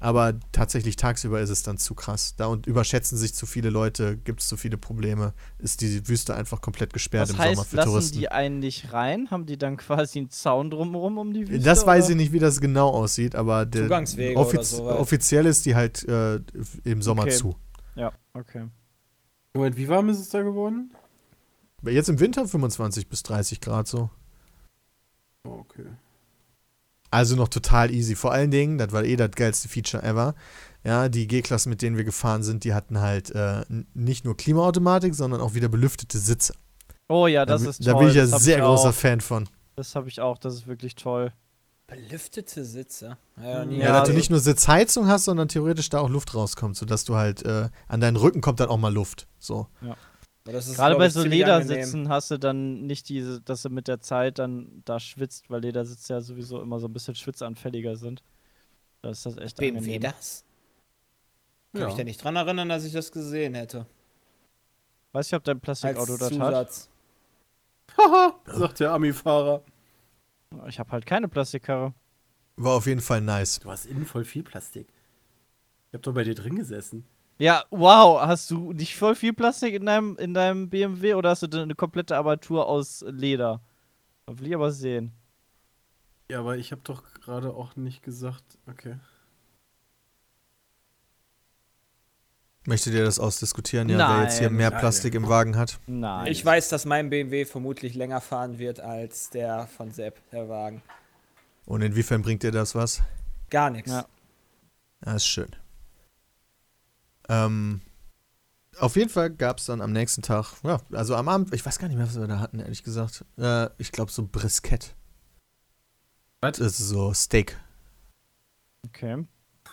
Aber tatsächlich tagsüber ist es dann zu krass. Da und überschätzen sich zu viele Leute, gibt es zu viele Probleme. Ist die Wüste einfach komplett gesperrt Das im Sommer heißt, für lassen Touristen. die einen nicht rein? Haben die dann quasi einen Zaun drumherum um die Wüste? das weiß oder? ich nicht, wie das genau aussieht, aber der Zugangswege oder offiz sowas. offiziell ist die halt äh, im Sommer Okay. zu. Ja, okay. Moment, wie warm ist es da geworden? Jetzt im Winter 25 bis 30 Grad so. Oh, okay. Also noch total easy. Vor allen Dingen, das war eh das geilste Feature ever. Ja, die G-Klassen, mit denen wir gefahren sind, die hatten halt äh, nicht nur Klimaautomatik, sondern auch wieder belüftete Sitze. Oh ja, das da, ist da toll. bin ich ja sehr großer auch. Fan von. Das habe ich auch, das ist wirklich toll. Belüftete Sitze. Ja, Ja, Ja, dass du also- nicht nur Sitzheizung hast, sondern theoretisch da auch Luft rauskommt, sodass du halt äh, an deinen Rücken kommt dann auch mal Luft. So. Das ist, Gerade bei ich, so. Ledersitzen hast du dann nicht diese, dass du mit der Zeit dann da schwitzt, weil Ledersitze ja sowieso immer so ein bisschen schwitzanfälliger sind. Da ist das echt BMW angenehm. das? Kann Ja. mich da nicht dran erinnern, dass ich das gesehen hätte. Weiß ich, ob dein Plastikauto das hat. Haha, sagt der Ami-Fahrer. Ich habe halt keine Plastikkarre. War auf jeden Fall nice. Du hast innen voll viel Plastik. Ich hab doch bei dir drin gesessen. Ja, wow, hast du nicht voll viel Plastik in deinem, in deinem BMW oder hast du denn eine komplette Armatur aus Leder? Das will ich aber sehen. Ja, aber ich habe doch gerade auch nicht gesagt, okay. Möchtet ihr das ausdiskutieren? Ja, wer jetzt hier Nein. mehr Nein. Plastik im Wagen hat. Nein. Ich weiß, dass mein BMW vermutlich länger fahren wird als der von Sepp, der Wagen. Und inwiefern bringt dir das was? Gar nichts. Ja. Ja, ist schön. Ähm, auf jeden Fall gab es dann am nächsten Tag, ja, also am Abend, ich weiß gar nicht mehr, was wir da hatten, ehrlich gesagt. Äh, ich glaube so Briskett. Was? Das ist so Steak. Okay.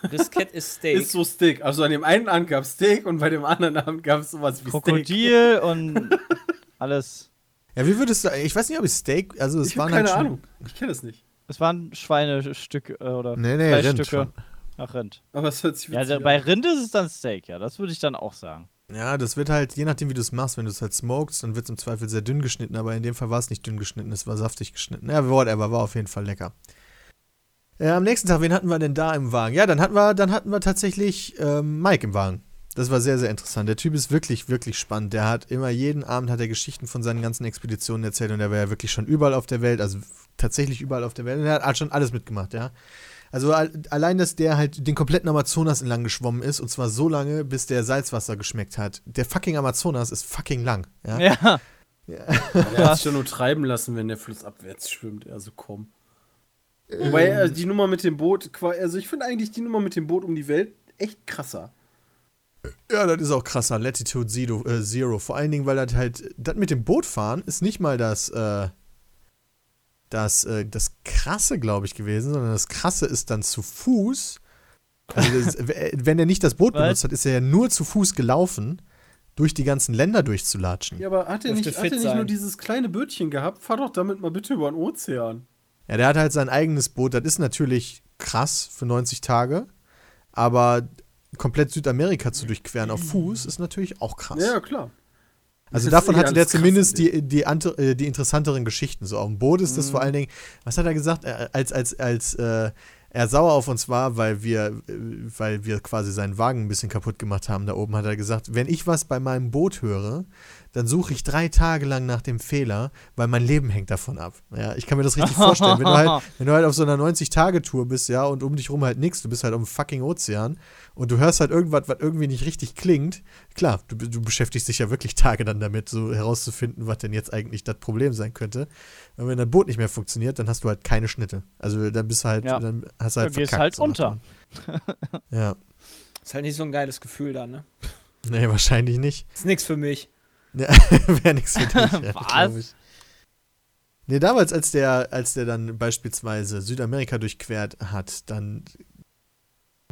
Brisket ist Steak. Ist so Steak. Also an dem einen Abend gab Steak und bei dem anderen Abend gab es sowas wie Steak. Krokodil und Alles. Ja, wie würdest du, ich weiß nicht, ob ich Steak, also es Ich waren halt keine schon, Ahnung. Ich kenne das nicht. Es waren Schweinestücke äh, oder Nee, nee, Rind. Ach, Rind. Aber es hört sich Ja, da- an. bei Rind ist es dann Steak, ja. Das würde ich dann auch sagen. Ja, das wird halt, je nachdem, wie du es machst, wenn du es halt smokest, dann wird es im Zweifel sehr dünn geschnitten, aber in dem Fall war es nicht dünn geschnitten, es war saftig geschnitten. Ja, whatever, war auf jeden Fall lecker. Äh, am nächsten Tag, wen hatten wir denn da im Wagen? Ja, dann hatten wir, dann hatten wir tatsächlich ähm, Mike im Wagen. Das war sehr, sehr interessant. Der Typ ist wirklich, wirklich spannend. Der hat immer jeden Abend hat er Geschichten von seinen ganzen Expeditionen erzählt und der war ja wirklich schon überall auf der Welt, also tatsächlich überall auf der Welt. Und er hat halt schon alles mitgemacht, ja. Also al- allein, dass der halt den kompletten Amazonas entlang geschwommen ist und zwar so lange, bis der Salzwasser geschmeckt hat. Der fucking Amazonas ist fucking lang, ja. Ja. Er hat sich doch nur treiben lassen, wenn der Fluss abwärts schwimmt. Also komm. Wobei äh, die Nummer mit dem Boot, qua- also ich finde eigentlich die Nummer mit dem Boot um die Welt echt krasser. Ja, das ist auch krasser. Latitude Zero, äh, Zero. Vor allen Dingen, weil das halt, das mit dem Bootfahren ist nicht mal das, äh, das, äh, das Krasse, glaube ich, gewesen, sondern das Krasse ist dann zu Fuß. Also das, wenn er nicht das Boot Was? benutzt hat, ist er ja nur zu Fuß gelaufen, durch die ganzen Länder durchzulatschen. Ja, aber hat er nicht, hat er nicht nur dieses kleine Bötchen gehabt? Fahr doch damit mal bitte über den Ozean. Ja, der hat halt sein eigenes Boot. Das ist natürlich krass für 90 Tage, aber komplett Südamerika zu durchqueren auf Fuß ist natürlich auch krass. Ja, klar. Also davon eh hatte der zumindest die, die, ante- äh, die interessanteren Geschichten. So auf dem Boot ist das vor allen Dingen, was hat er gesagt, Äh, als, als, als äh, er sauer auf uns war, weil wir, äh, weil wir quasi seinen Wagen ein bisschen kaputt gemacht haben da oben, hat er gesagt, wenn ich was bei meinem Boot höre, dann suche ich drei Tage lang nach dem Fehler, weil mein Leben hängt davon ab. Ja, ich kann mir das richtig vorstellen. Wenn du halt, wenn du halt auf so einer 90-Tage-Tour bist, ja, und um dich rum halt nichts, du bist halt am fucking Ozean und du hörst halt irgendwas, was irgendwie nicht richtig klingt, klar, du, du beschäftigst dich ja wirklich Tage dann damit, so herauszufinden, was denn jetzt eigentlich das Problem sein könnte. Und wenn dein Boot nicht mehr funktioniert, dann hast du halt keine Schnitte. Also dann bist du halt, Ja. dann hast du halt Du gehst verkackt, halt unter. Ja. Ist halt nicht so ein geiles Gefühl da, ne? Nee, wahrscheinlich nicht. Ist nix für mich. Ja, Wäre nichts für dich. Was? Nee, damals, als der, als der dann beispielsweise Südamerika durchquert hat, dann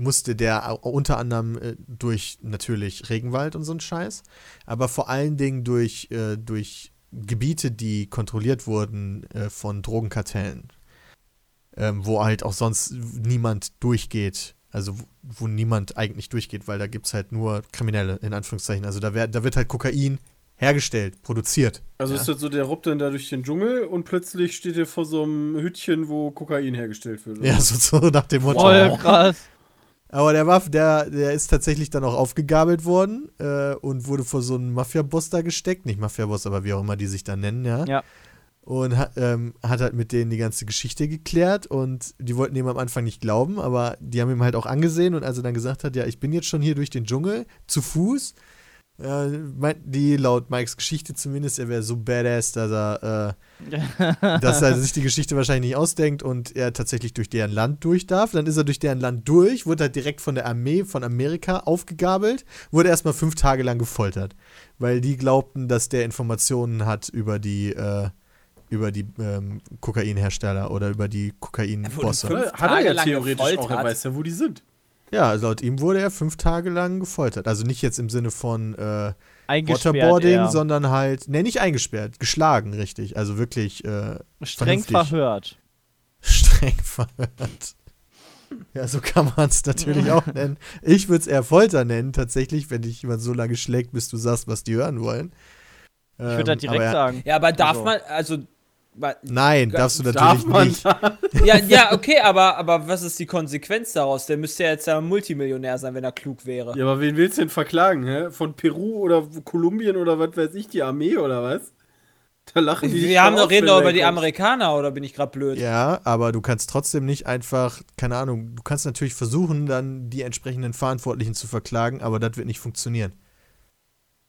musste der unter anderem äh, durch natürlich Regenwald und so ein Scheiß, aber vor allen Dingen durch, äh, durch Gebiete, die kontrolliert wurden äh, von Drogenkartellen, ähm, wo halt auch sonst niemand durchgeht. Also wo, wo niemand eigentlich durchgeht, weil da gibt es halt nur Kriminelle, in Anführungszeichen. Also da, wär, da wird halt Kokain hergestellt, produziert. Also Ja. ist das so, der robbt dann da durch den Dschungel und plötzlich steht er vor so einem Hütchen, wo Kokain hergestellt wird. Ja, so, so nach dem Motto. Voll krass. Aber der war, der, der ist tatsächlich dann auch aufgegabelt worden äh, und wurde vor so einen Mafia-Boss da gesteckt. Nicht Mafia-Boss, aber wie auch immer die sich da nennen, ja. Ja. Und hat, ähm, hat halt mit denen die ganze Geschichte geklärt und die wollten ihm am Anfang nicht glauben, aber die haben ihm halt auch angesehen und als er dann gesagt hat, ja, ich bin jetzt schon hier durch den Dschungel, zu Fuß, meinten die laut Mikes Geschichte zumindest, er wäre so badass, dass er äh, dass er sich die Geschichte wahrscheinlich nicht ausdenkt und er tatsächlich durch deren Land durch darf. Dann ist er durch deren Land durch, wurde halt direkt von der Armee von Amerika aufgegabelt, wurde erstmal fünf Tage lang gefoltert, weil die glaubten, dass der Informationen hat über die, äh, über die ähm, Kokainhersteller oder über die Kokainbosse. fünf- Hat er ja theoretisch auch, er weiß ja, wo die sind. Ja, laut ihm wurde er fünf Tage lang gefoltert. Also nicht jetzt im Sinne von äh, Eingesperrt. Waterboarding, eher. sondern halt, ne, nicht eingesperrt, geschlagen, richtig. Also wirklich äh, streng vernünftig. verhört. streng verhört. Ja, so kann man es natürlich auch nennen. Ich würde es eher Folter nennen, tatsächlich, wenn dich jemand so lange schlägt, bis du sagst, was die hören wollen. Ich würde das direkt aber ja, sagen. Ja, aber darf Also. man, also. Nein, darfst du Darf natürlich man nicht. Ja, ja, okay, aber, aber was ist die Konsequenz daraus? Der müsste ja jetzt ja Multimillionär sein, wenn er klug wäre. Ja, aber wen willst du denn verklagen, hä? Von Peru oder Kolumbien oder was weiß ich, die Armee oder was? Da lachen die Wir haben doch reden doch über die. Amerikaner, oder bin ich gerade blöd? Ja, aber du kannst trotzdem nicht einfach, keine Ahnung, du kannst natürlich versuchen, dann die entsprechenden Verantwortlichen zu verklagen, aber das wird nicht funktionieren.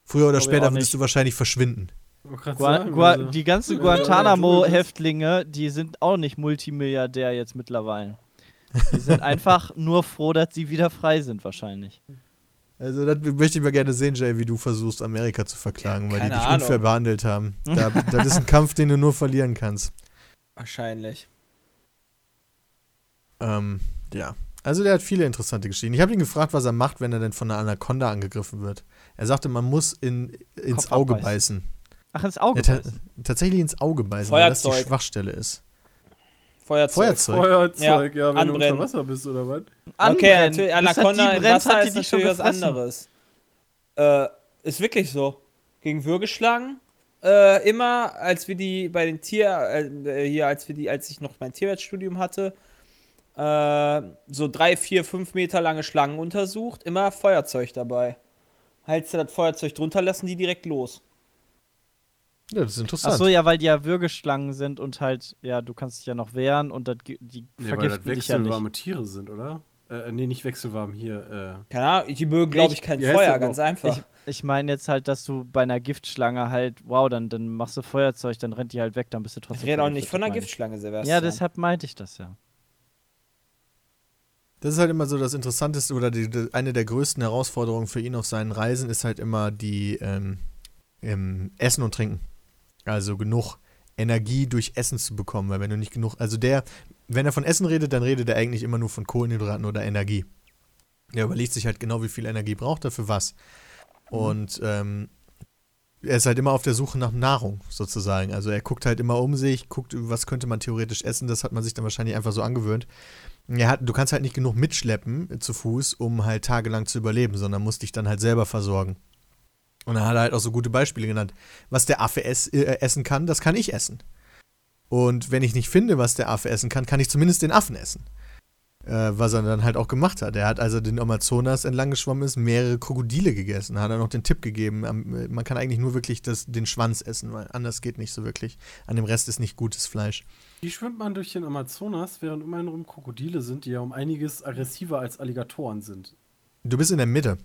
Früher oder später würdest nicht. du wahrscheinlich verschwinden. Sagen, Gua also- die ganzen Guantanamo-Häftlinge, die sind auch nicht Multimilliardär jetzt mittlerweile. Die sind einfach nur froh, dass sie wieder frei sind, wahrscheinlich. Also, das möchte ich mal gerne sehen, Jay, wie du versuchst, Amerika zu verklagen, weil die dich Ahnung. unfair behandelt haben. Da, das ist ein Kampf, den du nur verlieren kannst. Wahrscheinlich. Ähm, ja. Also der hat viele interessante Geschichten. Ich habe ihn gefragt, was er macht, wenn er denn von einer Anaconda angegriffen wird. Er sagte, man muss in, ins Kopf Auge abbeißen. beißen. Ach, ins Auge. Ja, ta beißen. tatsächlich ins Auge beißen, weil das die Feuerzeug. Schwachstelle ist. Feuerzeug. Feuerzeug. Feuerzeug, ja, wenn anbrennen. du unter Wasser bist oder was? Okay, Anbrennen. natürlich, Bis das Anaconda die im Wasser hat die ist natürlich was anderes. Äh, ist wirklich so. Gegen Würgeschlangen, äh, immer, als wir die bei den Tier, äh, hier, als wir die, als ich noch mein Tierwertstudium hatte, äh, so drei, vier, fünf Meter lange Schlangen untersucht, immer Feuerzeug dabei. Hältst du das Feuerzeug drunter, lassen die direkt los. Ja, das ist interessant. Ach so, ja, weil die ja Würgeschlangen sind und halt, ja, du kannst dich ja noch wehren und das, die Nee, weil das vergiften dich ja nicht. wechselwarme Tiere sind, oder? Äh, nee, nicht wechselwarm, hier, äh. Keine Ahnung, die mögen, glaube ich, kein heißt Feuer, das ganz einfach. Ich, ich meine jetzt halt, dass du bei einer Giftschlange halt, wow, dann, dann machst du Feuerzeug, dann rennt die halt weg, dann bist du Ich trotzdem rede auch nicht von einer ich. Giftschlange, Sebastian. Ja, deshalb meinte ich das ja. Das ist halt immer so das Interessanteste oder die, die, eine der größten Herausforderungen für ihn auf seinen Reisen ist halt immer die ähm, ähm, Essen und Trinken. Also genug Energie durch Essen zu bekommen, weil wenn du nicht genug, also der, wenn er von Essen redet, dann redet er eigentlich immer nur von Kohlenhydraten oder Energie. Er überlegt sich halt genau, wie viel Energie braucht er für was. Und ähm, er ist halt immer auf der Suche nach Nahrung, sozusagen. Also er guckt halt immer um sich, guckt, was könnte man theoretisch essen. Das hat man sich dann wahrscheinlich einfach so angewöhnt. Hat- du kannst halt nicht genug mitschleppen zu Fuß, um halt tagelang zu überleben, sondern musst dich dann halt selber versorgen. Und dann hat er halt auch so gute Beispiele genannt. Was der Affe ess, äh, essen kann, das kann ich essen. Und wenn ich nicht finde, was der Affe essen kann, kann ich zumindest den Affen essen. Äh, was er dann halt auch gemacht hat. Er hat, als er den Amazonas entlang geschwommen ist, mehrere Krokodile gegessen. Hat er noch den Tipp gegeben, äh, man kann eigentlich nur wirklich das, den Schwanz essen, weil anders geht nicht so wirklich. An dem Rest ist nicht gutes Fleisch. Wie schwimmt man durch den Amazonas, während um einen rum Krokodile sind, die ja um einiges aggressiver als Alligatoren sind? Du bist in der Mitte.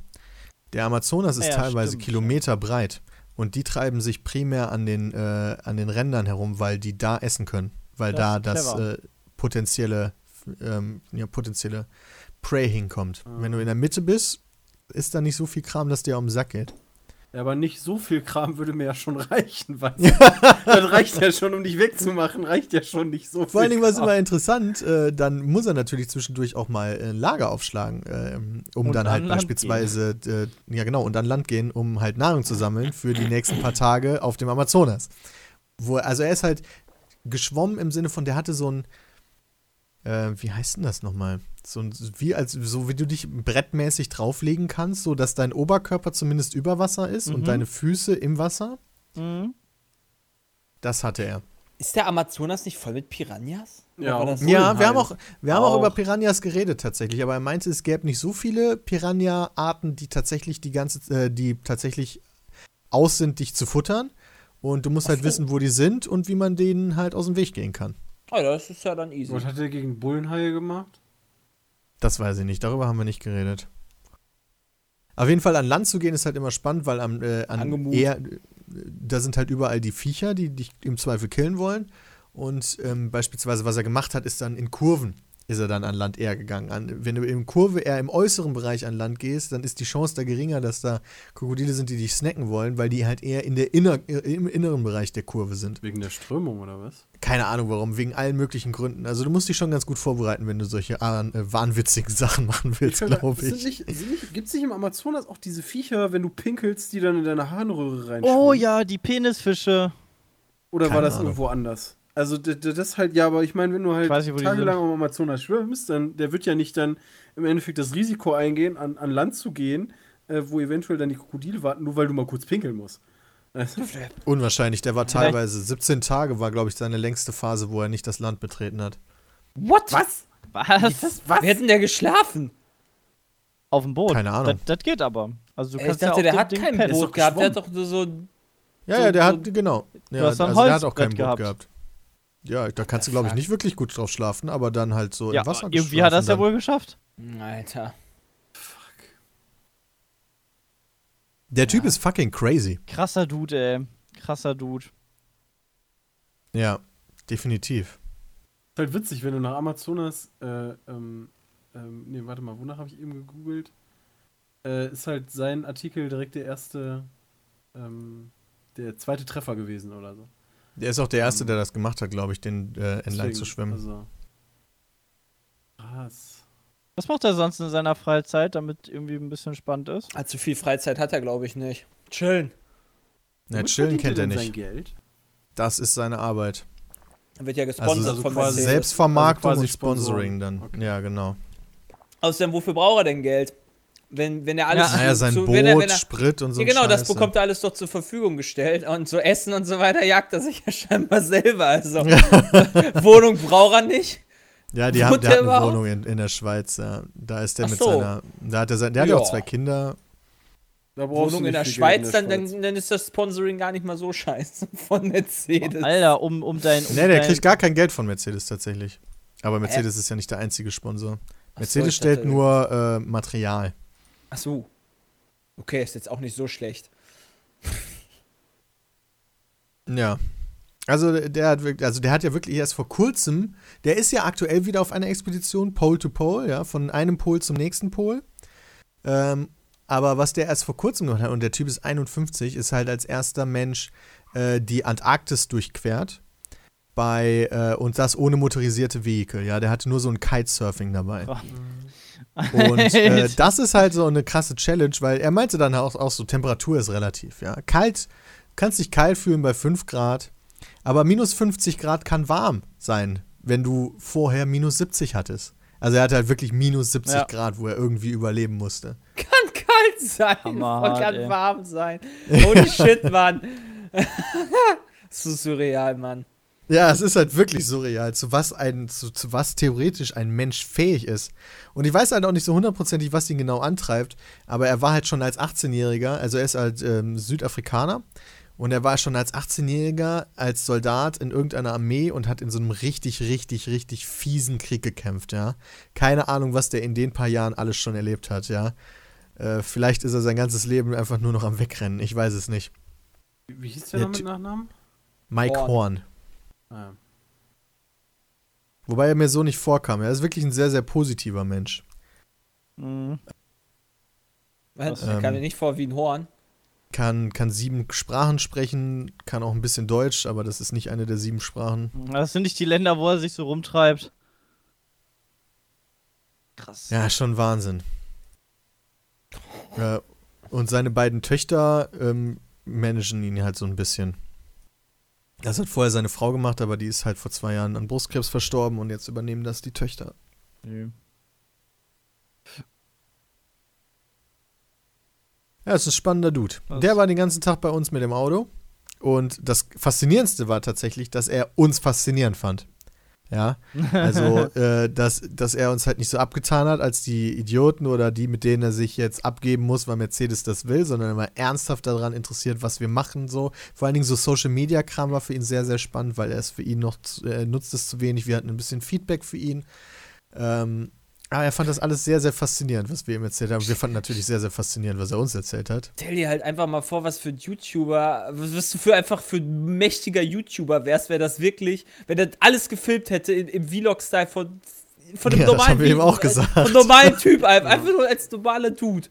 Der Amazonas ist Ja, teilweise stimmt. Kilometer breit. Und die treiben sich primär an den, äh, an den Rändern herum, weil die da essen können. Weil Das da das äh, potenzielle, ähm, ja, potenzielle Prey hinkommt. Ah. Wenn du in der Mitte bist, ist da nicht so viel Kram, dass dir um den Sack geht. Ja, aber nicht so viel Kram würde mir ja schon reichen, weil das reicht ja schon, um dich wegzumachen, reicht ja schon nicht so viel. Vor allen Dingen war es immer interessant, äh, dann muss er natürlich zwischendurch auch mal äh, ein Lager aufschlagen, ähm, um Und dann an halt Land beispielsweise, äh, ja genau, und an Land gehen, um halt Nahrung zu sammeln für die nächsten paar Tage auf dem Amazonas. Wo, also er ist halt geschwommen im Sinne von, der hatte so ein, äh, wie heißt denn das nochmal? So, ein, wie als, so wie du dich brettmäßig drauflegen kannst, so dass dein Oberkörper zumindest über Wasser ist und Mhm. deine Füße im Wasser. Mhm. Das hatte er. Ist der Amazonas nicht voll mit Piranhas? Ja, und- Ja, wir haben auch, wir haben auch Auch. über Piranhas geredet tatsächlich, aber er meinte, es gäbe nicht so viele Piranha-Arten, die tatsächlich die ganze, äh, die tatsächlich aus sind, dich zu futtern. Und du musst halt so. wissen, wo die sind und wie man denen halt aus dem Weg gehen kann. Oh, das ist ja dann easy. Was hat er gegen Bullenhaie gemacht? Das weiß ich nicht, darüber haben wir nicht geredet. Auf jeden Fall an Land zu gehen ist halt immer spannend, weil am äh, an eher, da sind halt überall die Viecher, die dich im Zweifel killen wollen. Und ähm, beispielsweise, was er gemacht hat, ist dann in Kurven ist er dann an Land eher gegangen. An, wenn du in Kurve eher im äußeren Bereich an Land gehst, dann ist die Chance da geringer, dass da Krokodile sind, die dich snacken wollen, weil die halt eher in der inner, im inneren Bereich der Kurve sind. Wegen der Strömung oder was? Keine Ahnung warum, wegen allen möglichen Gründen. Also du musst dich schon ganz gut vorbereiten, wenn du solche äh, wahnwitzigen Sachen machen willst, glaube ich. nicht, nicht, Gibt es nicht im Amazonas auch diese Viecher, wenn du pinkelst, die dann in deine Harnröhre reinschwimmen? Oh ja, die Penisfische. Oder war Keine das Ahnung. irgendwo anders? Also das halt, ja, aber ich meine, wenn du halt Ich weiß nicht, tagelang am Amazonas schwimmst, dann der wird ja nicht dann im Endeffekt das Risiko eingehen, an, an Land zu gehen, äh, wo eventuell dann die Krokodile warten, nur weil du mal kurz pinkeln musst. Also, Unwahrscheinlich, der war teilweise 17 Tage, war glaube ich seine längste Phase, wo er nicht das Land betreten hat. What? was? Was? Was? Wer hat denn der geschlafen? Auf dem Boot. Keine Ahnung. Das, das geht aber. Also du ich kannst dachte, ja der hat kein. Boot gehabt. Der hat doch so. Ja, So- ja, der so- hat, genau. Ja, hast doch ein also der hat auch kein Boot gehabt. gehabt. Ja, da kannst du, glaube ich, fuck? nicht wirklich gut drauf schlafen, aber dann halt so Ja, im Wasser irgendwie hat er es ja wohl geschafft. Alter. dann. Der Typ ist fucking crazy. Krasser Dude, ey. Krasser Dude. Ja, definitiv. Ist halt witzig, wenn du nach Amazonas, äh, ähm, ähm, nee, warte mal, wonach habe ich eben gegoogelt? Äh, ist halt sein Artikel direkt der erste, ähm, der zweite Treffer gewesen oder so. Der ist auch der Erste, der das gemacht hat, glaube ich, den äh, entlang Deswegen, zu schwimmen. Also, krass. Was macht er sonst in seiner Freizeit, damit irgendwie ein bisschen spannend ist? Allzu viel Freizeit hat er, glaube ich, nicht. Chillen. Na, Womit chillen kennt er nicht. Sein Geld? Das ist seine Arbeit. Wird ja gesponsert Also, also von quasi Mercedes. Selbstvermarktung Also und quasi Sponsoring Sponsoring. dann. Okay. Ja, genau. Außerdem, wofür braucht er denn Geld? Wenn, wenn er alles. Ja. Naja, sein zu, Boot, wenn er, wenn er, Sprit und so ja, genau, das Scheiße. bekommt er alles doch zur Verfügung gestellt. Und so Essen und so weiter jagt er sich ja scheinbar selber. Also, Wohnung braucht er nicht. Ja, die haben, der hat eine überhaupt? Wohnung in, in der Schweiz, ja. Da ist der Ach mit so. seiner. Da hat er sein, der hat ja Ja. auch zwei Kinder. Da brauchst du Wohnung in der Schweiz, in der dann, Schweiz. dann, dann ist das Sponsoring gar nicht mal so scheiße von Mercedes. Alter, um, um dein. Um Nee, der dein, kriegt gar kein Geld von Mercedes tatsächlich. Aber Mercedes ist ja nicht der einzige Sponsor. So, Mercedes ich stellt nur äh, Material. Ach so. Okay, ist jetzt auch nicht so schlecht. Ja. Also der hat wirklich, also der hat ja wirklich erst vor kurzem, der ist ja aktuell wieder auf einer Expedition Pole to Pole, ja, von einem Pol zum nächsten Pol. Ähm, aber was der erst vor kurzem gemacht hat, und der Typ ist 51, ist halt als erster Mensch äh, die Antarktis durchquert. Bei, äh, und das ohne motorisierte Vehikel, ja. Der hatte nur so ein Kitesurfing dabei. Und äh, das ist halt so eine krasse Challenge, weil er meinte dann auch, auch so, Temperatur ist relativ, ja. Kalt, kannst dich kalt fühlen bei 5 Grad, aber minus 50 Grad kann warm sein, wenn du vorher minus 70 hattest. Also er hatte halt wirklich minus 70 Ja. Grad, wo er irgendwie überleben musste. Kann kalt sein Hammerhart, und kann ey. warm sein. Holy shit, Mann. das ist surreal, Mann. Ja, es ist halt wirklich surreal, zu was ein, zu, zu was theoretisch ein Mensch fähig ist. Und ich weiß halt auch nicht so hundertprozentig, was ihn genau antreibt, aber er war halt schon als 18-Jähriger, also er ist halt ähm, Südafrikaner und er war schon als 18-Jähriger als Soldat in irgendeiner Armee und hat in so einem richtig, richtig, richtig fiesen Krieg gekämpft, ja. Keine Ahnung, was der in den paar Jahren alles schon erlebt hat, ja. Äh, vielleicht ist er sein ganzes Leben einfach nur noch am Wegrennen, ich weiß es nicht. Wie hieß der noch mit Nachnamen? Mike Horn. Horn. Wobei er mir so nicht vorkam. Er ist wirklich ein sehr, sehr positiver Mensch. Mhm. Was? Ähm. kam mir nicht vor wie ein Horn. Kann, kann sieben Sprachen sprechen, kann auch ein bisschen Deutsch, aber das ist nicht eine der sieben Sprachen. Das sind nicht die Länder, wo er sich so rumtreibt. Krass. Ja, schon Wahnsinn. Ja, und seine beiden Töchter ähm, managen ihn halt so ein bisschen. Das hat vorher seine Frau gemacht, aber die ist halt vor zwei Jahren an Brustkrebs verstorben und jetzt übernehmen das die Töchter. Nö. Ja, ist ein spannender Dude. Was? Der war den ganzen Tag bei uns mit dem Auto. Und das Faszinierendste war tatsächlich, dass er uns faszinierend fand. Ja, also, äh, dass, dass er uns halt nicht so abgetan hat als die Idioten oder die, mit denen er sich jetzt abgeben muss, weil Mercedes das will, sondern immer ernsthaft daran interessiert, was wir machen. So. Vor allen Dingen so Social-Media-Kram war für ihn sehr, sehr spannend, weil er es für ihn noch, er nutzt es zu wenig. Wir hatten ein bisschen Feedback für ihn. Ähm, aber er fand das alles sehr, sehr faszinierend, was wir ihm erzählt haben. Wir fanden natürlich sehr, sehr faszinierend, was er uns erzählt hat. Stell dir halt einfach mal vor, was für ein YouTuber, was du für einfach für ein mächtiger YouTuber wärst, wäre das wirklich, wenn er alles gefilmt hätte in, im Vlog-Style von, von einem Ja, das normalen haben wir ihm auch gesagt. Von einem normalen Typ, einfach, einfach nur als normaler Dude.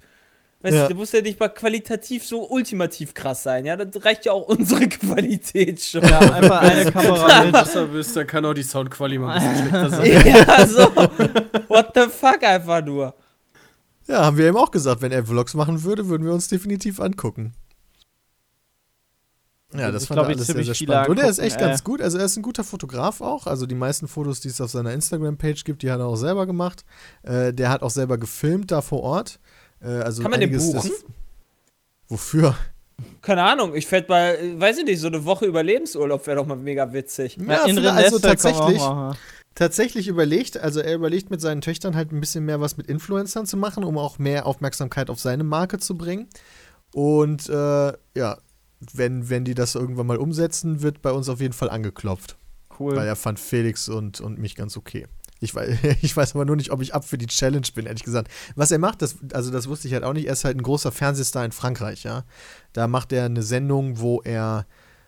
Weißt Ja. du, der muss ja nicht mal qualitativ so ultimativ krass sein, ja? Das reicht ja auch unsere Qualität schon. Ja, einfach eine Kamera Wenn du mit. besser bist, dann kann auch die Soundqualität mal ein bisschen schlechter sein. ja, so. What the fuck einfach nur. Ja, haben wir ihm auch gesagt, wenn er Vlogs machen würde, würden wir uns definitiv angucken. Ja, das Ich fand ich alles sehr, ziemlich sehr spannend. Und er ist echt äh. ganz gut. Also er ist ein guter Fotograf auch. Also die meisten Fotos, die es auf seiner Instagram-Page gibt, die hat er auch selber gemacht. Äh, der hat auch selber gefilmt da vor Ort. Äh, also Kann man den buchen? ist- Wofür? Keine Ahnung, ich fände mal, äh, weiß ich nicht, so eine Woche Überlebensurlaub wäre doch mal mega witzig. Ja, in vielleicht- also tatsächlich, tatsächlich überlegt, also er überlegt mit seinen Töchtern halt ein bisschen mehr was mit Influencern zu machen, um auch mehr Aufmerksamkeit auf seine Marke zu bringen. Und äh, ja, wenn, wenn die das irgendwann mal umsetzen, wird bei uns auf jeden Fall angeklopft. Cool. Weil er fand Felix und, und mich ganz okay. Ich weiß, ich weiß aber nur nicht, ob ich ab für die Challenge bin, ehrlich gesagt. Was er macht, das, also das wusste ich halt auch nicht, er ist halt ein großer Fernsehstar in Frankreich, ja. Da macht er eine Sendung, wo er,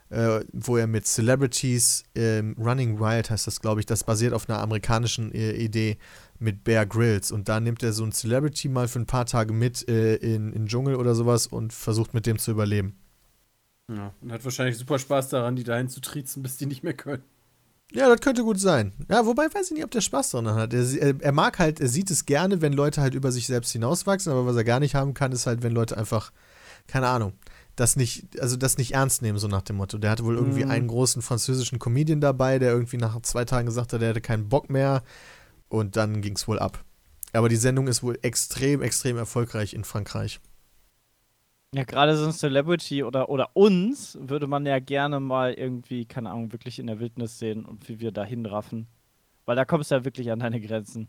äh, wo er mit Celebrities, ähm, Running Wild heißt das, glaube ich, das basiert auf einer amerikanischen äh, Idee mit Bear Grylls. Und da nimmt er so ein Celebrity mal für ein paar Tage mit äh, in, in den Dschungel oder sowas und versucht mit dem zu überleben. Ja, und hat wahrscheinlich super Spaß daran, die dahin zu triezen, bis die nicht mehr können. Ja, das könnte gut sein. Ja, wobei weiß ich nicht, ob der Spaß dran hat. Er, er, er mag halt, er sieht es gerne, wenn Leute halt über sich selbst hinauswachsen, aber was er gar nicht haben kann, ist halt, wenn Leute einfach, keine Ahnung, das nicht, also das nicht ernst nehmen, so nach dem Motto. Der hatte wohl irgendwie Mhm. einen großen französischen Comedian dabei, der irgendwie nach zwei Tagen gesagt hat, er hätte keinen Bock mehr. Und dann ging es wohl ab. Aber die Sendung ist wohl extrem, extrem erfolgreich in Frankreich. Ja, gerade so ein Celebrity oder, oder uns würde man ja gerne mal irgendwie, keine Ahnung, wirklich in der Wildnis sehen und wie wir da hinraffen. Weil da kommst du ja wirklich an deine Grenzen.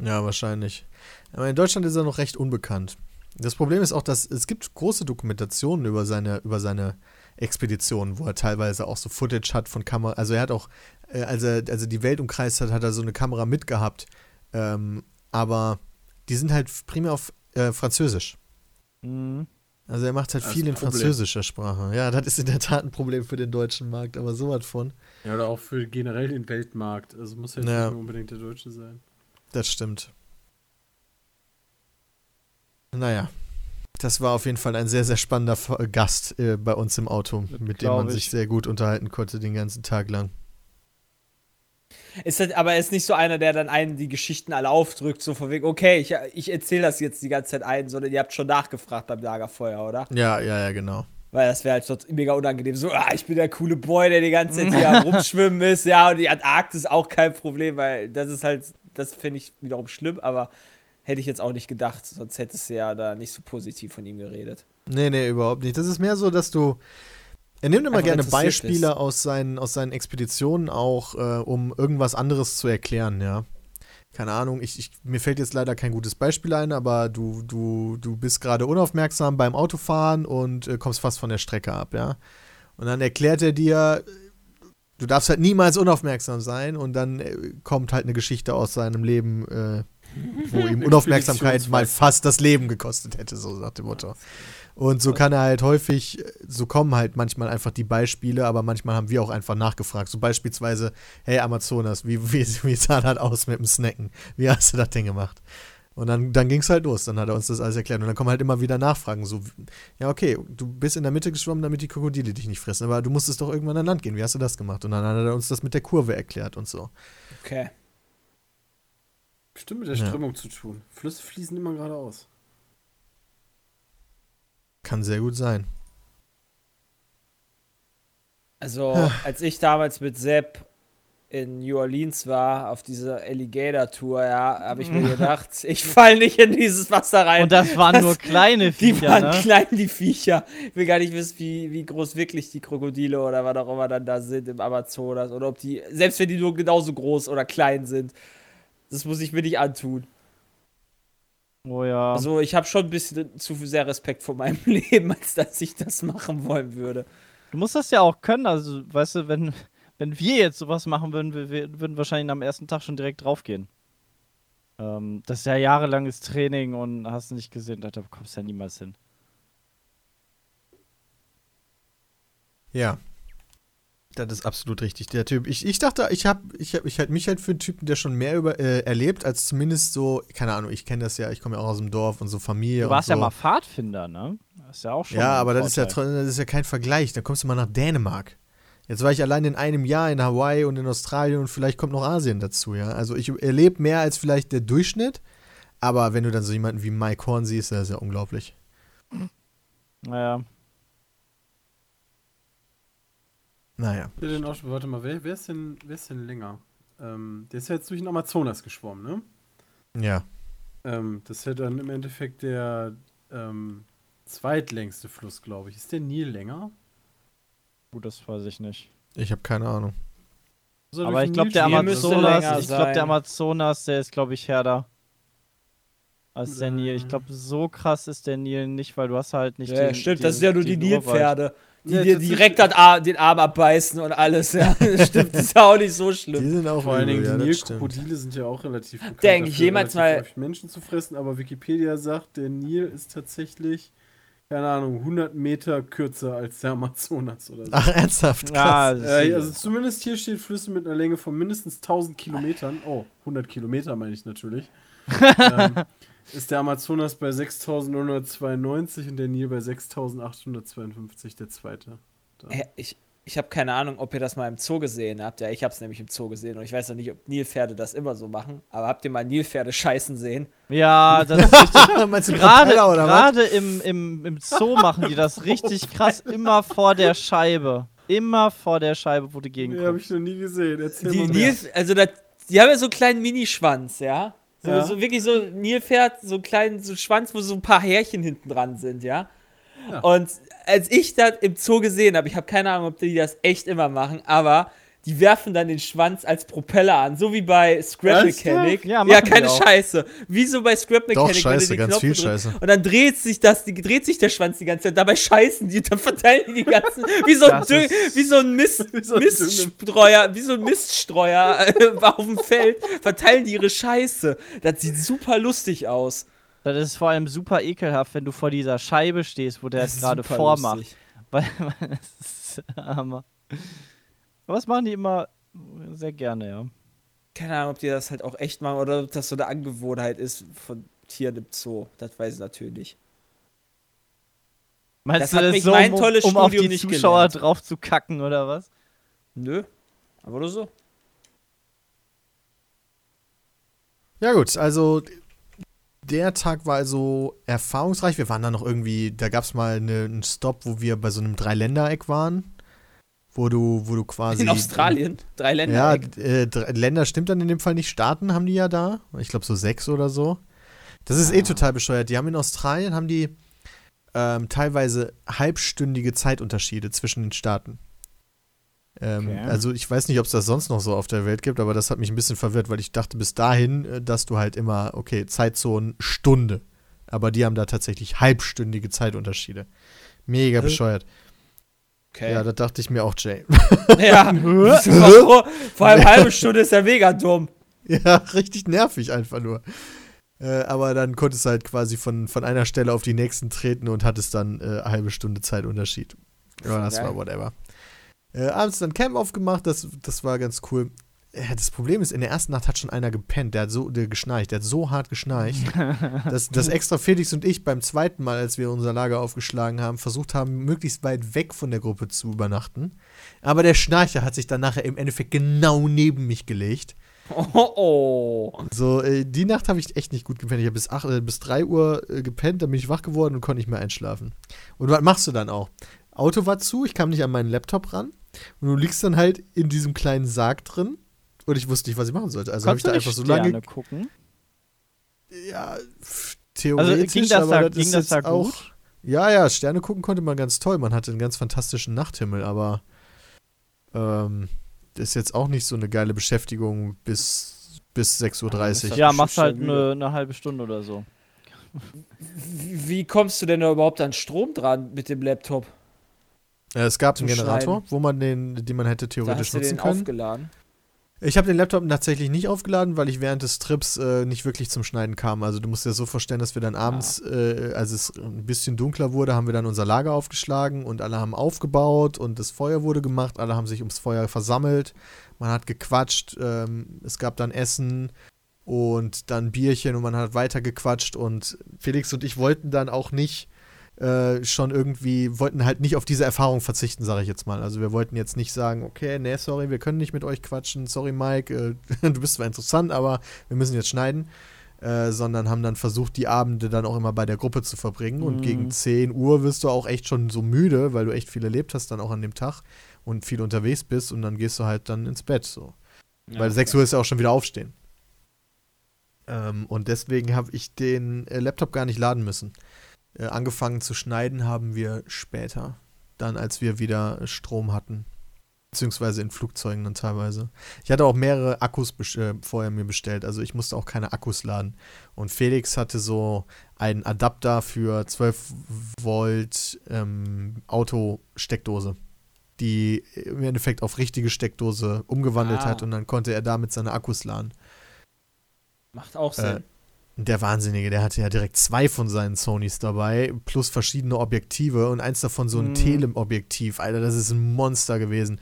Ja, wahrscheinlich. Aber in Deutschland ist er noch recht unbekannt. Das Problem ist auch, dass es gibt große Dokumentationen über seine, über seine Expeditionen, wo er teilweise auch so Footage hat von Kamera. Also er hat auch, äh, als er, als er die Welt umkreist hat, hat er so eine Kamera mitgehabt. Ähm, aber die sind halt primär auf äh, Französisch. Mhm. Also er macht halt Das viel in Problem. französischer Sprache. Ja, das ist in der Tat ein Problem für den deutschen Markt, aber sowas von. Ja, oder auch für generell den Weltmarkt. Also muss ja jetzt Ja. nicht nur unbedingt der Deutsche sein. Das stimmt. Naja. Das war auf jeden Fall ein sehr, sehr spannender Gast äh, bei uns im Auto, mit dem man ich. sich sehr gut unterhalten konnte den ganzen Tag lang. Ist halt, aber er ist nicht so einer, der dann einen die Geschichten alle aufdrückt, so von wegen, okay, ich, ich erzähle das jetzt die ganze Zeit ein, sondern ihr habt schon nachgefragt beim Lagerfeuer, oder? Ja, ja, ja, genau. Weil das wäre halt sonst mega unangenehm. So, ah, ich bin der coole Boy, der die ganze Zeit hier rumschwimmen ist. Ja, und die Antarktis auch kein Problem, weil das ist halt, das finde ich wiederum schlimm, aber hätte ich jetzt auch nicht gedacht. Sonst hättest du ja da nicht so positiv von ihm geredet. Nee, nee, überhaupt nicht. Das ist mehr so, dass du. Er nimmt immer gerne Beispiele aus seinen, aus seinen Expeditionen auch, äh, um irgendwas anderes zu erklären, ja. Keine Ahnung, ich, ich, mir fällt jetzt leider kein gutes Beispiel ein, aber du, du, du bist gerade unaufmerksam beim Autofahren und äh, kommst fast von der Strecke ab, ja. Und dann erklärt er dir, du darfst halt niemals unaufmerksam sein und dann äh, kommt halt eine Geschichte aus seinem Leben, äh, wo ihm Unaufmerksamkeit mal fast das Leben gekostet hätte, so nach dem Motto. Und so kann er halt häufig, so kommen halt manchmal einfach die Beispiele, aber manchmal haben wir auch einfach nachgefragt. So beispielsweise, hey Amazonas, wie, wie, wie sah das aus mit dem Snacken? Wie hast du das denn gemacht? Und dann, dann ging es halt los, dann hat er uns das alles erklärt. Und dann kommen halt immer wieder Nachfragen, so, ja, okay, du bist in der Mitte geschwommen, damit die Krokodile dich nicht fressen, aber du musstest doch irgendwann an Land gehen, wie hast du das gemacht? Und dann hat er uns das mit der Kurve erklärt und so. Okay. Bestimmt mit der Ja. Strömung zu tun. Flüsse fließen immer geradeaus. Kann sehr gut sein. Also, als ich damals mit Sepp in New Orleans war, auf dieser Alligator-Tour, ja, habe ich mir gedacht, ich fall nicht in dieses Wasser rein. Und das waren nur kleine die Viecher, waren ne? klein, die Viecher. Ich will gar nicht wissen, wie, wie groß wirklich die Krokodile oder was auch immer dann da sind im Amazonas. Oder ob die, selbst wenn die nur genauso groß oder klein sind, das muss ich mir nicht antun. Oh ja. Also, ich habe schon ein bisschen zu sehr Respekt vor meinem Leben, als dass ich das machen wollen würde. Du musst das ja auch können. Also, weißt du, wenn, wenn wir jetzt sowas machen würden, wir, wir würden wahrscheinlich am ersten Tag schon direkt draufgehen. Ähm, das ist ja jahrelanges Training und hast nicht gesehen, da kommst du ja niemals hin. Ja. Das ist absolut richtig. Der Typ, ich, ich dachte, ich habe ich hab, ich halt mich halt für einen Typen, der schon mehr über, äh, erlebt, als zumindest so, keine Ahnung, ich kenne das ja, ich komme ja auch aus dem Dorf und so Familie Du warst so. ja mal Pfadfinder, ne? Das ist ja auch schon. Ja, aber das ist ja, das ist ja kein Vergleich. Da kommst du mal nach Dänemark. Jetzt war ich allein in einem Jahr in Hawaii und in Australien und vielleicht kommt noch Asien dazu, ja. Also ich erlebe mehr als vielleicht der Durchschnitt, aber wenn du dann so jemanden wie Mike Horn siehst, das ist ja unglaublich. Naja. Naja. Ja, den auch, warte mal, wer, wer, ist denn, wer ist denn länger? Ähm, der ist ja jetzt durch den Amazonas geschwommen, ne? Ja. Ähm, das ist ja dann im Endeffekt der ähm, zweitlängste Fluss, glaube ich. Ist der Nil länger? Gut, das weiß ich nicht. Ich habe keine Ahnung. Er Aber ich glaube, der Amazonas, länger ich glaube, der. Amazonas, der ist, glaube ich, härter. Als der Äh. Nil. Ich glaube, so krass ist der Nil nicht, weil du hast halt nicht Ja, den, stimmt, den, das sind ja nur die. Nilpferde. Die Ja, dir direkt den Arm, den Arm abbeißen und alles. Ja, stimmt, ist ja auch nicht so Die schlimm. sind auch Vor allen Dingen, die ja, das stimmt. Nilkrokodile sind ja auch relativ bekannt. Eigentlich dafür, jemals mal- Menschen zu fressen, aber Wikipedia sagt, der Nil ist tatsächlich, keine Ahnung, 100 Meter kürzer als der Amazonas oder so. Ach, ernsthaft? Ja, Krass. das ist- Äh, also zumindest hier steht Flüsse mit einer Länge von mindestens 1000 Kilometern. Oh, 100 Kilometer meine ich natürlich. ähm, ist der Amazonas bei 6992 und der Nil bei 6852 der zweite. Da. Hä, Ich, ich habe keine Ahnung, ob ihr das mal im Zoo gesehen habt. Ja, ich habe es nämlich im Zoo gesehen und ich weiß noch nicht, ob Nilpferde das immer so machen. Aber habt ihr mal Nilpferde scheißen sehen? Ja, das ist richtig. Meinst du Gerade im, im, im Zoo machen die das richtig krass immer vor der Scheibe. Immer vor der Scheibe, wo du gegen Nee, habe ich noch nie gesehen. Erzähl Die, mal mehr. Nil, also das, die haben ja so einen kleinen Minischwanz, ja? So, Ja. so wirklich so ein Nilpferd, so einen kleinen so Schwanz, wo so ein paar Härchen hinten dran sind, ja? Ja. Und als ich das im Zoo gesehen habe, ich habe keine Ahnung, ob die das echt immer machen, aber die werfen dann den Schwanz als Propeller an, so wie bei Scrap? Mechanic. Ja, ja keine. Scheiße. Wie so bei Scrap Mechanic. wenn du Scheiße, ganz Knopf viel Scheiße. Und dann dreht sich das, die, dreht sich der Schwanz die ganze Zeit. Dabei scheißen die, dann verteilen die die ganzen, wie so ein, Das Dü ist- wie so ein Mist, so ein Miststreuer, wie so ein Miststreuer äh, auf dem Feld, verteilen die ihre Scheiße. Das sieht super lustig aus. Das ist vor allem super ekelhaft, wenn du vor dieser Scheibe stehst, wo der Das es gerade super vormacht. lustig. Weil, weil das ist Hammer. Aber das machen die immer sehr gerne, ja. Keine Ahnung, ob die das halt auch echt machen oder ob das so eine Angewohnheit ist von Tieren im Zoo. Das weiß ich natürlich. Meinst Das du, hat das mich so, mein um, tolles um auf Studium die nicht Zuschauer gelernt. drauf zu kacken oder was? Nö. Aber nur so. Ja gut, also der Tag war also erfahrungsreich. Wir waren da noch irgendwie, da gab es mal eine, einen Stopp, wo wir bei so einem Dreiländereck waren, wo du, wo du quasi In Australien. Drei Länder. Ja, äh, drei Länder stimmt dann in dem Fall nicht. Staaten haben die ja da. Ich glaube so sechs oder so. Das ist eh total bescheuert. Die haben in Australien haben die ähm, teilweise halbstündige Zeitunterschiede zwischen den Staaten. Ähm, Okay. Also ich weiß nicht, ob es das sonst noch so auf der Welt gibt, aber das hat mich ein bisschen verwirrt, weil ich dachte bis dahin, äh, dass du halt immer, okay, Zeitzonen Stunde. Aber die haben da tatsächlich halbstündige Zeitunterschiede. Mega bescheuert. Okay. Ja, das dachte ich mir auch, Jay. Ja, vor, vor allem halbe Stunde ist ja mega dumm. Ja, richtig nervig einfach nur. Äh, aber dann konntest du halt quasi von, von einer Stelle auf die nächsten treten und hattest dann äh, eine halbe Stunde Zeitunterschied. Ja, das Geil. war whatever. Äh, abends dann Camp aufgemacht, das, das war ganz cool. Äh, Das Problem ist, in der ersten Nacht hat schon einer gepennt, der hat so der geschnarcht, der hat so hart geschnarcht, dass, dass extra Felix und ich beim zweiten Mal, als wir unser Lager aufgeschlagen haben, versucht haben, möglichst weit weg von der Gruppe zu übernachten. Aber der Schnarcher hat sich dann nachher im Endeffekt genau neben mich gelegt. Oh, oh. So, äh, die Nacht habe ich echt nicht gut gepennt. Ich habe bis, acht- äh, bis 3 Uhr äh, gepennt, dann bin ich wach geworden und konnte nicht mehr einschlafen. Und was machst du dann auch? Auto war zu, ich kam nicht an meinen Laptop ran und du liegst dann halt in diesem kleinen Sarg drin und ich wusste nicht, was ich machen sollte. Also habe ich Konntest du da nicht einfach so Sterne lange. gucken? Ja, pf, theoretisch, Also ging das aber da, das ging ist das da jetzt auch. gut? Ja, ja, Sterne gucken konnte man ganz toll. Man hatte einen ganz fantastischen Nachthimmel, aber ähm, das ist jetzt auch nicht so eine geile Beschäftigung bis, bis 6.30 Uhr. Ja, machst halt eine, eine halbe Stunde oder so. Wie, kommst du denn da überhaupt an Strom dran mit dem Laptop? Äh, es gab einen Generator, Schneiden. wo man den, den man hätte Da theoretisch hast du nutzen den können. aufgeladen. Ich habe den Laptop tatsächlich nicht aufgeladen, weil ich während des Trips äh, nicht wirklich zum Schneiden kam. Also du musst dir so vorstellen, dass wir dann abends, äh, als es ein bisschen dunkler wurde, haben wir dann unser Lager aufgeschlagen und alle haben aufgebaut und das Feuer wurde gemacht. Alle haben sich ums Feuer versammelt. Man hat gequatscht. Ähm, es gab dann Essen und dann Bierchen und man hat weiter gequatscht und Felix und ich wollten dann auch nicht äh, schon irgendwie, wollten halt nicht auf diese Erfahrung verzichten, sage ich jetzt mal. Also wir wollten jetzt nicht sagen, okay, nee, sorry, wir können nicht mit euch quatschen, sorry Mike, äh, du bist zwar interessant, aber wir müssen jetzt schneiden. Äh, sondern haben dann versucht, die Abende dann auch immer bei der Gruppe zu verbringen. Und Mhm. gegen 10 Uhr wirst du auch echt schon so müde, weil du echt viel erlebt hast dann auch an dem Tag und viel unterwegs bist und dann gehst du halt dann ins Bett so. Weil 6 Uhr ist ja auch schon wieder aufstehen. Ähm, und deswegen habe ich den äh, Laptop gar nicht laden müssen. Äh, angefangen zu schneiden haben wir später. Dann, als wir wieder Strom hatten. Beziehungsweise in Flugzeugen dann teilweise. Ich hatte auch mehrere Akkus äh, vorher mir bestellt. Also ich musste auch keine Akkus laden. Und Felix hatte so einen Adapter für 12 Volt ähm, Auto-Steckdose. Die im Endeffekt auf richtige Steckdose umgewandelt Ah. hat und dann konnte er damit seine Akkus laden. Macht auch Sinn. Der Wahnsinnige, der hatte ja direkt zwei von seinen Sonys dabei, plus verschiedene Objektive und eins davon so ein Mhm. Teleobjektiv. Alter, das ist ein Monster gewesen.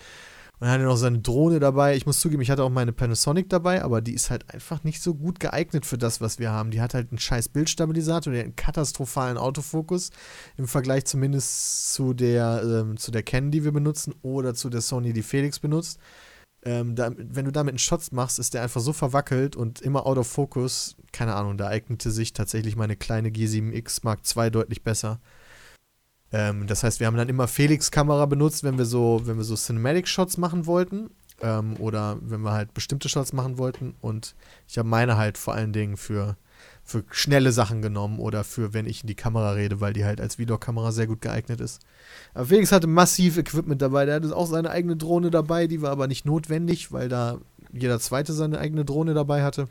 Und er hatte noch seine Drohne dabei. Ich muss zugeben, ich hatte auch meine Panasonic dabei, aber die ist halt einfach nicht so gut geeignet für das, was wir haben. Die hat halt einen scheiß Bildstabilisator, der hat einen katastrophalen Autofokus im Vergleich zumindest zu der, ähm, zu der Canon, die wir benutzen, oder zu der Sony, die Felix benutzt. Ähm, da, wenn du damit einen Shots machst, ist der einfach so verwackelt und immer out of focus. Keine Ahnung, da eignete sich tatsächlich meine kleine G7X Mark II deutlich besser. Ähm, das heißt, wir haben dann immer Felix-Kamera benutzt, wenn wir so, wenn wir so Cinematic-Shots machen wollten. Ähm, oder wenn wir halt bestimmte Shots machen wollten. Und ich habe meine halt vor allen Dingen für, für schnelle Sachen genommen oder für, wenn ich in die Kamera rede, weil die halt als Videokamera sehr gut geeignet ist. Aber Felix hatte massiv Equipment dabei. Der hatte auch seine eigene Drohne dabei, die war aber nicht notwendig, weil da jeder zweite seine eigene Drohne dabei hatte.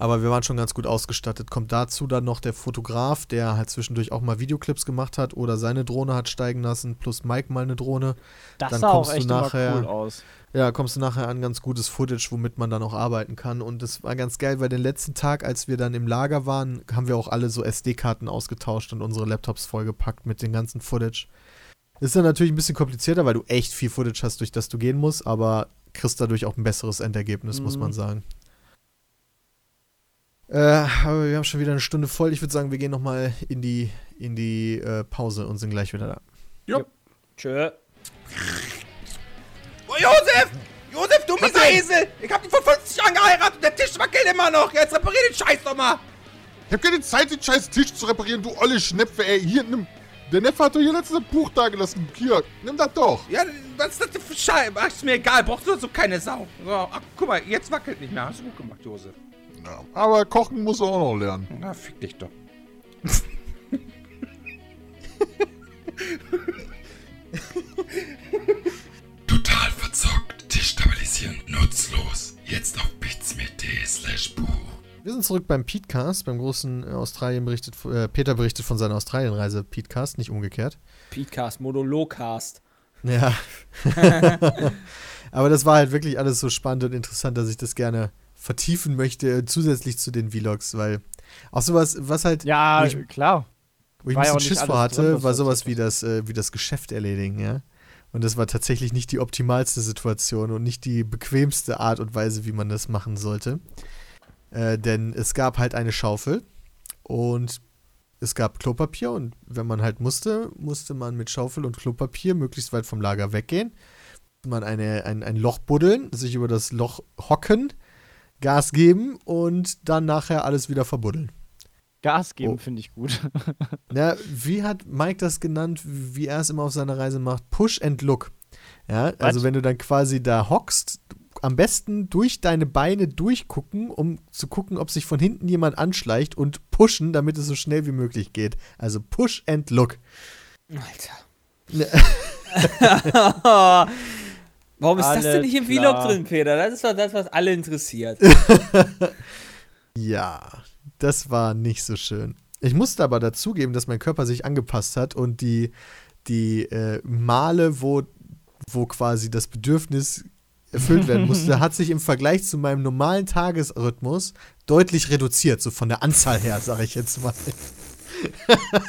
Aber wir waren schon ganz gut ausgestattet. Kommt dazu dann noch der Fotograf, der halt zwischendurch auch mal Videoclips gemacht hat oder seine Drohne hat steigen lassen, plus Mike mal eine Drohne. Das Dann sah auch kommst du echt nachher- immer cool aus. Ja, kommst du nachher an ganz gutes Footage, womit man dann auch arbeiten kann. Und das war ganz geil, weil den letzten Tag, als wir dann im Lager waren, haben wir auch alle so SD-Karten ausgetauscht und unsere Laptops vollgepackt mit dem ganzen Footage. Ist dann natürlich ein bisschen komplizierter, weil du echt viel Footage hast, durch das du gehen musst, aber kriegst dadurch auch ein besseres Endergebnis, muss Mhm. man sagen. Äh, aber wir haben schon wieder eine Stunde voll. Ich würde sagen, wir gehen nochmal in die, in die äh, Pause und sind gleich wieder da. Tschö. Oh, Josef! Josef, du mieser Esel! Ich hab dich vor 50 Jahren geheiratet und der Tisch wackelt immer noch! Jetzt reparier den Scheiß doch mal! Ich hab keine Zeit, den scheiß Tisch zu reparieren, du olle Schnepfe, ey. Hier, nimm. Der Neffe hat doch hier letztes Buch da gelassen. Hier, nimm das doch. Ja, was ist das denn für Scheiße? Ach, ist mir egal, brauchst du so keine Sau. So, ach, guck mal, jetzt wackelt nicht mehr. Hast du gut gemacht, Josef. Ja, aber kochen muss er auch noch lernen. Na, fick dich doch. Total verzockt, destabilisierend, nutzlos. Jetzt auf bits.me slash Buch. Wir sind zurück beim Petecast, beim großen äh, Australien berichtet, äh, Peter berichtet von seiner Australienreise Petecast, nicht umgekehrt. Podcast, Monologcast. Ja. Aber das war halt wirklich alles so spannend und interessant, dass ich das gerne vertiefen möchte, zusätzlich zu den Vlogs, weil auch sowas, was halt, Ja, wo ich, klar. wo ich war ein bisschen Schiss vor hatte, drin, war sowas wie das, äh, wie das Geschäft erledigen, ja. Und das war tatsächlich nicht die optimalste Situation und nicht die bequemste Art und Weise, wie man das machen sollte. Äh, denn es gab halt eine Schaufel und es gab Klopapier und wenn man halt musste, musste man mit Schaufel und Klopapier möglichst weit vom Lager weggehen. Man eine, ein, ein Loch buddeln, sich über das Loch hocken, Gas geben und dann nachher alles wieder verbuddeln. Gas geben Oh. finde ich gut. Ja, wie hat Mike das genannt, wie er es immer auf seiner Reise macht? Push and look. Ja, also wenn du dann quasi da hockst, am besten durch deine Beine durchgucken, um zu gucken, ob sich von hinten jemand anschleicht und pushen, damit es so schnell wie möglich geht. Also push and look. Alter. Warum ist das Alles denn nicht im Vlog drin, Peter? Das ist doch das, was alle interessiert. Ja, das war nicht so schön. Ich musste aber dazugeben, dass mein Körper sich angepasst hat und die, die äh, Male, wo, wo quasi das Bedürfnis erfüllt werden musste, hat sich im Vergleich zu meinem normalen Tagesrhythmus deutlich reduziert, so von der Anzahl her, sage ich jetzt mal.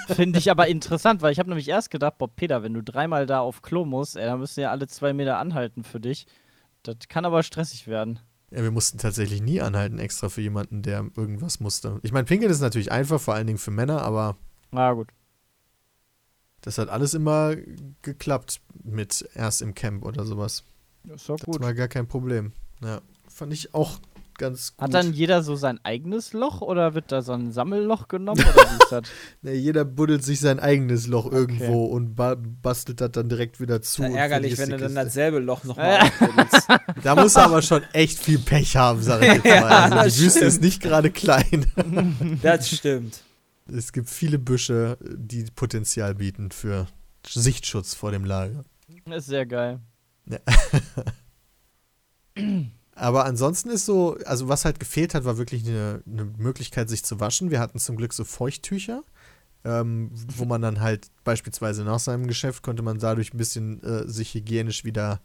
Finde ich aber interessant, weil ich habe nämlich erst gedacht, Bob Peter, wenn du dreimal da auf Klo musst, ey, dann müssen ja alle zwei Meter anhalten für dich. Das kann aber stressig werden. Ja, wir mussten tatsächlich nie anhalten, extra für jemanden, der irgendwas musste. Ich meine, Pinkeln ist natürlich einfach, vor allen Dingen für Männer, aber Na gut. das hat alles immer geklappt mit erst im Camp oder sowas. Ist doch Das gut. war gar kein Problem. Ja, fand ich auch ganz gut. Hat dann jeder so sein eigenes Loch oder wird da so ein Sammelloch genommen? Oder wie ist das? Nee, jeder buddelt sich sein eigenes Loch irgendwo und ba bastelt das dann direkt wieder zu. Ja, ärgerlich, wenn du dann dasselbe Loch Ja. nochmal auffüllst. Da muss er aber schon echt viel Pech haben, sag ich jetzt mal. Also das die Wüste ist stimmt. nicht gerade klein. Das stimmt. Es gibt viele Büsche, die Potenzial bieten für Sichtschutz vor dem Lager. ist sehr geil. Aber ansonsten ist so, also was halt gefehlt hat, war wirklich eine, eine Möglichkeit, sich zu waschen. Wir hatten zum Glück so Feuchttücher, ähm, wo man dann halt beispielsweise nach seinem Geschäft konnte man dadurch ein bisschen äh, sich hygienisch wieder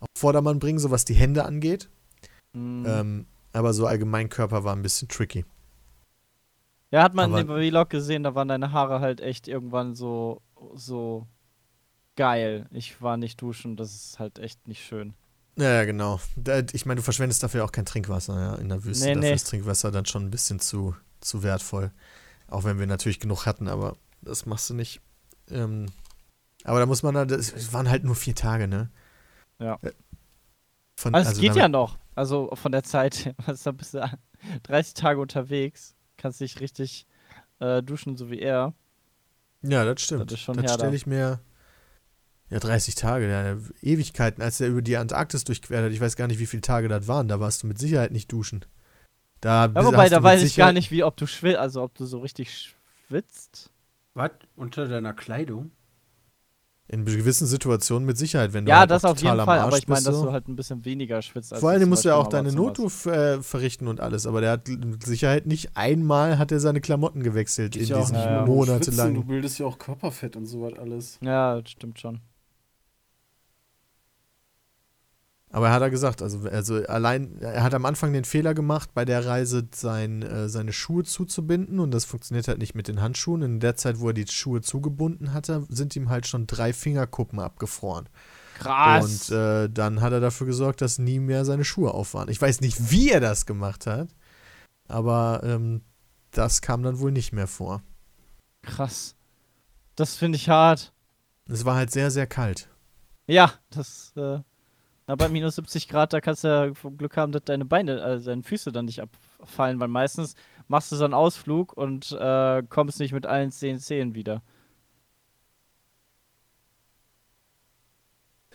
auf Vordermann bringen, so was die Hände angeht. Mhm. Ähm, aber so allgemein Körper war ein bisschen tricky. ja, hat man aber- in dem Vlog gesehen, da waren deine Haare halt echt irgendwann so, so geil. Ich war nicht duschen, das ist halt echt nicht schön. Ja, ja, genau. Ich meine, du verschwendest dafür auch kein Trinkwasser, ja, in der Wüste. Nee, dafür nee. ist Trinkwasser dann schon ein bisschen zu, zu wertvoll. Auch wenn wir natürlich genug hatten, aber das machst du nicht. Ähm, aber da muss man es waren halt nur vier Tage, ne? Ja. Äh, Von, Also, es geht ja noch. Also von der Zeit. Also, da bist du 30 Tage unterwegs, kannst dich richtig äh, duschen, so wie er. Ja, das stimmt. Das das stelle ich mir. Ja, 30 Tage, ja, Ewigkeiten, als er über die Antarktis durchquert hat. Ich weiß gar nicht, wie viele Tage das waren. Da warst du mit Sicherheit nicht duschen. Da Ja, wobei, da weiß ich gar nicht, wie ob du schwitzt, also ob du so richtig schwitzt. Was? Unter deiner Kleidung? In gewissen Situationen mit Sicherheit, wenn du Ja, halt das auf jeden Fall, Arsch aber ich meine, dass du halt ein bisschen weniger schwitzt. Als Vor allem musst du ja auch deine. Notruf äh, verrichten und alles, aber der hat mit Sicherheit nicht einmal hat er seine Klamotten gewechselt in ja auch diesen ja. Monate lang. Du bildest ja auch Körperfett und sowas alles. Ja, das stimmt schon. Aber er hat er gesagt, also, also allein, er hat am Anfang den Fehler gemacht, bei der Reise sein, äh, seine Schuhe zuzubinden und das funktioniert halt nicht mit den Handschuhen. In der Zeit, wo er die Schuhe zugebunden hatte, sind ihm halt schon drei Fingerkuppen abgefroren. Krass. Und äh, dann hat er dafür gesorgt, dass nie mehr seine Schuhe auf waren. Ich weiß nicht, wie er das gemacht hat, aber ähm, das kam dann wohl nicht mehr vor. Krass. Das finde ich hart. Es war halt sehr, sehr kalt. Ja, das, äh, na, bei minus 70 Grad, da kannst du ja vom Glück haben, dass deine Beine, also deine Füße dann nicht abfallen, weil meistens machst du so einen Ausflug und äh, kommst nicht mit allen zehn Zehen wieder.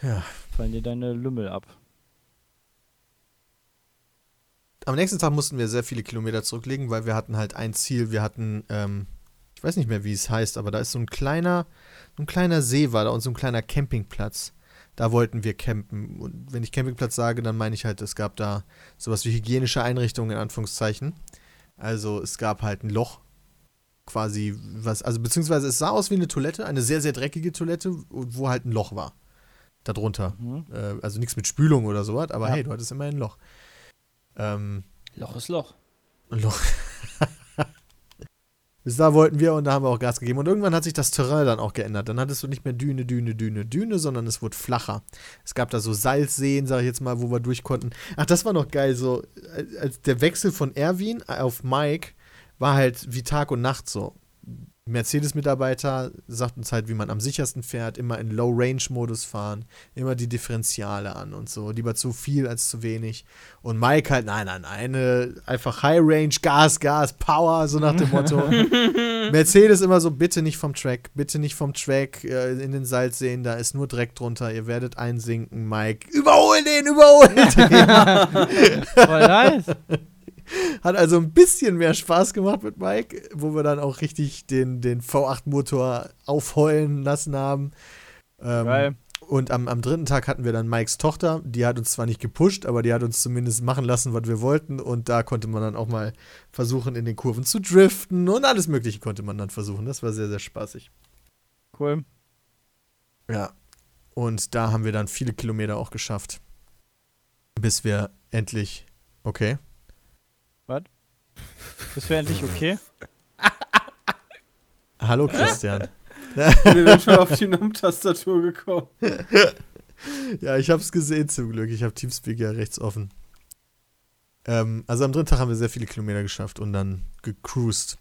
Ja. Fallen dir deine Lümmel ab. Am nächsten Tag mussten wir sehr viele Kilometer zurücklegen, weil wir hatten halt ein Ziel. Wir hatten, ähm, ich weiß nicht mehr, wie es heißt, aber da ist so ein kleiner, so ein kleiner See war da und so ein kleiner Campingplatz. Da wollten wir campen. Und wenn ich Campingplatz sage, dann meine ich halt, es gab da sowas wie hygienische Einrichtungen in Anführungszeichen. Also es gab halt ein Loch, quasi was, also beziehungsweise es sah aus wie eine Toilette, eine sehr, sehr dreckige Toilette, wo halt ein Loch war. Darunter. Mhm. Äh, also nichts mit Spülung oder sowas, aber Ja. hey, du hattest immer ein Loch. Ähm, Loch ist Loch. ein Loch. Bis da wollten wir und da haben wir auch Gas gegeben. Und irgendwann hat sich das Terrain dann auch geändert. Dann hattest du nicht mehr Düne, Düne, Düne, Düne, sondern es wurde flacher. Es gab da so Salzseen, sag ich jetzt mal, wo wir durch konnten. Ach, das war noch geil. So, äh, als der Wechsel von Erwin auf Mike war halt wie Tag und Nacht so. Mercedes-Mitarbeiter sagt uns halt, wie man am sichersten fährt, immer in Low-Range-Modus fahren, immer die Differentiale an und so, lieber zu viel als zu wenig. Und Mike halt, nein, nein, nein, einfach High-Range, Gas, Gas, Power, so nach dem Motto. Mercedes immer so, bitte nicht vom Track, bitte nicht vom Track äh, in den Salzseen, da ist nur Dreck drunter, ihr werdet einsinken, Mike. Überhol den, überhol den! Voll nice. Hat also ein bisschen mehr Spaß gemacht mit Mike, wo wir dann auch richtig den, den V8-Motor aufheulen lassen haben. Ähm, Geil. und am, am dritten Tag hatten wir dann Mikes Tochter, die hat uns zwar nicht gepusht, aber die hat uns zumindest machen lassen, was wir wollten. Und da konnte man dann auch mal versuchen, in den Kurven zu driften und alles Mögliche konnte man dann versuchen. Das war sehr, sehr spaßig. Cool. Ja. Und da haben wir dann viele Kilometer auch geschafft. Bis wir endlich. Okay. Das wäre endlich okay. Hallo Christian. Ich bin schon auf die Num-Tastatur gekommen. ja, ich hab's gesehen zum Glück. Ich habe Teamspeak ja rechts offen. Ähm, also am dritten Tag haben wir sehr viele Kilometer geschafft und dann gecruised.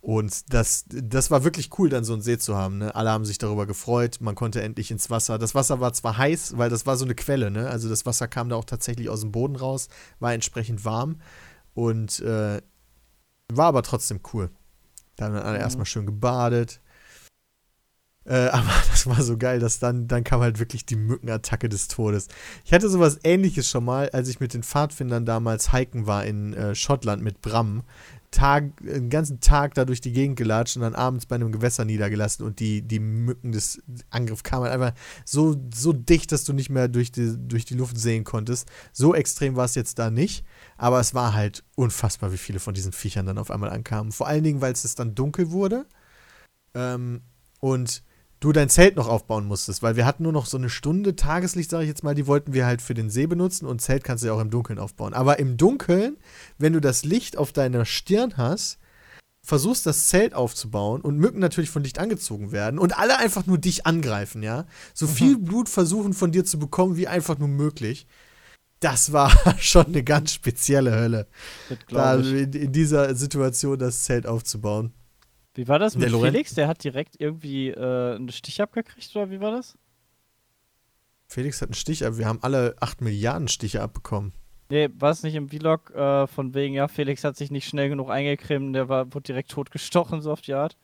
Und das, das war wirklich cool, dann so einen See zu haben. Ne? Alle haben sich darüber gefreut. Man konnte endlich ins Wasser. Das Wasser war zwar heiß, weil das war so eine Quelle. Ne? Also das Wasser kam da auch tatsächlich aus dem Boden raus, war entsprechend warm und äh, war aber trotzdem cool. Da haben dann alle Mhm. erstmal schön gebadet. Äh, aber das war so geil, dass dann, dann kam halt wirklich die Mückenattacke des Todes. Ich hatte sowas ähnliches schon mal, als ich mit den Pfadfindern damals hiken war in äh, Schottland mit Bram. Tag, den ganzen Tag da durch die Gegend gelatscht und dann abends bei einem Gewässer niedergelassen und die, die Mücken des Angriffs kamen halt einfach so, so dicht, dass du nicht mehr durch die, durch die Luft sehen konntest. So extrem war es jetzt da nicht, aber es war halt unfassbar, wie viele von diesen Viechern dann auf einmal ankamen. Vor allen Dingen, weil es dann dunkel wurde ähm, und du dein Zelt noch aufbauen musstest, weil wir hatten nur noch so eine Stunde Tageslicht, sage ich jetzt mal, die wollten wir halt für den See benutzen und Zelt kannst du ja auch im Dunkeln aufbauen. Aber im Dunkeln, wenn du das Licht auf deiner Stirn hast, versuchst das Zelt aufzubauen und Mücken natürlich von Licht angezogen werden und alle einfach nur dich angreifen, ja. So viel Blut versuchen von dir zu bekommen, wie einfach nur möglich. Das war schon eine ganz spezielle Hölle, da in, in dieser Situation das Zelt aufzubauen. Wie war das Der mit Lorenz- Felix? Der hat direkt irgendwie äh, einen Stich abgekriegt, oder wie war das? Felix hat einen Stich, aber wir haben alle 8 Milliarden Stiche abbekommen. Nee, war es nicht im Vlog äh, von wegen, ja, Felix hat sich nicht schnell genug eingecremt, der war, wurde direkt totgestochen, so auf die Art.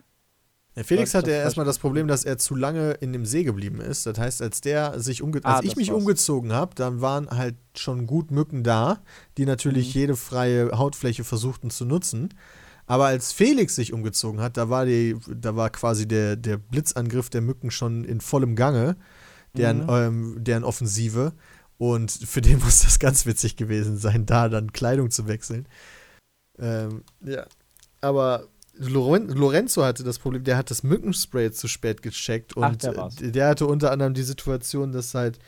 Ja, Felix hatte das erstmal das Problem, dass er zu lange in dem See geblieben ist. Das heißt, als der sich umge Ah, als ich mich war's. umgezogen habe, dann waren halt schon gut Mücken da, die natürlich Mhm. jede freie Hautfläche versuchten zu nutzen. Aber als Felix sich umgezogen hat, da war die, da war quasi der, der Blitzangriff der Mücken schon in vollem Gange, deren, Mhm. ähm, deren Offensive. Und für den muss das ganz witzig gewesen sein, da dann Kleidung zu wechseln. Ähm, ja. Aber Loren Lorenzo hatte das Problem, der hat das Mückenspray zu spät gecheckt und Ach, der der hatte unter anderem die Situation, dass halt,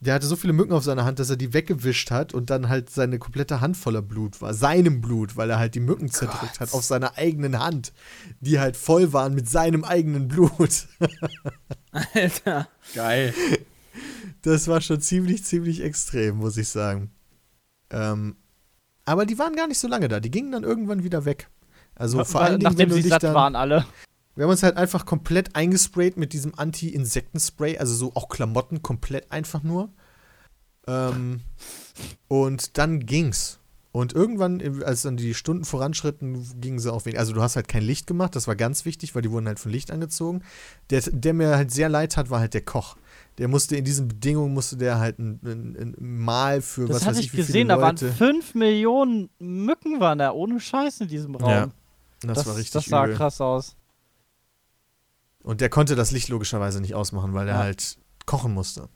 der hatte so viele Mücken auf seiner Hand, dass er die weggewischt hat und dann halt seine komplette Hand voller Blut war. Seinem Blut, weil er halt die Mücken zerdrückt hat auf seiner eigenen Hand, die halt voll waren mit seinem eigenen Blut. Alter. Geil. Das war schon ziemlich, ziemlich extrem, muss ich sagen. Ähm, aber die waren gar nicht so lange da. Die gingen dann irgendwann wieder weg. Also vor wenn Nachdem du sie dich satt dann, waren alle. Wir haben uns halt einfach komplett eingesprayt mit diesem Anti-Insektenspray, also so auch Klamotten komplett einfach nur. Ähm, und dann ging's. Und irgendwann, als dann die Stunden voranschritten, gingen sie auch wenig. Also du hast halt kein Licht gemacht, das war ganz wichtig, weil die wurden halt von Licht angezogen. Der, der mir halt sehr leid hat, war halt der Koch. Der musste in diesen Bedingungen, musste der halt ein, ein, ein Mal für Das was hatte weiß ich ich, wie viele gesehen, da waren Leute. 5 Millionen Mücken waren da, ohne Scheiß in diesem Raum. Ja, das, war richtig Das sah übel. krass aus. Und der konnte das Licht logischerweise nicht ausmachen, weil er Ja. halt kochen musste.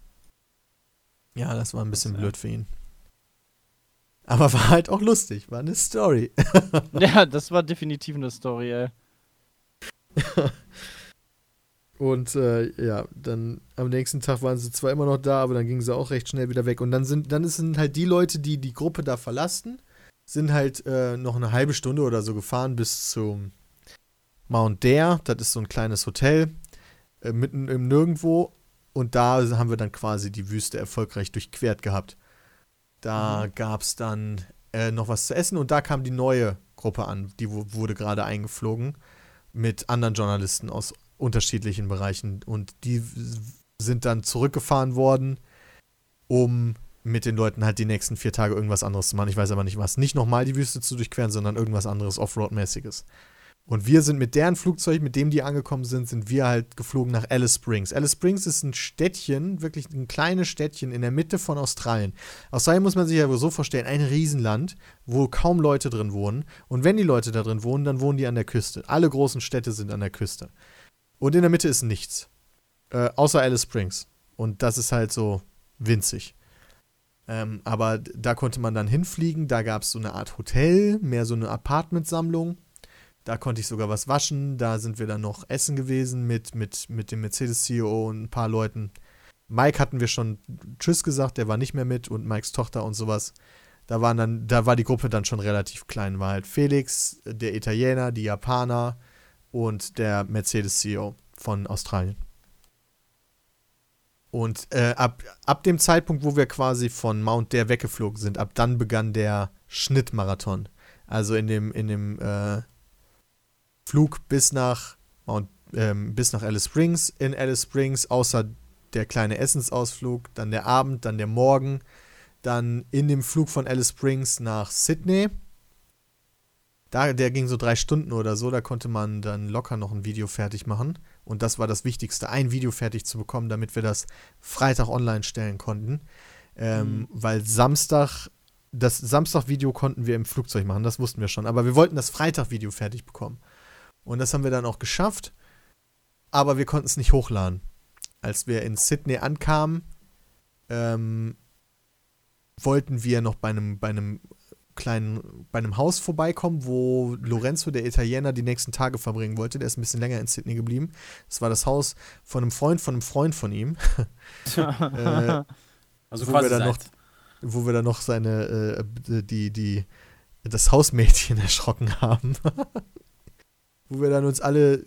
Ja, das war ein bisschen ja. blöd für ihn. Aber war halt auch lustig, war eine Story. ja, das war definitiv eine Story, ey. Und äh, ja, dann am nächsten Tag waren sie zwar immer noch da, aber dann gingen sie auch recht schnell wieder weg. Und dann sind, dann sind halt die Leute, die die Gruppe da verlassen, sind halt äh, noch eine halbe Stunde oder so gefahren bis zum Mount Dare. Das ist so ein kleines Hotel äh, mitten im Nirgendwo. Und da haben wir dann quasi die Wüste erfolgreich durchquert gehabt. Da gab es dann äh, noch was zu essen und da kam die neue Gruppe an. Die wu- wurde gerade eingeflogen mit anderen Journalisten aus unterschiedlichen Bereichen. Und die sind dann zurückgefahren worden, um mit den Leuten halt die nächsten vier Tage irgendwas anderes zu machen. Ich weiß aber nicht was. Nicht nochmal die Wüste zu durchqueren, sondern irgendwas anderes Offroad-mäßiges. Und wir sind mit deren Flugzeug, mit dem die angekommen sind, sind wir halt geflogen nach Alice Springs. Alice Springs ist ein Städtchen, wirklich ein kleines Städtchen in der Mitte von Australien. Australien muss man sich ja wohl so vorstellen, ein Riesenland, wo kaum Leute drin wohnen. Und wenn die Leute da drin wohnen, dann wohnen die an der Küste. Alle großen Städte sind an der Küste. Und in der Mitte ist nichts. Äh, außer Alice Springs. Und das ist halt so winzig. Ähm, aber da konnte man dann hinfliegen. Da gab es so eine Art Hotel, mehr so eine Apartmentsammlung. Da konnte ich sogar was waschen. Da sind wir dann noch essen gewesen mit, mit, mit dem Mercedes-CEO und ein paar Leuten. Mike hatten wir schon Tschüss gesagt, der war nicht mehr mit und Mikes Tochter und sowas. Da waren dann, da war die Gruppe dann schon relativ klein. War halt Felix, der Italiener, die Japaner und der Mercedes-CEO von Australien. Und äh, ab, ab dem Zeitpunkt, wo wir quasi von Mount Dare weggeflogen sind, ab dann begann der Schnittmarathon. Also in dem, in dem äh, Flug bis nach Mount, ähm, bis nach Alice Springs, in Alice Springs, außer der kleine Essensausflug, dann der Abend, dann der Morgen, dann in dem Flug von Alice Springs nach Sydney. Da, der ging so drei Stunden oder so, da konnte man dann locker noch ein Video fertig machen. Und das war das Wichtigste, ein Video fertig zu bekommen, damit wir das Freitag online stellen konnten. Ähm, Weil Samstag, das Samstag-Video konnten wir im Flugzeug machen, das wussten wir schon. Aber wir wollten das Freitag-Video fertig bekommen. Und das haben wir dann auch geschafft. Aber wir konnten es nicht hochladen. Als wir in Sydney ankamen, ähm, wollten wir noch bei einem, bei einem kleinen, bei einem Haus vorbeikommen, wo Lorenzo, der Italiener, die nächsten Tage verbringen wollte. Der ist ein bisschen länger in Sydney geblieben. Das war das Haus von einem Freund von einem Freund von ihm. äh, Also wo quasi wir dann noch, wo wir dann noch seine, äh, die, die, das Hausmädchen erschrocken haben. Wo wir dann uns alle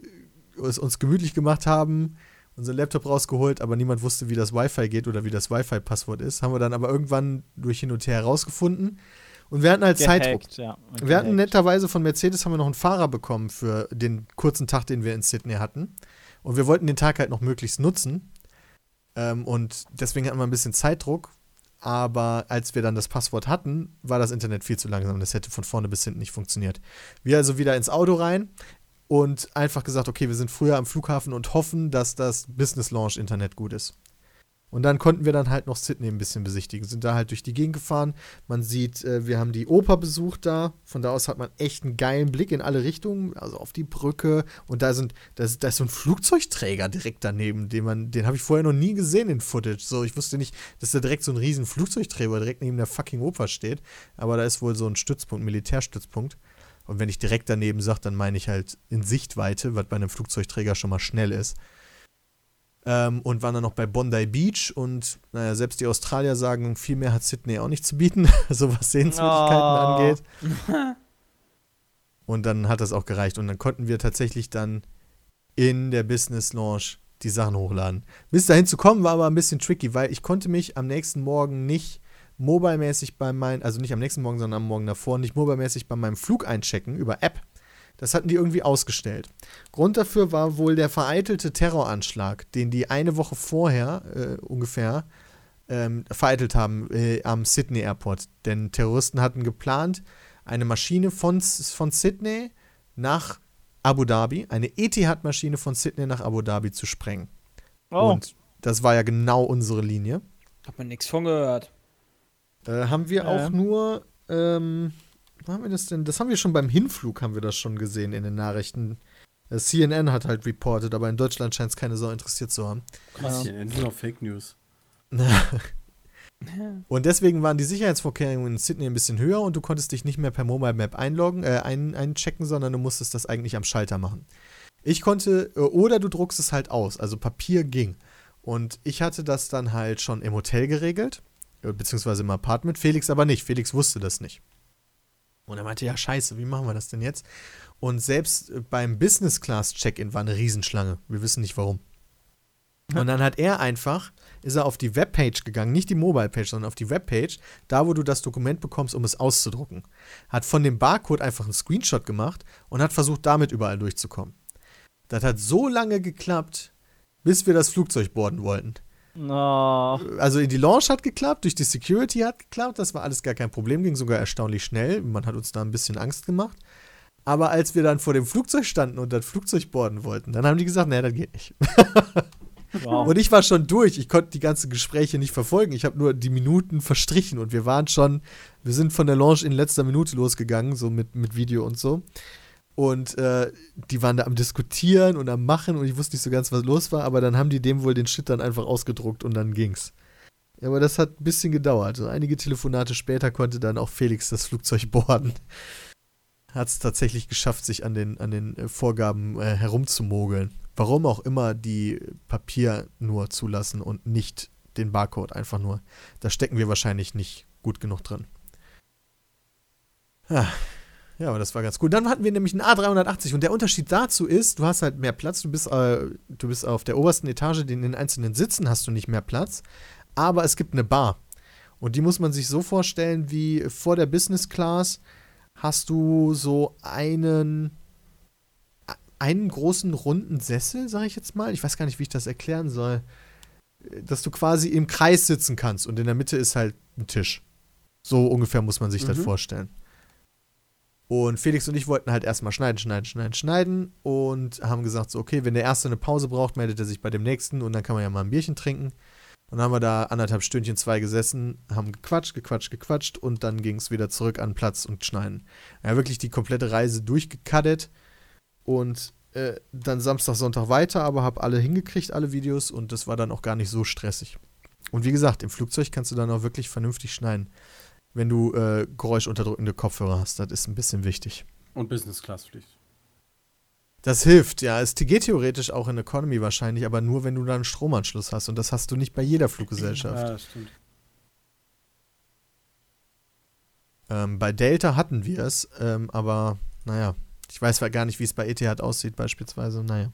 es uns gemütlich gemacht haben, unseren Laptop rausgeholt, aber niemand wusste, wie das Wi-Fi geht oder wie das Wi-Fi-Passwort ist. Haben wir dann aber irgendwann durch hin und her herausgefunden. Und wir hatten halt Zeitdruck. Gehackt, ja. Wir hatten Gehackt. netterweise von Mercedes haben wir noch einen Fahrer bekommen für den kurzen Tag, den wir in Sydney hatten. Und wir wollten den Tag halt noch möglichst nutzen. Ähm, und deswegen hatten wir ein bisschen Zeitdruck. Aber als wir dann das Passwort hatten, war das Internet viel zu langsam. Das hätte von vorne bis hinten nicht funktioniert. Wir also wieder ins Auto rein und einfach gesagt, okay, wir sind früher am Flughafen und hoffen, dass das Business Launch Internet gut ist. Und dann konnten wir dann halt noch Sydney ein bisschen besichtigen. Sind da halt durch die Gegend gefahren. Man sieht, äh, wir haben die Oper besucht da. Von da aus hat man echt einen geilen Blick in alle Richtungen, also auf die Brücke. Und da sind, da ist, da ist so ein Flugzeugträger direkt daneben, den man, den habe ich vorher noch nie gesehen in Footage. So, ich wusste nicht, dass da direkt so ein riesen Flugzeugträger direkt neben der fucking Oper steht. Aber da ist wohl so ein Stützpunkt, Militärstützpunkt. Und wenn ich direkt daneben sage, dann meine ich halt in Sichtweite, was bei einem Flugzeugträger schon mal schnell ist. Ähm, und waren dann noch bei Bondi Beach und naja, selbst die Australier sagen, viel mehr hat Sydney auch nicht zu bieten, so was Sehenswürdigkeiten Oh. angeht. Und dann hat das auch gereicht. Und dann konnten wir tatsächlich dann in der Business Launch die Sachen hochladen. Bis dahin zu kommen war aber ein bisschen tricky, weil ich konnte mich am nächsten Morgen nicht mobile-mäßig bei meinem, also nicht am nächsten Morgen, sondern am Morgen davor, nicht mobile-mäßig bei meinem Flug einchecken über App. Das hatten die irgendwie ausgestellt. Grund dafür war wohl der vereitelte Terroranschlag, den die eine Woche vorher äh, ungefähr ähm, vereitelt haben äh, am Sydney Airport. Denn Terroristen hatten geplant, eine Maschine von, von Sydney nach Abu Dhabi, eine Etihad-Maschine von Sydney nach Abu Dhabi zu sprengen. Oh, Und das war ja genau unsere Linie. Hat man nichts von gehört. Äh, haben wir Ja. auch nur, ähm, wo haben wir das denn? Das haben wir schon beim Hinflug, haben wir das schon gesehen in den Nachrichten. Äh, CNN hat halt reported, aber in Deutschland scheint es keine Sau interessiert zu haben. Krass, hier, nur noch Fake News. Und deswegen waren die Sicherheitsvorkehrungen in Sydney ein bisschen höher und du konntest dich nicht mehr per Mobile Map einloggen, äh, ein, einchecken, sondern du musstest das eigentlich am Schalter machen. Ich konnte, äh, oder du druckst es halt aus, also Papier ging. Und ich hatte das dann halt schon im Hotel geregelt, beziehungsweise im Apartment, Felix aber nicht. Felix wusste das nicht. Und er meinte, ja, scheiße, wie machen wir das denn jetzt? Und selbst äh, beim Business Class Check-in war eine Riesenschlange. Wir wissen nicht warum. Und dann hat er einfach, ist er auf die Webpage gegangen, nicht die Mobile-Page, sondern auf die Webpage, da wo du das Dokument bekommst, um es auszudrucken. Hat von dem Barcode einfach einen Screenshot gemacht und hat versucht, damit überall durchzukommen. Das hat so lange geklappt, bis wir das Flugzeug boarden wollten. No. Also in die Launch hat geklappt, durch die Security hat geklappt, das war alles gar kein Problem, ging sogar erstaunlich schnell. Man hat uns da ein bisschen Angst gemacht. Aber als wir dann vor dem Flugzeug standen und das Flugzeug boarden wollten, dann haben die gesagt, nee, das geht nicht. wow. Und ich war schon durch. Ich konnte die ganzen Gespräche nicht verfolgen. Ich habe nur die Minuten verstrichen und wir waren schon, wir sind von der Launch in letzter Minute losgegangen, so mit, mit Video und so. Und äh, die waren da am Diskutieren und am Machen und ich wusste nicht so ganz, was los war, aber dann haben die dem wohl den Shit dann einfach ausgedruckt und dann ging's. Ja, aber das hat ein bisschen gedauert. So einige Telefonate später konnte dann auch Felix das Flugzeug boarden. Hat es tatsächlich geschafft, sich an den, an den äh, Vorgaben äh, herumzumogeln. Warum auch immer die Papier nur zulassen und nicht den Barcode einfach nur. Da stecken wir wahrscheinlich nicht gut genug drin. Ah, Ja, aber das war ganz gut. Dann hatten wir nämlich einen A380 und der Unterschied dazu ist, du hast halt mehr Platz, du bist, äh, du bist auf der obersten Etage, in den einzelnen Sitzen hast du nicht mehr Platz, aber es gibt eine Bar. Und die muss man sich so vorstellen, wie vor der Business Class hast du so einen einen großen runden Sessel, sage ich jetzt mal. Ich weiß gar nicht, wie ich das erklären soll. Dass du quasi im Kreis sitzen kannst und in der Mitte ist halt ein Tisch. So ungefähr muss man sich das Mhm. vorstellen. Und Felix und ich wollten halt erstmal schneiden, schneiden, schneiden, schneiden und haben gesagt, so, okay, wenn der Erste eine Pause braucht, meldet er sich bei dem Nächsten und dann kann man ja mal ein Bierchen trinken. Und dann haben wir da anderthalb Stündchen, zwei gesessen, haben gequatscht, gequatscht, gequatscht und dann ging es wieder zurück an Platz und schneiden. Ja, wirklich die komplette Reise durchgekaddet und äh, dann Samstag, Sonntag weiter, aber habe alle hingekriegt, alle Videos und das war dann auch gar nicht so stressig. Und wie gesagt, im Flugzeug kannst du dann auch wirklich vernünftig schneiden, wenn du äh, geräuschunterdrückende Kopfhörer hast. Das ist ein bisschen wichtig. Und Business Class Pflicht. Das hilft, ja. Es geht theoretisch auch in Economy wahrscheinlich, aber nur, wenn du da einen Stromanschluss hast. Und das hast du nicht bei jeder Fluggesellschaft. Ja, das stimmt. Ähm, bei Delta hatten wir es, ähm, aber naja, Ich weiß gar nicht, wie es bei ETH aussieht, beispielsweise. Naja.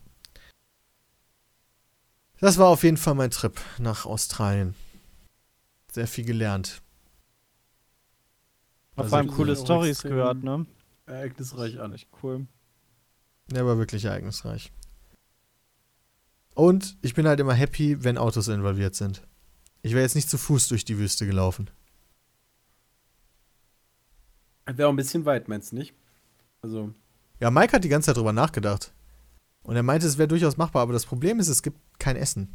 Das war auf jeden Fall mein Trip nach Australien. Sehr viel gelernt. Vor Also, allem das coole Stories gehört, ne? Ereignisreich an. Echt cool. Der war wirklich ereignisreich. Und ich bin halt immer happy, wenn Autos involviert sind. Ich wäre jetzt nicht zu Fuß durch die Wüste gelaufen. Wäre auch ein bisschen weit, meinst du nicht? Also, Ja, Mike hat die ganze Zeit drüber nachgedacht. Und er meinte, es wäre durchaus machbar, aber das Problem ist, es gibt kein Essen.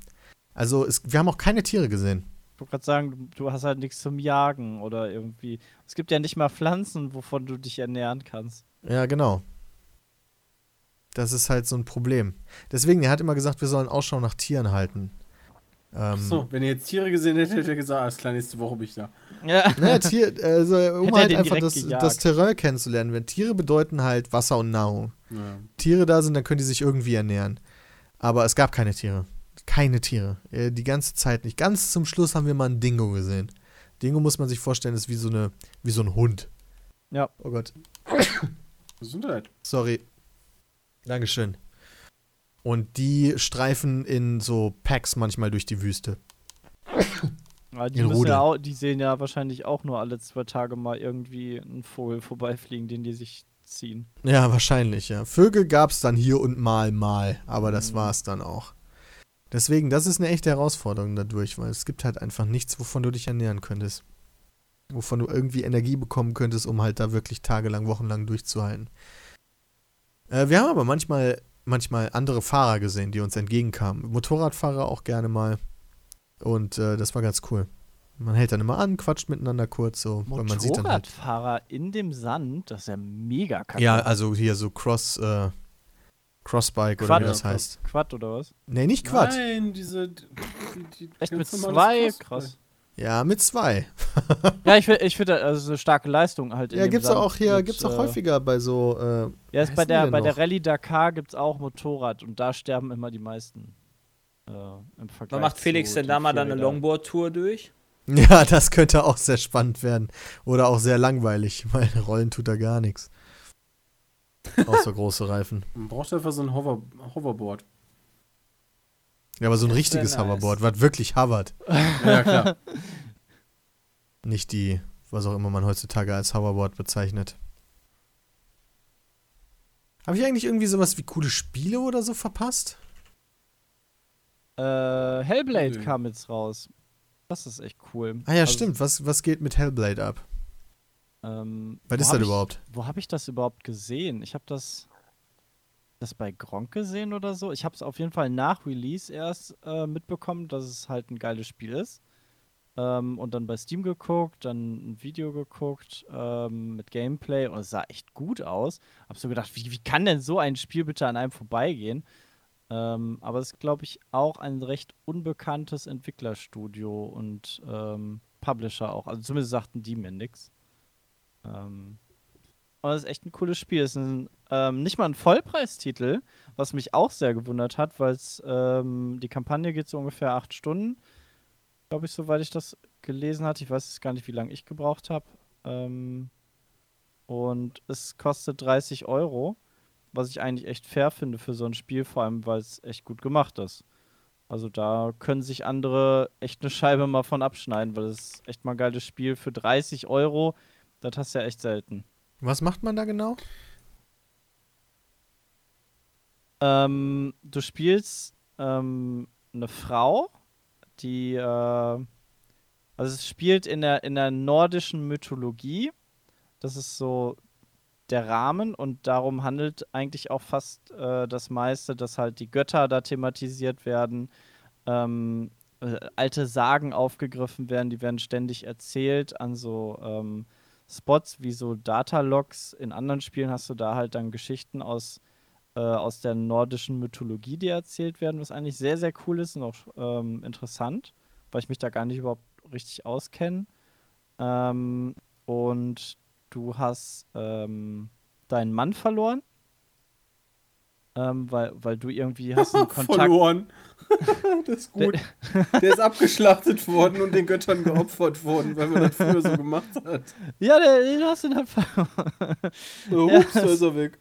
Also, es, wir haben auch keine Tiere gesehen. Ich wollte gerade sagen, du hast halt nichts zum Jagen oder irgendwie. Es gibt ja nicht mal Pflanzen, wovon du dich ernähren kannst. Ja, genau. Das ist halt so ein Problem. Deswegen, er hat immer gesagt, wir sollen Ausschau nach Tieren halten. Ähm, so, wenn ihr jetzt Tiere gesehen hättet, hätte er gesagt, alles klar, nächste Woche bin ich da. Ja. Naja, Tier, also, um halt einfach das, gejagt. das Terrain kennenzulernen. Wenn Tiere bedeuten halt Wasser und Nahrung. Ja. Tiere da sind, dann können die sich irgendwie ernähren. Aber es gab keine Tiere. Keine Tiere. Äh, Die ganze Zeit nicht. Ganz zum Schluss haben wir mal ein Dingo gesehen. Dingo muss man sich vorstellen, ist wie so, eine, wie so ein Hund. Ja. Oh Gott. Gesundheit. Sorry. Dankeschön. Und die streifen in so Packs manchmal durch die Wüste. Ja, die, ja auch, die sehen ja wahrscheinlich auch nur alle zwei Tage mal irgendwie einen Vogel vorbeifliegen, den die sich ziehen. Ja, wahrscheinlich, ja. Vögel gab es dann hier und mal, mal. Aber das Mhm. war es dann auch. Deswegen, das ist eine echte Herausforderung dadurch, weil es gibt halt einfach nichts, wovon du dich ernähren könntest. Wovon du irgendwie Energie bekommen könntest, um halt da wirklich tagelang, wochenlang durchzuhalten. Äh, wir haben aber manchmal, manchmal andere Fahrer gesehen, die uns entgegenkamen. Motorradfahrer auch gerne mal. Und äh, das war ganz cool. Man hält dann immer an, quatscht miteinander kurz, so, halt. Motorradfahrer in dem Sand, das ist ja mega kacke. Ja, also hier so Cross, äh, Crossbike oder Quad, wie das heißt. Quad oder was? Nee, nicht Quad. Nein, diese. Die, die Echt mit zwei? Krass. Ja, mit zwei. Ja, ich, ich finde, also eine starke Leistung halt. in Ja, gibt's Sand auch hier, mit, gibt's auch äh, häufiger bei so, äh, Ja, ist bei der, bei der? Rallye Dakar gibt's auch Motorrad und da sterben immer die meisten. Äh, Im Vergleich Wann macht Felix denn da den mal dann eine. Longboard-Tour durch? Ja, das könnte auch sehr spannend werden. Oder auch sehr langweilig, weil Rollen tut da gar nichts. Außer große Reifen. Man braucht einfach so ein Hover, Hoverboard. Ja, aber so ein Das richtiges nice. Hoverboard, was wirklich hovert. Ja, klar. Nicht die, was auch immer man heutzutage als Hoverboard bezeichnet. Habe ich eigentlich irgendwie sowas wie coole Spiele oder so verpasst? Äh, Hellblade Nö. kam jetzt raus. Das ist echt cool. Ah ja, Also, stimmt. Was, was geht mit Hellblade ab? Ähm, Was wo ist das ich, überhaupt? Wo habe ich das überhaupt gesehen? Ich habe das, das bei Gronk gesehen oder so. Ich habe es auf jeden Fall nach Release erst äh, mitbekommen, dass es halt ein geiles Spiel ist. Ähm, und dann bei Steam geguckt, dann ein Video geguckt ähm, mit Gameplay und es sah echt gut aus. Hab so gedacht, wie, wie kann denn so ein Spiel bitte an einem vorbeigehen? Ähm, aber es ist, glaube ich, auch ein recht unbekanntes Entwicklerstudio und ähm, Publisher auch. Also zumindest sagten die mir nix. Ähm, aber es ist echt ein cooles Spiel. Es ist ein, ähm, nicht mal ein Vollpreistitel, was mich auch sehr gewundert hat, weil ähm, die Kampagne geht so ungefähr acht Stunden, glaube ich, soweit ich das gelesen hatte. Ich weiß jetzt gar nicht, wie lange ich gebraucht habe. Ähm, und es kostet 30 Euro, was ich eigentlich echt fair finde für so ein Spiel, vor allem weil es echt gut gemacht ist. Also da können sich andere echt eine Scheibe mal von abschneiden, weil es echt mal ein geiles Spiel für 30 Euro. Das hast du ja echt selten. Was macht man da genau? Ähm, du spielst ähm, eine Frau, die, äh, also es spielt in der, in der nordischen Mythologie. Das ist so der Rahmen und darum handelt eigentlich auch fast äh, das meiste, dass halt die Götter da thematisiert werden, ähm, äh, alte Sagen aufgegriffen werden, die werden ständig erzählt an so ähm, Spots wie so Datalogs. In anderen Spielen hast du da halt dann Geschichten aus äh, aus der nordischen Mythologie, die erzählt werden, was eigentlich sehr, sehr cool ist und auch ähm, interessant, weil ich mich da gar nicht überhaupt richtig auskenne. Ähm, und du hast ähm, deinen Mann verloren, ähm, weil, weil du irgendwie hast einen Kontakt. Verloren. das ist gut. Der ist abgeschlachtet worden und den Göttern geopfert worden, weil man das früher so gemacht hat. Ja, der, den hast du dann verloren. So, hups, da ist er weg.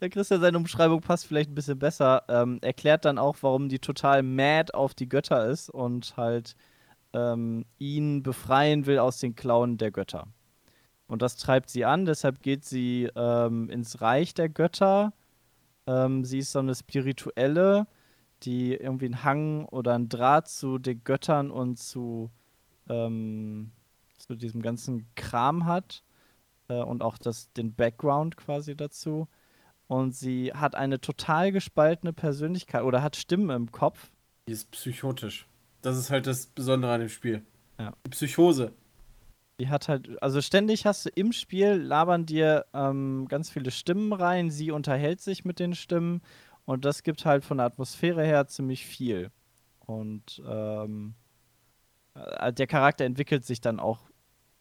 Der Christian, seine Umschreibung passt vielleicht ein bisschen besser. Ähm, erklärt dann auch, warum die total mad auf die Götter ist und halt ähm, ihn befreien will aus den Klauen der Götter. Und das treibt sie an, deshalb geht sie ähm, ins Reich der Götter. Ähm, sie ist so eine spirituelle, die irgendwie einen Hang oder einen Draht zu den Göttern und zu, ähm, zu diesem ganzen Kram hat. Äh, und auch das, den Background quasi dazu. Und sie hat eine total gespaltene Persönlichkeit oder hat Stimmen im Kopf. Die ist psychotisch. Das ist halt das Besondere an dem Spiel. Ja. Die Psychose. Die hat halt, also ständig hast du im Spiel, labern dir ähm, ganz viele Stimmen rein, sie unterhält sich mit den Stimmen und das gibt halt von der Atmosphäre her ziemlich viel. Und ähm, äh, der Charakter entwickelt sich dann auch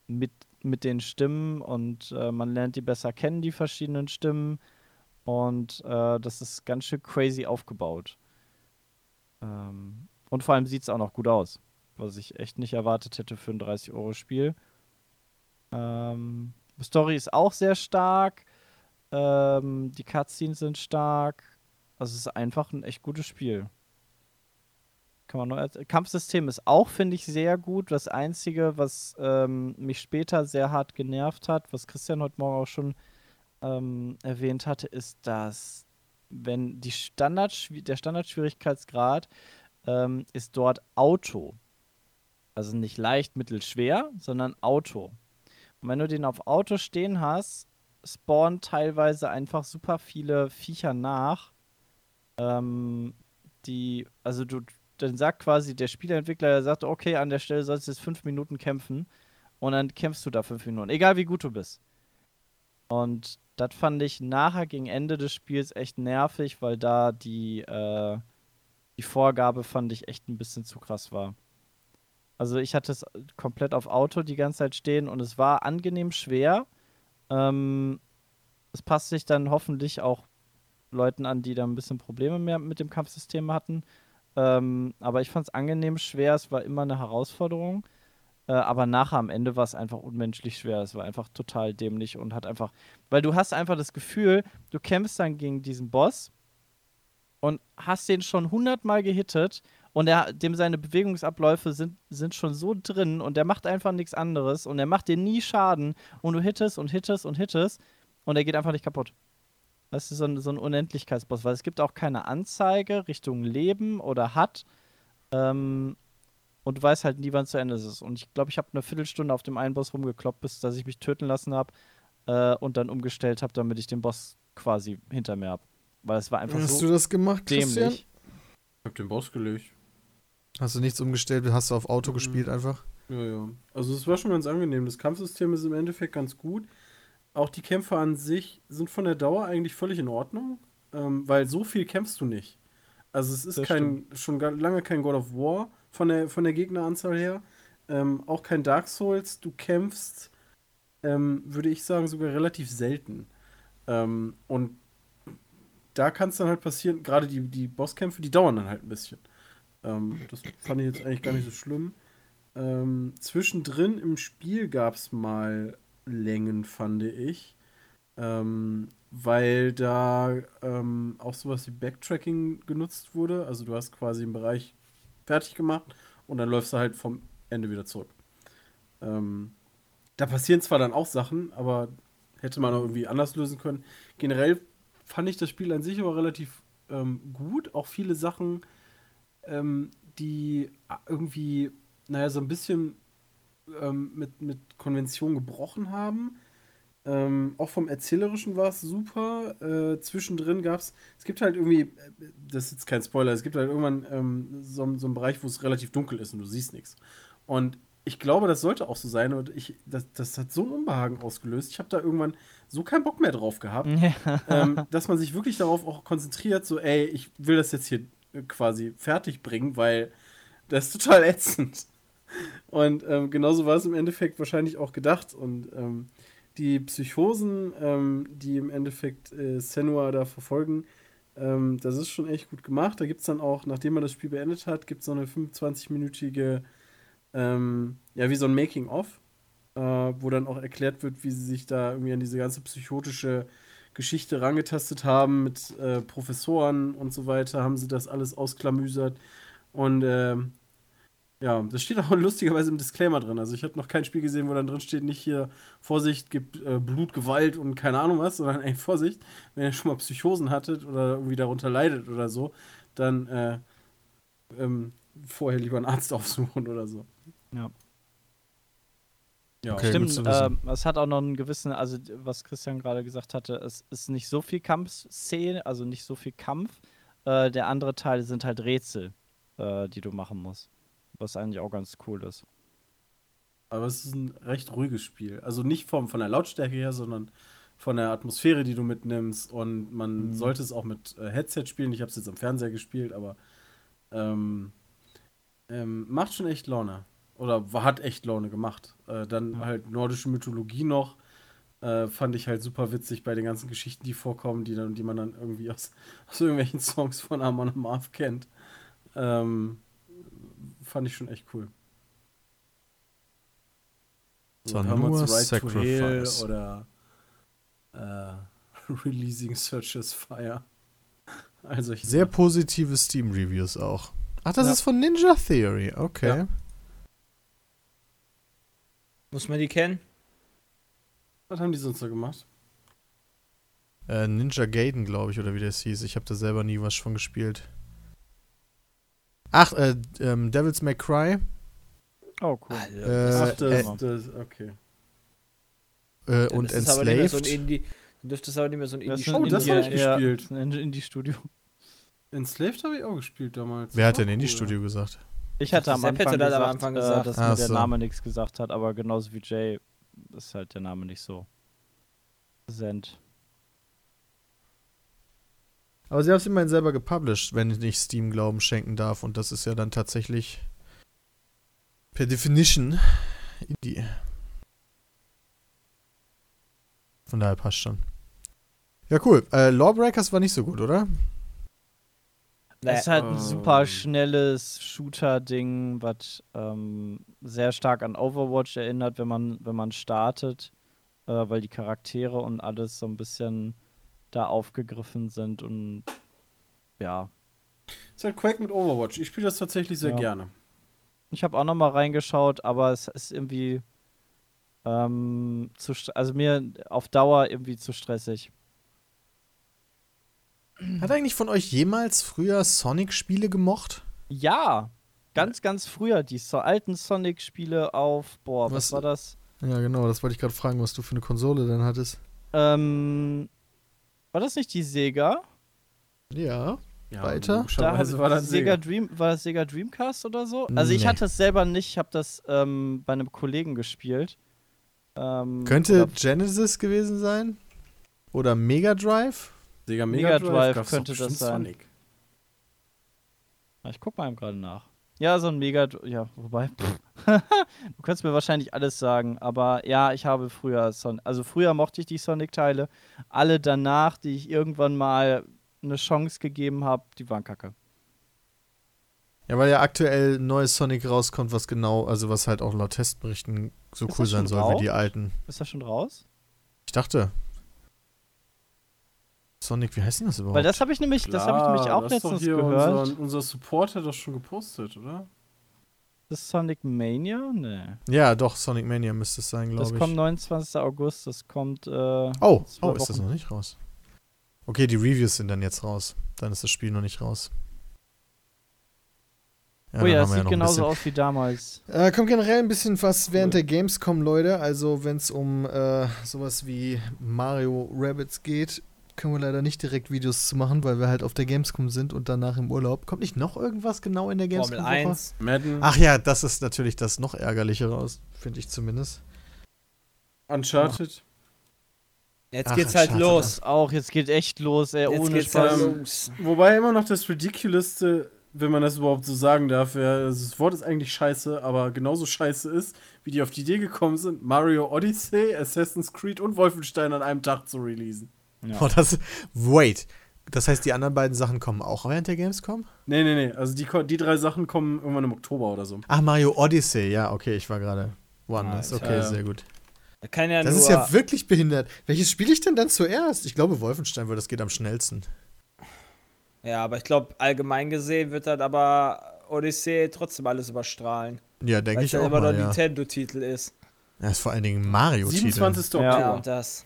mit, mit den Stimmen und äh, man lernt die besser kennen, die verschiedenen Stimmen. Und äh, das ist ganz schön crazy aufgebaut. Ähm, und vor allem sieht es auch noch gut aus. Was ich echt nicht erwartet hätte für ein 30-Euro-Spiel. Ähm, Story ist auch sehr stark. Ähm, die Cutscenes sind stark. Also es ist einfach ein echt gutes Spiel. Kann man nur. Kampfsystem ist auch, finde ich, sehr gut. Das Einzige, was ähm, mich später sehr hart genervt hat, was Christian heute Morgen auch schon ähm, erwähnt hatte, ist, dass wenn die Standard, der Standardschwierigkeitsgrad ähm, ist dort Auto. Also nicht leicht, mittel, schwer, sondern Auto. Und wenn du den auf Auto stehen hast, spawnen teilweise einfach super viele Viecher nach. Ähm, die, also du, dann sagt quasi der Spieleentwickler, der sagt, okay, an der Stelle sollst du jetzt fünf Minuten kämpfen. Und dann kämpfst du da fünf Minuten, egal wie gut du bist. Und das fand ich nachher gegen Ende des Spiels echt nervig, weil da die, äh, die Vorgabe fand ich echt ein bisschen zu krass war. Also ich hatte es komplett auf Auto die ganze Zeit stehen und es war angenehm schwer. Ähm, es passt sich dann hoffentlich auch Leuten an, die da ein bisschen Probleme mehr mit dem Kampfsystem hatten. Ähm, aber ich fand es angenehm schwer, es war immer eine Herausforderung. Äh, aber nachher am Ende war es einfach unmenschlich schwer. Es war einfach total dämlich und hat einfach. Weil du hast einfach das Gefühl, du kämpfst dann gegen diesen Boss und hast den schon hundertmal gehittet und er, dem seine Bewegungsabläufe sind, sind schon so drin und der macht einfach nichts anderes und er macht dir nie Schaden und du hittest und hittest und hittest und er geht einfach nicht kaputt. Das ist so ein, so ein Unendlichkeitsboss, weil es gibt auch keine Anzeige Richtung Leben oder hat. Ähm, und du weißt halt nie, wann es zu Ende ist. Und ich glaube, ich habe eine Viertelstunde auf dem einen Boss rumgekloppt, bis dass ich mich töten lassen habe äh, und dann umgestellt habe, damit ich den Boss quasi hinter mir habe. Weil es war einfach Hast so du das gemacht, Christian? dämlich. Ich hab den Boss gelegt. Hast du nichts umgestellt? Hast du auf Auto Mhm. gespielt einfach? Ja, ja. Also es war schon ganz angenehm. Das Kampfsystem ist im Endeffekt ganz gut. Auch die Kämpfe an sich sind von der Dauer eigentlich völlig in Ordnung, ähm, weil so viel kämpfst du nicht. Also es ist Das kein, schon gar lange kein God of War von der, von der Gegneranzahl her. Ähm, auch kein Dark Souls. Du kämpfst, ähm, würde ich sagen, sogar relativ selten. Ähm, und da kann es dann halt passieren, gerade die, die Bosskämpfe, die dauern dann halt ein bisschen. Ähm, das fand ich jetzt eigentlich gar nicht so schlimm. Ähm, zwischendrin im Spiel gab es mal Längen, fand ich. Ähm, weil da ähm, auch sowas wie Backtracking genutzt wurde. Also du hast quasi einen Bereich fertig gemacht und dann läufst du halt vom Ende wieder zurück. Ähm, da passieren zwar dann auch Sachen, aber hätte man auch irgendwie anders lösen können. Generell fand ich das Spiel an sich aber relativ ähm, gut. Auch viele Sachen, ähm, die irgendwie, naja, so ein bisschen ähm, mit, mit Konvention gebrochen haben. Ähm, auch vom Erzählerischen war es super. Äh, zwischendrin gab es, es gibt halt irgendwie, äh, das ist jetzt kein Spoiler, es gibt halt irgendwann ähm, so, so einen Bereich, wo es relativ dunkel ist und du siehst nichts. Und ich glaube, das sollte auch so sein und ich, das, das hat so ein Unbehagen ausgelöst. Ich habe da irgendwann so keinen Bock mehr drauf gehabt, Ja. ähm, dass man sich wirklich darauf auch konzentriert, so, ey, ich will das jetzt hier äh, quasi fertig bringen, weil das ist total ätzend. Und ähm, genauso war es im Endeffekt wahrscheinlich auch gedacht. Und ähm, die Psychosen, ähm, die im Endeffekt äh, Senua da verfolgen, ähm, das ist schon echt gut gemacht. Da gibt es dann auch, nachdem man das Spiel beendet hat, gibt es so eine 25-minütige, ähm, ja, wie so ein Making-of, äh, wo dann auch erklärt wird, wie sie sich da irgendwie an diese ganze psychotische Geschichte rangetastet haben mit äh, Professoren und so weiter, haben sie das alles ausklamüsert. Und ähm, ja, das steht auch lustigerweise im Disclaimer drin. Also ich habe noch kein Spiel gesehen, wo dann drin steht, nicht hier Vorsicht, gibt äh, Blut, Gewalt und keine Ahnung was, sondern ey, Vorsicht, wenn ihr schon mal Psychosen hattet oder irgendwie darunter leidet oder so, dann äh, ähm, vorher lieber einen Arzt aufsuchen oder so. Ja. Ja, Okay, gut Stimmt, ähm, es hat auch noch einen gewissen, also was Christian gerade gesagt hatte, es ist nicht so viel Kampfszene, also nicht so viel Kampf. Äh, der andere Teil sind halt Rätsel, äh, die du machen musst. Was eigentlich auch ganz cool ist. Aber es ist ein recht ruhiges Spiel. Also nicht vom, von der Lautstärke her, sondern von der Atmosphäre, die du mitnimmst. Und man Mhm. sollte es auch mit äh, Headset spielen. Ich habe es jetzt am Fernseher gespielt, aber ähm, ähm, macht schon echt Laune. Oder hat echt Laune gemacht. Äh, dann Ja. halt nordische Mythologie noch. Äh, fand ich halt super witzig bei den ganzen Geschichten, die vorkommen, die, dann, die man dann irgendwie aus, aus irgendwelchen Songs von Amon Amarth kennt. Ähm, fand ich schon echt cool. So, uns Right to Sacrifice. Hell oder äh, Releasing Search as Fire. Also ich Sehr positive Steam-Reviews auch. Ach, das Ja. ist von Ninja Theory. Okay. Ja. Muss man die kennen? Was haben die sonst so gemacht? Äh, Ninja Gaiden, glaube ich, oder wie das hieß. Ich habe da selber nie was von gespielt. Ach, äh, ähm, Devil's May Cry Oh, cool. Äh, Ach, das, äh, das, okay. äh, und ist es aber nicht mehr so ein Enslaved. Indie, dann dürfte es aber nicht mehr so ein Das Indie ist Oh, das Indie- hab ich ja, gespielt. ist ein Indie-Studio. Enslaved habe ich auch gespielt damals. Wer hat denn in die cool. Studio gesagt? Ich hatte am Anfang gesagt, am Anfang äh, gesagt. dass Ach mir der so. Name nichts gesagt hat, aber genauso wie Jay ist halt der Name nicht so präsent. Aber sie haben es immerhin selber gepublished, wenn ich nicht Steam Glauben schenken darf. Und das ist ja dann tatsächlich per Definition Indie. Von daher passt schon. Ja, cool. Äh, Lawbreakers war nicht so gut, oder? Es ist halt ein super schnelles Shooter-Ding, was ähm, sehr stark an Overwatch erinnert, wenn man, wenn man startet, äh, weil die Charaktere und alles so ein bisschen da aufgegriffen sind und ja. Ist halt Quake mit Overwatch. Ich spiele das tatsächlich sehr Ja. gerne. Ich habe auch noch mal reingeschaut, aber es ist irgendwie ähm, zu, also mir auf Dauer irgendwie zu stressig. Hat eigentlich von euch jemals früher Sonic-Spiele gemocht? Ja, ganz, ganz früher, die so alten Sonic-Spiele auf, boah, was, Was- war das? Ja, genau. Das wollte ich gerade fragen, was du für eine Konsole denn hattest. Ähm, war das nicht die Sega? Ja. Ja, Weiter? Da hab- war das Sega Sega. Dream, war das Sega Dreamcast oder so? Also ich Nee. hatte es selber nicht, ich habe das ähm, bei einem Kollegen gespielt. Ähm, Könnte Genesis gewesen sein? Oder Mega Drive? Sega Mega Mega Drive könnte das sein. Sonic. Ich guck mal eben gerade nach. Ja, so ein Mega, ja, wobei, du kannst mir wahrscheinlich alles sagen, aber ja, ich habe früher Son also früher mochte ich die Sonic-Teile. Alle danach, die ich irgendwann mal eine Chance gegeben habe, die waren kacke. Ja, weil ja aktuell ein neues Sonic rauskommt, was genau, also was halt auch laut Testberichten so Ist cool sein soll raus? wie die alten. Ist das schon raus? Ich dachte. Sonic, wie heißt denn das überhaupt? Weil das habe ich nämlich, das habe ich nämlich Klar, auch das letztens hier gehört. Unser, unser Support hat das schon gepostet, oder? Das ist Sonic Mania? Nee. ja, doch, Sonic Mania müsste es sein, Das glaube kommt ich. 29. August, das kommt. Äh, Oh, zwei oh, ist das noch nicht raus? Okay, die Reviews sind dann jetzt raus. Dann ist das Spiel noch nicht raus. oh dann ja, es sieht ein genauso aus wie damals. Äh, kommt generell ein bisschen was während der Gamescom, Leute. Also, wenn es um äh, sowas wie Mario Rabbits geht, können wir leider nicht direkt Videos zu machen, weil wir halt auf der Gamescom sind und danach im Urlaub. Kommt nicht noch irgendwas genau in der Formel Gamescom? 1. Madden, Ach ja, das ist natürlich das noch ärgerlichere aus, finde ich zumindest. Uncharted. Jetzt Ach, geht's halt schade. los. Auch, jetzt geht echt los, ey, Jetzt ohne geht's Spaß. halt Ähm, los. Wobei immer noch das Ridiculousste, wenn man das überhaupt so sagen darf, ja, also das Wort ist eigentlich scheiße, aber genauso scheiße ist, wie die auf die Idee gekommen sind, Mario Odyssey, Assassin's Creed und Wolfenstein an einem Tag zu releasen. Ja. Oh, das. Wait. Das heißt, die anderen beiden Sachen kommen auch während der Gamescom? Nee, nee, nee, also die, die drei Sachen kommen irgendwann im Oktober oder so. Ach, Mario Odyssey. Ja, okay, ich war gerade woanders. Alter. Okay, sehr gut. Kann ja Das nur. ist ja wirklich behindert. Welches spiele ich denn dann zuerst? Ich glaube Wolfenstein, weil das geht am schnellsten. ja, aber ich glaube, allgemein gesehen wird dann aber Odyssey trotzdem alles überstrahlen. Ja, denke Weil ich es ja auch immer noch ja. Nintendo-Titel ist. Ja, ist vor allen Dingen ein Mario-Titel. 27. Ja. Oktober. Ja, und das.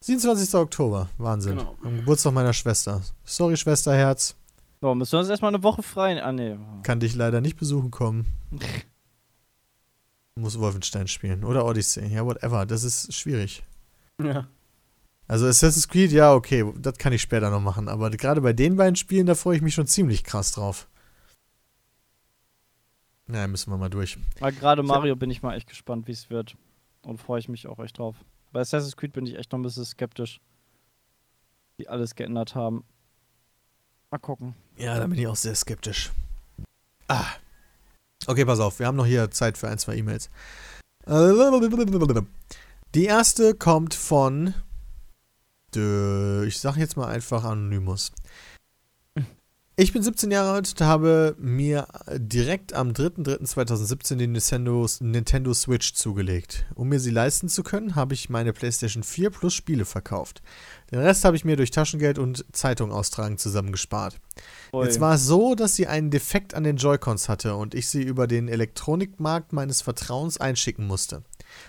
27. Oktober. Wahnsinn. Genau. Am Geburtstag meiner Schwester. Sorry, Schwesterherz. So, müssen wir uns erstmal eine Woche frei. Ah, nee. Kann dich leider nicht besuchen kommen. Muss Wolfenstein spielen. Oder Odyssey. Ja, whatever. Das ist schwierig. Ja. Also Assassin's Creed, ja, okay, das kann ich später noch machen. Aber gerade bei den beiden Spielen, da freue ich mich schon ziemlich krass drauf. Na, müssen wir mal durch. Aber gerade Mario bin ich mal echt gespannt, wie es wird. Und freue ich mich auch echt drauf. Bei Assassin's Creed bin ich echt noch ein bisschen skeptisch. Die alles geändert haben. Mal gucken. Ja, da bin ich auch sehr skeptisch. Ah. Okay, pass auf, wir haben noch hier Zeit für ein, zwei E-Mails. Die erste kommt von. Ich sag jetzt mal einfach Anonymous. Ich bin 17 Jahre alt und habe mir direkt am 3.3.2017 den Nintendo, Nintendo Switch zugelegt. Um mir sie leisten zu können, habe ich meine PlayStation 4 plus Spiele verkauft. Den Rest habe ich mir durch Taschengeld und Zeitung austragen zusammengespart. Jetzt war es so, dass sie einen Defekt an den Joy-Cons hatte und ich sie über den Elektronikmarkt meines Vertrauens einschicken musste.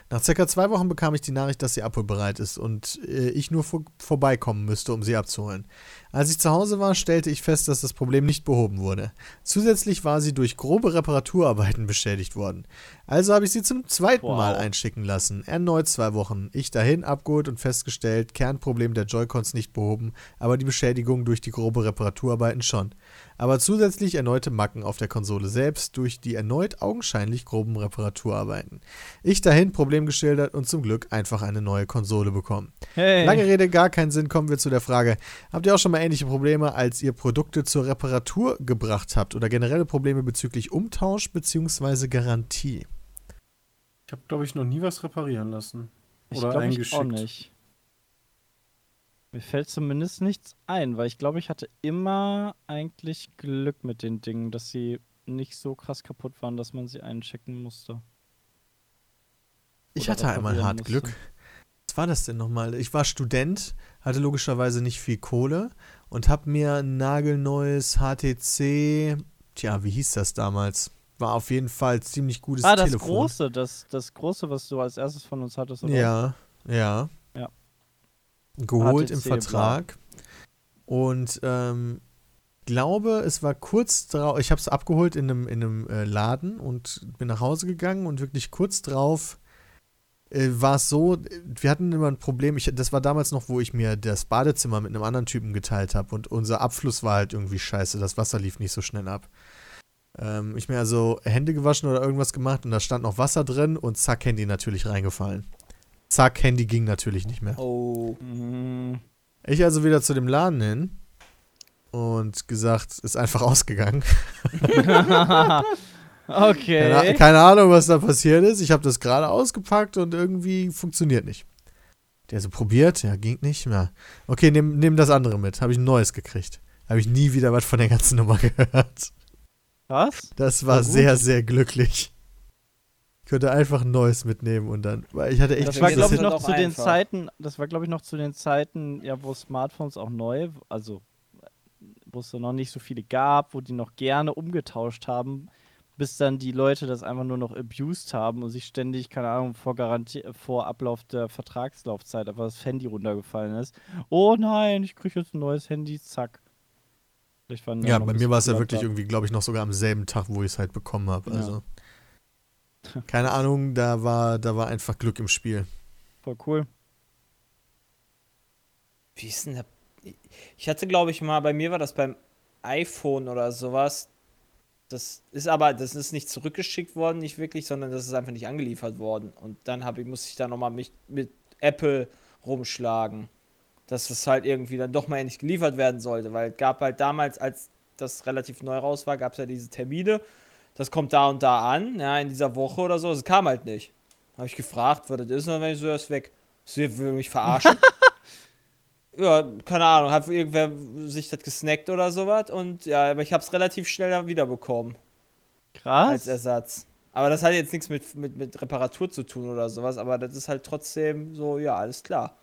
Nach circa zwei Wochen bekam ich die Nachricht, dass sie abholbereit ist und äh, ich nur vor vorbeikommen müsste, um sie abzuholen. Als ich zu Hause war, stellte ich fest, dass das Problem nicht behoben wurde. Zusätzlich war sie durch grobe Reparaturarbeiten beschädigt worden. Also habe ich sie zum zweiten Wow. Mal einschicken lassen. Erneut zwei Wochen. Ich dahin abgeholt und festgestellt, Kernproblem der Joy-Cons nicht behoben, aber die Beschädigung durch die grobe Reparaturarbeiten schon. Aber zusätzlich erneute Macken auf der Konsole selbst durch die erneut augenscheinlich groben Reparaturarbeiten. Ich dahin Problem geschildert und zum Glück einfach eine neue Konsole bekommen. Hey. Lange Rede, gar keinen Sinn, kommen wir zu der Frage, habt ihr auch schon mal ähnliche Probleme, als ihr Produkte zur Reparatur gebracht habt oder generelle Probleme bezüglich Umtausch bzw. Garantie? Ich habe, glaube ich, noch nie was reparieren lassen. Ich Oder ich eingeschickt. auch nicht. Mir fällt zumindest nichts ein, weil ich glaube, ich hatte immer eigentlich Glück mit den Dingen, dass sie nicht so krass kaputt waren, dass man sie einschicken musste. Ich Oder hatte einmal hart musste. Glück. Was war das denn nochmal? Ich war Student, hatte logischerweise nicht viel Kohle und habe mir ein nagelneues HTC, tja, wie hieß das damals? War auf jeden Fall ziemlich gutes Ah, das Telefon. große, das, das große, was du als erstes von uns hattest, oder? Ja, ja. Geholt im HTC, bla. Vertrag. Und ähm, glaube, es war kurz drauf, ich habe es abgeholt in einem, in einem äh, Laden und bin nach Hause gegangen und wirklich kurz drauf äh, war es so, wir hatten immer ein Problem, ich, das war damals noch, wo ich mir das Badezimmer mit einem anderen Typen geteilt habe und unser Abfluss war halt irgendwie scheiße, das Wasser lief nicht so schnell ab. Ähm, ich mir also Hände gewaschen oder irgendwas gemacht und da stand noch Wasser drin und zack, Handy natürlich reingefallen. Zack, Handy ging natürlich nicht mehr. Oh. Mhm. Ich also wieder zu dem Laden hin und gesagt, ist einfach ausgegangen. okay. Keine, keine Ahnung, was da passiert ist. Ich habe das gerade ausgepackt und irgendwie funktioniert nicht. Der so probiert, ja, ging nicht. Ja. Okay, nimm, nimm das andere mit. Habe ich ein neues gekriegt. Habe ich nie wieder was von der ganzen Nummer gehört. Was? Das war gut. sehr, sehr glücklich. Ich könnte einfach ein neues mitnehmen und dann, weil ich hatte echt Das war, glaube ich, noch zu den einfach. Zeiten, das war, glaube ich, noch zu den Zeiten, ja, wo Smartphones auch neu, also wo es noch nicht so viele gab, wo die noch gerne umgetauscht haben, bis dann die Leute das einfach nur noch abused haben und sich ständig, keine Ahnung, vor, Garantie vor Ablauf der Vertragslaufzeit einfach das Handy runtergefallen ist. Oh nein, ich kriege jetzt ein neues Handy, zack. Ja, bei mir war es ja wirklich irgendwie, glaube ich, noch sogar am selben Tag, wo ich es halt bekommen habe. Ja. Also. Keine Ahnung, da war, da war einfach Glück im Spiel. Voll cool. Wie ist denn der. Ich hatte, glaube ich, mal, bei mir war das beim iPhone oder sowas. Das ist aber, das ist nicht zurückgeschickt worden, nicht wirklich, sondern das ist einfach nicht angeliefert worden. Und dann hab ich, musste ich da nochmal mich mit Apple rumschlagen. Dass es halt irgendwie dann doch mal endlich geliefert werden sollte. Weil es gab halt damals, als das relativ neu raus war, gab es ja diese Termine. Das kommt da und da an, ja, in dieser Woche oder so. Es kam halt nicht. Habe ich gefragt, was das ist, und dann war ich so, das ist weg. Sie will mich verarschen. ja, keine Ahnung, hat irgendwer sich das gesnackt oder sowas und ja, aber ich habe es relativ schnell dann wiederbekommen als Krass. Ersatz. Aber das hat jetzt nichts mit, mit, mit Reparatur zu tun oder sowas, aber das ist halt trotzdem so, ja, alles klar.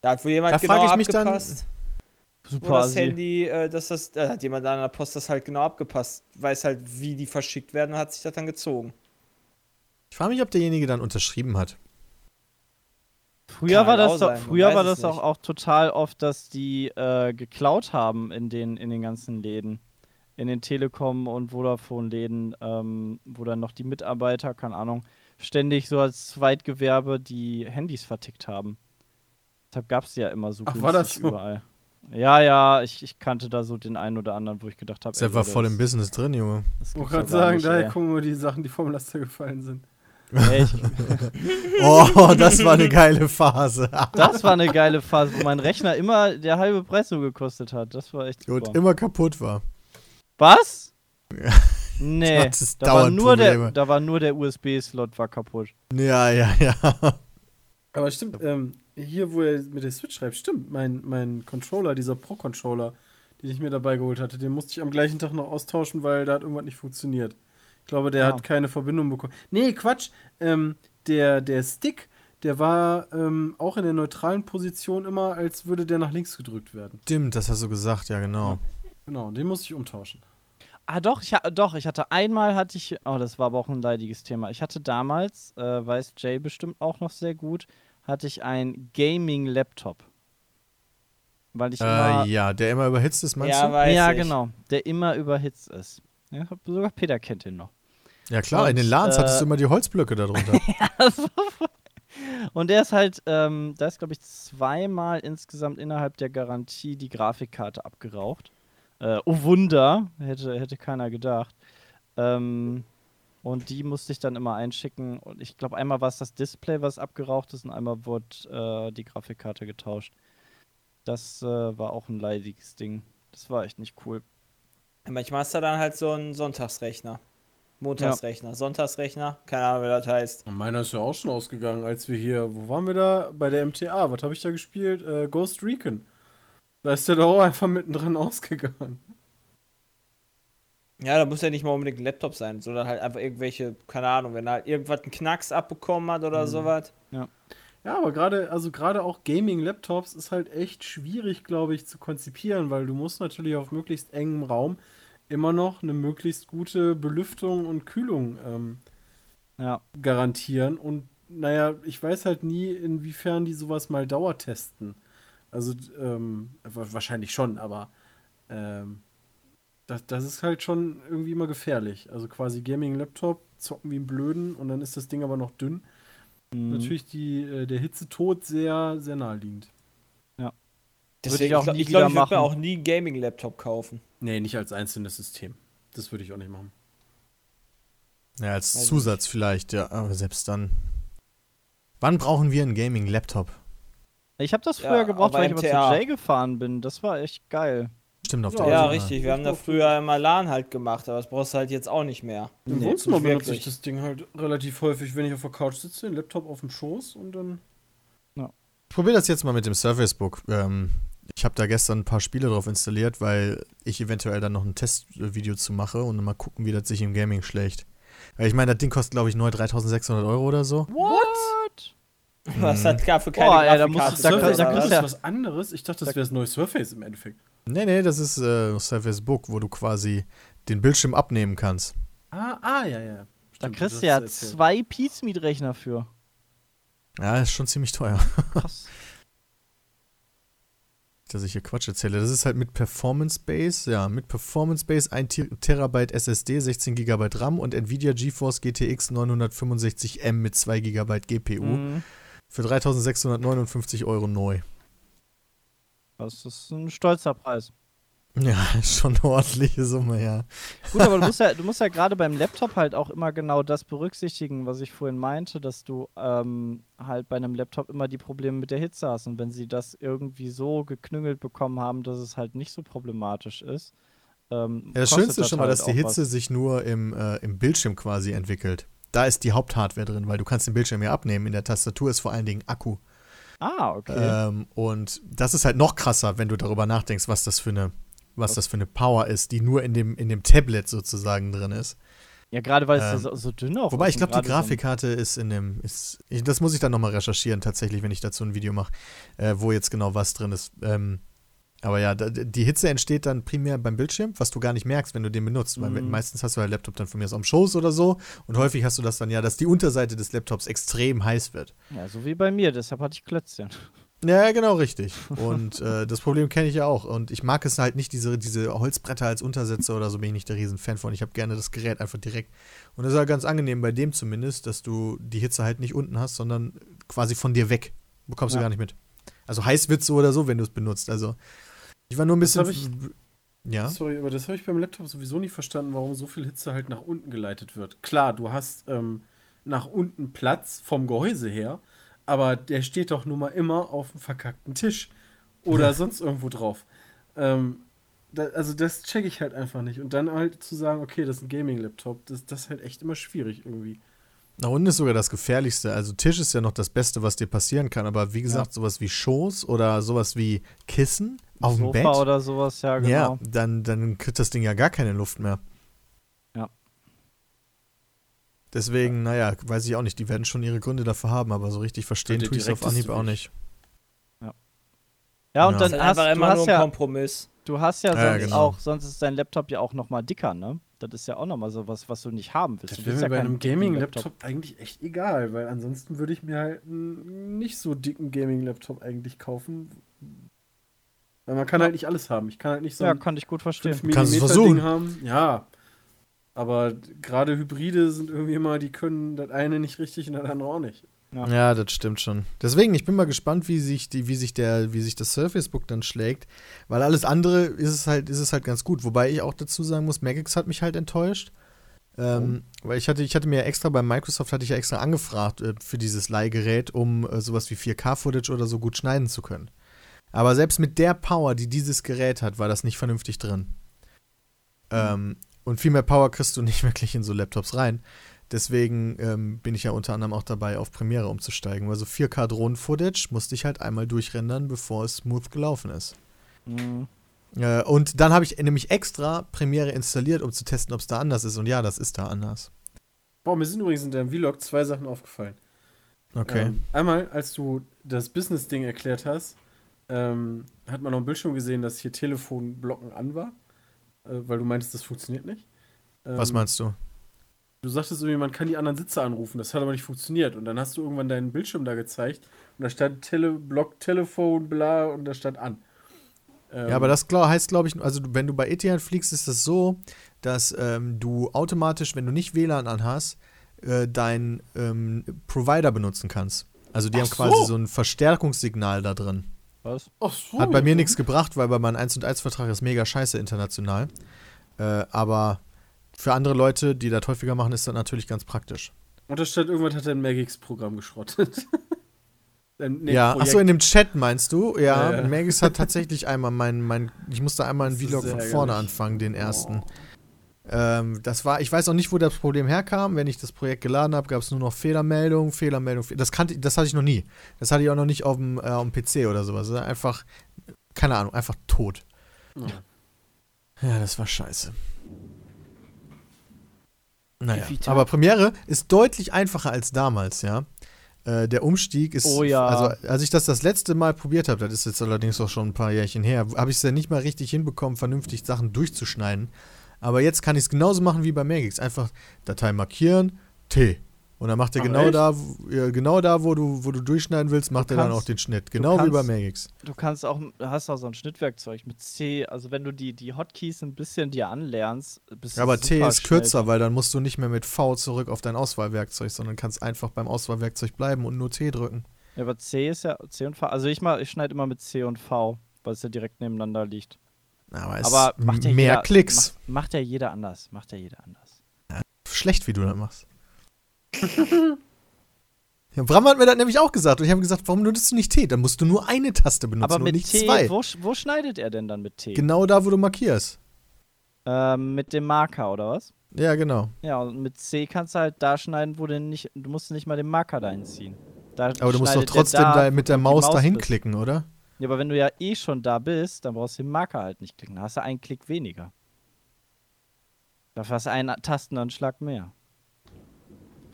Da hat wohl jemand Da genau ich mich dann- abgepasst. Super. das Assi. Handy, äh, dass das, da hat jemand an der Post das halt genau abgepasst, weiß halt, wie die verschickt werden und hat sich das dann gezogen. Ich frage mich, ob derjenige dann unterschrieben hat. Früher Kann war halt auch das doch, sein, früher war das auch, auch total oft, dass die äh, geklaut haben in den, in den ganzen Läden. In den Telekom- und Vodafone-Läden, ähm, wo dann noch die Mitarbeiter, keine Ahnung, ständig so als Zweitgewerbe die Handys vertickt haben. Deshalb gab es ja immer so Ach, war das so? überall. Ja, ja, ich, ich kannte da so den einen oder anderen, wo ich gedacht habe, Ist einfach voll im Business drin, Junge. Ich wollte gerade sagen, daher kommen nur die Sachen, die vom Laster gefallen sind. Echt, Oh, das war eine geile Phase. das war eine geile Phase, wo mein Rechner immer der halbe Preis so gekostet hat. Das war echt super. Und immer kaputt war. Was? Ja. Nee, Das ist da war, nur der, da war nur der USB-Slot war kaputt. Ja, ja, ja. Aber stimmt, ähm, hier, wo er mit der Switch schreibt, stimmt, mein, mein Controller, dieser Pro-Controller, den ich mir dabei geholt hatte, den musste ich am gleichen Tag noch austauschen, weil da hat irgendwas nicht funktioniert. Ich glaube, der Ah. hat keine Verbindung bekommen. Nee, Quatsch. Ähm, der, der Stick, der war ähm, auch in der neutralen Position immer, als würde der nach links gedrückt werden. Stimmt, das hast du gesagt, ja, genau. Genau, den musste ich umtauschen. Ah, doch, ich, ha- doch, ich hatte einmal, hatte ich, oh, das war aber auch ein leidiges Thema. Ich hatte damals, äh, weiß Jay bestimmt auch noch sehr gut, hatte ich einen Gaming-Laptop. Weil ich immer, Äh, ja, der immer überhitzt ist, meinst ja, du? weiß ja, ich. genau, der immer überhitzt ist. Ja, sogar Peter kennt den noch. Ja, klar, in den Und, LANs hattest äh, du immer die Holzblöcke darunter. Und der ist halt, ähm, da ist, glaube ich, zweimal insgesamt innerhalb der Garantie die Grafikkarte abgeraucht. Äh, oh Wunder, hätte, hätte keiner gedacht. Ähm, und die musste ich dann immer einschicken. Und ich glaube, einmal war es das Display, was abgeraucht ist, und einmal wurde äh, die Grafikkarte getauscht. Das äh, war auch ein leidiges Ding. Das war echt nicht cool. Manchmal hast du dann halt so einen Sonntagsrechner. Montagsrechner, Sonntagsrechner, keine Ahnung, wie das heißt. Meiner ist ja auch schon ausgegangen, als wir hier, wo waren wir da? Bei der MTA. Was habe ich da gespielt? Äh, Ghost Recon. Da ist der doch auch einfach mittendrin ausgegangen. Ja, da muss ja nicht mal unbedingt ein Laptop sein, sondern halt einfach irgendwelche, keine Ahnung, wenn er halt irgendwas einen Knacks abbekommen hat oder sowas. Ja, aber gerade, also gerade auch Gaming-Laptops ist halt echt schwierig, glaube ich, zu konzipieren, weil du musst natürlich auf möglichst engem Raum immer noch eine möglichst gute Belüftung und Kühlung ähm, Ja. garantieren. Und naja, ich weiß halt nie, inwiefern die sowas mal dauertesten. Also ähm, wa- wahrscheinlich schon, aber ähm, das, das ist halt schon irgendwie immer gefährlich. Also quasi Gaming-Laptop, zocken wie ein Blöden und dann ist das Ding aber noch dünn. Mhm. Natürlich die, äh, der Hitzetod sehr, sehr naheliegend. Deswegen, ich auch ich glaube, ich, glaub, ich würde mir auch nie einen Gaming-Laptop kaufen. Nee, nicht als einzelnes System. Das würde ich auch nicht machen. Ja, als Weiß Zusatz vielleicht, ja, aber selbst dann. Wann brauchen wir einen Gaming-Laptop? Ich habe das Ja, früher gebraucht, aber weil ich aber zu MTA. Jay gefahren bin. Das war echt geil. Stimmt auf Ja, der Ja, richtig. Wir haben da früher immer LAN halt gemacht, aber das brauchst du halt jetzt auch nicht mehr. Im Nee, Wohnzimmer benutze wirklich. ich das Ding halt relativ häufig, wenn ich auf der Couch sitze, den Laptop auf dem Schoß und dann. Ich probiere das jetzt mal mit dem Surface Book. Ähm, ich habe da gestern ein paar Spiele drauf installiert, weil ich eventuell dann noch ein Testvideo zu mache und mal gucken, wie das sich im Gaming schlägt. Weil ich meine, das Ding kostet, glaube ich, neu 3600 Euro oder so. What? Was hat gar für keine Boah, ey, da musst du- da- da das kriegst ja- was anderes. Ich dachte, das wäre das neue Surface im Endeffekt. Nee, nee, das ist äh, Surface Book, wo du quasi den Bildschirm abnehmen kannst. Ah, ah, ja, ja. Da Stimmt, kriegst das du ja zwei Peace-Meet-Rechner für. Ja, ist schon ziemlich teuer. Krass. dass ich hier Quatsch erzähle. Das ist halt mit Performance Base, ja, mit Performance Base 1 Te- Terabyte SSD, 16 GB RAM und Nvidia GeForce GTX 965M mit 2 GB GPU Mhm. für 3659 Euro neu. Das ist ein stolzer Preis. Ja, schon eine ordentliche Summe, ja. Gut, aber du musst ja, du musst ja gerade beim Laptop halt auch immer genau das berücksichtigen, was ich vorhin meinte, dass du ähm, halt bei einem Laptop immer die Probleme mit der Hitze hast. Und wenn sie das irgendwie so geknüngelt bekommen haben, dass es halt nicht so problematisch ist. Ähm, Ja, das Schönste ist schon mal, halt dass die Hitze was. sich nur im, äh, im Bildschirm quasi entwickelt. Da ist die Haupthardware drin, weil du kannst den Bildschirm ja abnehmen. In der Tastatur ist vor allen Dingen Akku. Ah, okay. Ähm, und das ist halt noch krasser, wenn du darüber nachdenkst, was das für eine, was das für eine Power ist, die nur in dem, in dem Tablet sozusagen drin ist. Ja, gerade weil es Ähm, so, so dünn auch Wobei ist ich glaube, die Grafikkarte ist in dem. Ist, ich, das muss ich dann nochmal recherchieren, tatsächlich, wenn ich dazu ein Video mache, äh, wo jetzt genau was drin ist. Ähm, aber ja, die Hitze entsteht dann primär beim Bildschirm, was du gar nicht merkst, wenn du den benutzt. Weil Mhm. meistens hast du halt Laptop dann von mir aus am Schoß oder so. Und häufig hast du das dann ja, dass die Unterseite des Laptops extrem heiß wird. Ja, so wie bei mir, deshalb hatte ich Klötzchen. Ja, genau, richtig. Und äh, das Problem kenne ich ja auch. Und ich mag es halt nicht, diese, diese Holzbretter als Untersätze oder so bin ich nicht der Riesenfan von. Ich habe gerne das Gerät einfach direkt. Und das ist halt ganz angenehm bei dem zumindest, dass du die Hitze halt nicht unten hast, sondern quasi von dir weg. Bekommst du Ja. gar nicht mit. Also heiß wird so oder so, wenn du es benutzt. Also ich war nur ein bisschen. hab ja. Sorry, aber das habe ich beim Laptop sowieso nicht verstanden, warum so viel Hitze halt nach unten geleitet wird. Klar, du hast ähm, nach unten Platz vom Gehäuse her, aber der steht doch nun mal immer auf dem verkackten Tisch oder sonst irgendwo drauf. Ähm, da, also das checke ich halt einfach nicht. Und dann halt zu sagen, okay, das ist ein Gaming-Laptop, das, das ist halt echt immer schwierig irgendwie. Nach unten ist sogar das Gefährlichste. Also Tisch ist ja noch das Beste, was dir passieren kann. Aber wie gesagt, sowas wie Schoß oder sowas wie Kissen auf dem Sofa Bett. oder sowas, ja, genau. Ja, dann, dann kriegt das Ding ja gar keine Luft mehr. Ja. Deswegen, naja, weiß ich auch nicht. Die werden schon ihre Gründe dafür haben, aber so richtig verstehen tue ich es auf Anhieb auch nicht. Ja, und Ja. dann Das ist hast, einfach du immer nur hast ein ja, Kompromiss. du hast ja sonst Ja, genau. auch, sonst ist dein Laptop ja auch nochmal dicker, ne? Das ist ja auch nochmal so was, was du nicht haben willst. Das Du wäre willst mir ja bei einem Gaming-Laptop eigentlich echt egal, weil ansonsten würde ich mir halt einen nicht so dicken Gaming-Laptop eigentlich kaufen. Weil man kann halt nicht alles haben. Ich kann halt nicht so Ja, ein kann ich gut verstehen. 5 Kannst du versuchen. Ding haben. Ja. Aber gerade Hybride sind irgendwie immer, die können das eine nicht richtig und das andere auch nicht. Ja. Ja. das stimmt schon. Deswegen, ich bin mal gespannt, wie sich die, wie sich der, wie sich das Surface Book dann schlägt. Weil alles andere ist es halt, ist es halt ganz gut. Wobei ich auch dazu sagen muss, Magix hat mich halt enttäuscht. Ähm, Weil ich hatte, ich hatte mir ja extra bei Microsoft hatte ich ja extra angefragt äh, für dieses Leihgerät, um äh, sowas wie 4K-Footage oder so gut schneiden zu können. Aber selbst mit der Power, die dieses Gerät hat, war das nicht vernünftig drin. Ähm, und viel mehr Power kriegst du nicht wirklich in so Laptops rein. Deswegen ähm, bin ich ja unter anderem auch dabei, auf Premiere umzusteigen. Weil so 4K Drohnen-Footage musste ich halt einmal durchrendern, bevor es smooth gelaufen ist. Mhm. Äh, und dann habe ich nämlich extra Premiere installiert, um zu testen, ob es da anders ist. Und ja, das ist da anders. Boah, mir sind übrigens in deinem Vlog zwei Sachen aufgefallen. Okay. Ähm, einmal, als du das Business-Ding erklärt hast, ähm, hat man auf dem Bildschirm gesehen, dass hier Telefonblocken an war. Äh, weil du meintest, das funktioniert nicht. Ähm, Was meinst du? Du sagtest irgendwie, man kann die anderen Sitze anrufen. Das hat aber nicht funktioniert. Und dann hast du irgendwann deinen Bildschirm da gezeigt. Und da stand Tele Block, Telefon, bla, und da stand an. Ähm, Ja, aber das glaub, heißt, glaube ich, also wenn du bei Etihad fliegst, ist das so, dass ähm, du automatisch, wenn du nicht WLAN anhast, äh, deinen ähm, Provider benutzen kannst. Also die Ach haben quasi so. so ein Verstärkungssignal da drin. Was? Ach so, Hat bei mir nichts gebracht, weil bei meinem 1 und 1 Vertrag ist mega scheiße international. Äh, aber für andere Leute, die das häufiger machen, ist das natürlich ganz praktisch. Und da stand, irgendwann hat er ein Magix-Programm geschrottet. Nee, ja, Projekt. achso, in dem Chat meinst du? Ja, Ja, ja. Magis hat tatsächlich einmal mein, mein, ich musste einmal einen Vlog von vorne anfangen, den ersten. Oh. Ähm, das war, ich weiß auch nicht, wo das Problem herkam. Wenn ich das Projekt geladen habe, gab es nur noch Fehlermeldung, Fehlermeldung. Fe- Das kannte, das hatte ich noch nie. Das hatte ich auch noch nicht auf dem, äh, auf dem PC oder sowas. Einfach, keine Ahnung, einfach tot. Ja. Ja, das war scheiße. Naja, aber Premiere ist deutlich einfacher als damals, ja. Äh, der Umstieg ist, Oh ja. also als ich das das letzte Mal probiert habe, das ist jetzt allerdings auch schon ein paar Jährchen her, habe ich es ja nicht mal richtig hinbekommen, vernünftig Sachen durchzuschneiden. Aber jetzt kann ich es genauso machen wie bei Magix. Einfach Datei markieren, T. Und dann macht er genau echt? da, ja, genau da, wo du, wo du durchschneiden willst, macht er dann kannst- auch den Schnitt. Genau wie bei kannst- Magix. Du kannst auch, hast auch so ein Schnittwerkzeug mit C, also wenn du die, die Hotkeys ein bisschen dir anlernst, bist du Ja, aber T ist kürzer, drin. weil dann musst du nicht mehr mit V zurück auf dein Auswahlwerkzeug, sondern kannst einfach beim Auswahlwerkzeug bleiben und nur T drücken. Ja, aber C ist ja C und V. Also ich mal, ich schneide immer mit C und V, weil es ja direkt nebeneinander liegt. Aber es aber macht ja mehr jeder, Klicks. Macht, macht ja jeder anders. Macht ja jeder anders. Schlecht, wie du das machst. ja, Bram hat mir das nämlich auch gesagt. Und ich habe gesagt, warum nutzt du nicht T? Dann musst du nur eine Taste benutzen aber und mit nicht T, zwei. wo, wo schneidet er denn dann mit T? Genau da, wo du markierst. Ähm, mit dem Marker oder was? Ja, genau. Ja, und mit C kannst du halt da schneiden, wo du nicht, du musst nicht mal den Marker dahin ziehen. Da Aber du musst doch trotzdem da, da mit der Maus Maus dahin bist. klicken, oder? Ja, aber wenn du ja eh schon da bist, dann brauchst du den Marker halt nicht klicken. Da hast du einen Klick weniger. Dafür hast du einen Tastenanschlag mehr.